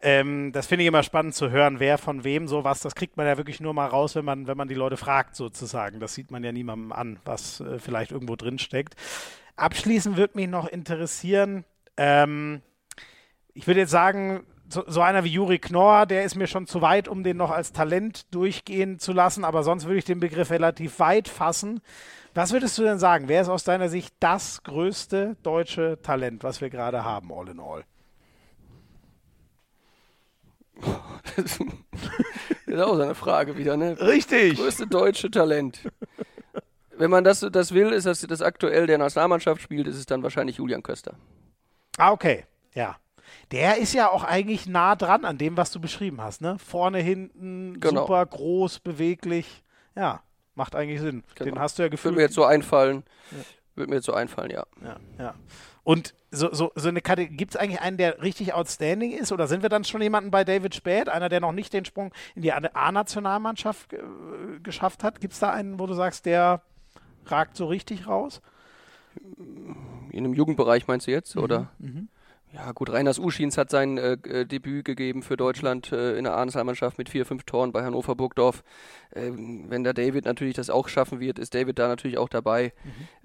Ähm, das finde ich immer spannend zu hören, wer von wem sowas. Das kriegt man ja wirklich nur mal raus, wenn man, wenn man die Leute fragt, sozusagen. Das sieht man ja niemandem an, was äh, vielleicht irgendwo drin steckt. Abschließend würde mich noch interessieren, ähm, ich würde jetzt sagen, so, so einer wie Juri Knorr, der ist mir schon zu weit, um den noch als Talent durchgehen zu lassen, aber sonst würde ich den Begriff relativ weit fassen. Was würdest du denn sagen? Wer ist aus deiner Sicht das größte deutsche Talent, was wir gerade haben, all in all? Das ist auch so eine Frage wieder, ne? Richtig. größte deutsche Talent. Wenn man das, das will, ist das, das aktuell der Nationalmannschaft spielt, ist es dann wahrscheinlich Julian Köster. Ah, okay. Ja. Der ist ja auch eigentlich nah dran an dem, was du beschrieben hast, ne? Vorne, hinten, Genau. super groß, beweglich. Ja. macht eigentlich Sinn. Genau. Den hast du ja gefühlt. Würde mir jetzt so einfallen. Würde mir jetzt so einfallen, ja. Ja, ja. Und so, so, so eine Kategorie, gibt es eigentlich einen, der richtig outstanding ist? Oder sind wir dann schon jemanden bei David Späth, einer, der noch nicht den Sprung in die A-Nationalmannschaft äh, geschafft hat? Gibt es da einen, wo du sagst, der ragt so richtig raus? In einem Jugendbereich meinst du jetzt, oder? Mhm. Ja, gut, Reiners Uschins hat sein äh, äh, Debüt gegeben für Deutschland äh, in der Ahnensheimmannschaft mit vier, fünf Toren bei Hannover Burgdorf. Ähm, wenn der David natürlich das auch schaffen wird, ist David da natürlich auch dabei.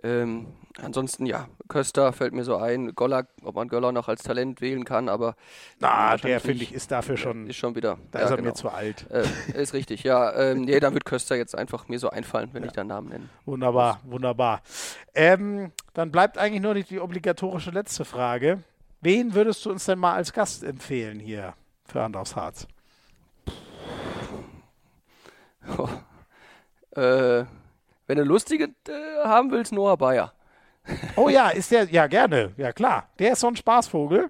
Ähm, ansonsten, ja, Köster fällt mir so ein. Goller, ob man Göller noch als Talent wählen kann, aber Na, der finde ich ist dafür schon, ist schon wieder. da ja, ist er genau. mir zu alt. Äh, ist richtig, ja. Ähm, nee, dann wird Köster jetzt einfach mir so einfallen, wenn ich da Namen nenne. Wunderbar, wunderbar. Ähm, dann bleibt eigentlich nur die, die obligatorische letzte Frage. Wen würdest du uns denn mal als Gast empfehlen hier für Hand aufs Harz? Äh, wenn du lustige äh, haben willst, Noah Bayer. Oh ja, ist der, ja gerne, ja klar. Der ist so ein Spaßvogel.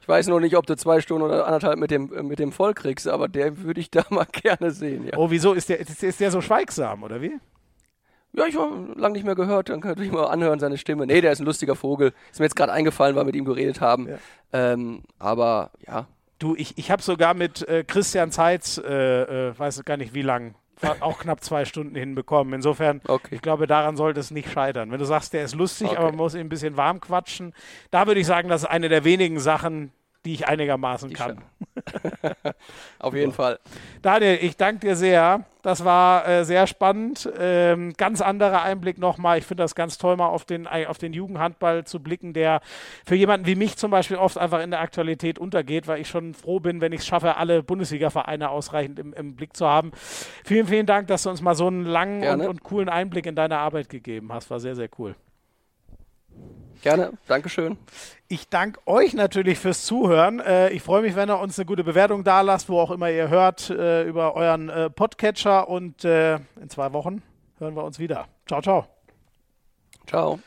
Ich weiß noch nicht, ob du zwei Stunden oder anderthalb mit dem, äh, mit dem voll kriegst, aber der würde ich da mal gerne sehen, ja. Oh, wieso? Ist der, ist, ist der so schweigsam, oder wie? Ja, ich habe lange nicht mehr gehört, dann könnte ich mal anhören, seine Stimme. Nee, der ist ein lustiger Vogel. Ist mir jetzt gerade eingefallen, weil wir mit ihm geredet haben. Ja. Ähm, aber ja, Du, ich, ich habe sogar mit äh, Christian Zeitz, äh, äh, weiß gar nicht wie lang, auch knapp zwei Stunden hinbekommen. Insofern, Okay. ich glaube, daran sollte es nicht scheitern. Wenn du sagst, der ist lustig, Okay. aber man muss ihn ein bisschen warm quatschen, da würde ich sagen, das ist eine der wenigen Sachen, die ich einigermaßen Die kann. auf jeden Fall. Daniel, ich danke dir sehr. Das war äh, sehr spannend. Ähm, ganz anderer Einblick nochmal. Ich finde das ganz toll, mal auf den, auf den Jugendhandball zu blicken, der für jemanden wie mich zum Beispiel oft einfach in der Aktualität untergeht, weil ich schon froh bin, wenn ich es schaffe, alle Bundesliga-Vereine ausreichend im, im Blick zu haben. Vielen, vielen Dank, dass du uns mal so einen langen und, und coolen Einblick in deine Arbeit gegeben hast. War sehr, sehr cool. Gerne. Dankeschön. Ich danke euch natürlich fürs Zuhören. Äh, ich freue mich, wenn ihr uns eine gute Bewertung da lasst, wo auch immer ihr hört, äh, über euren äh, Podcatcher. Und in zwei Wochen hören wir uns wieder. Ciao, ciao. Ciao.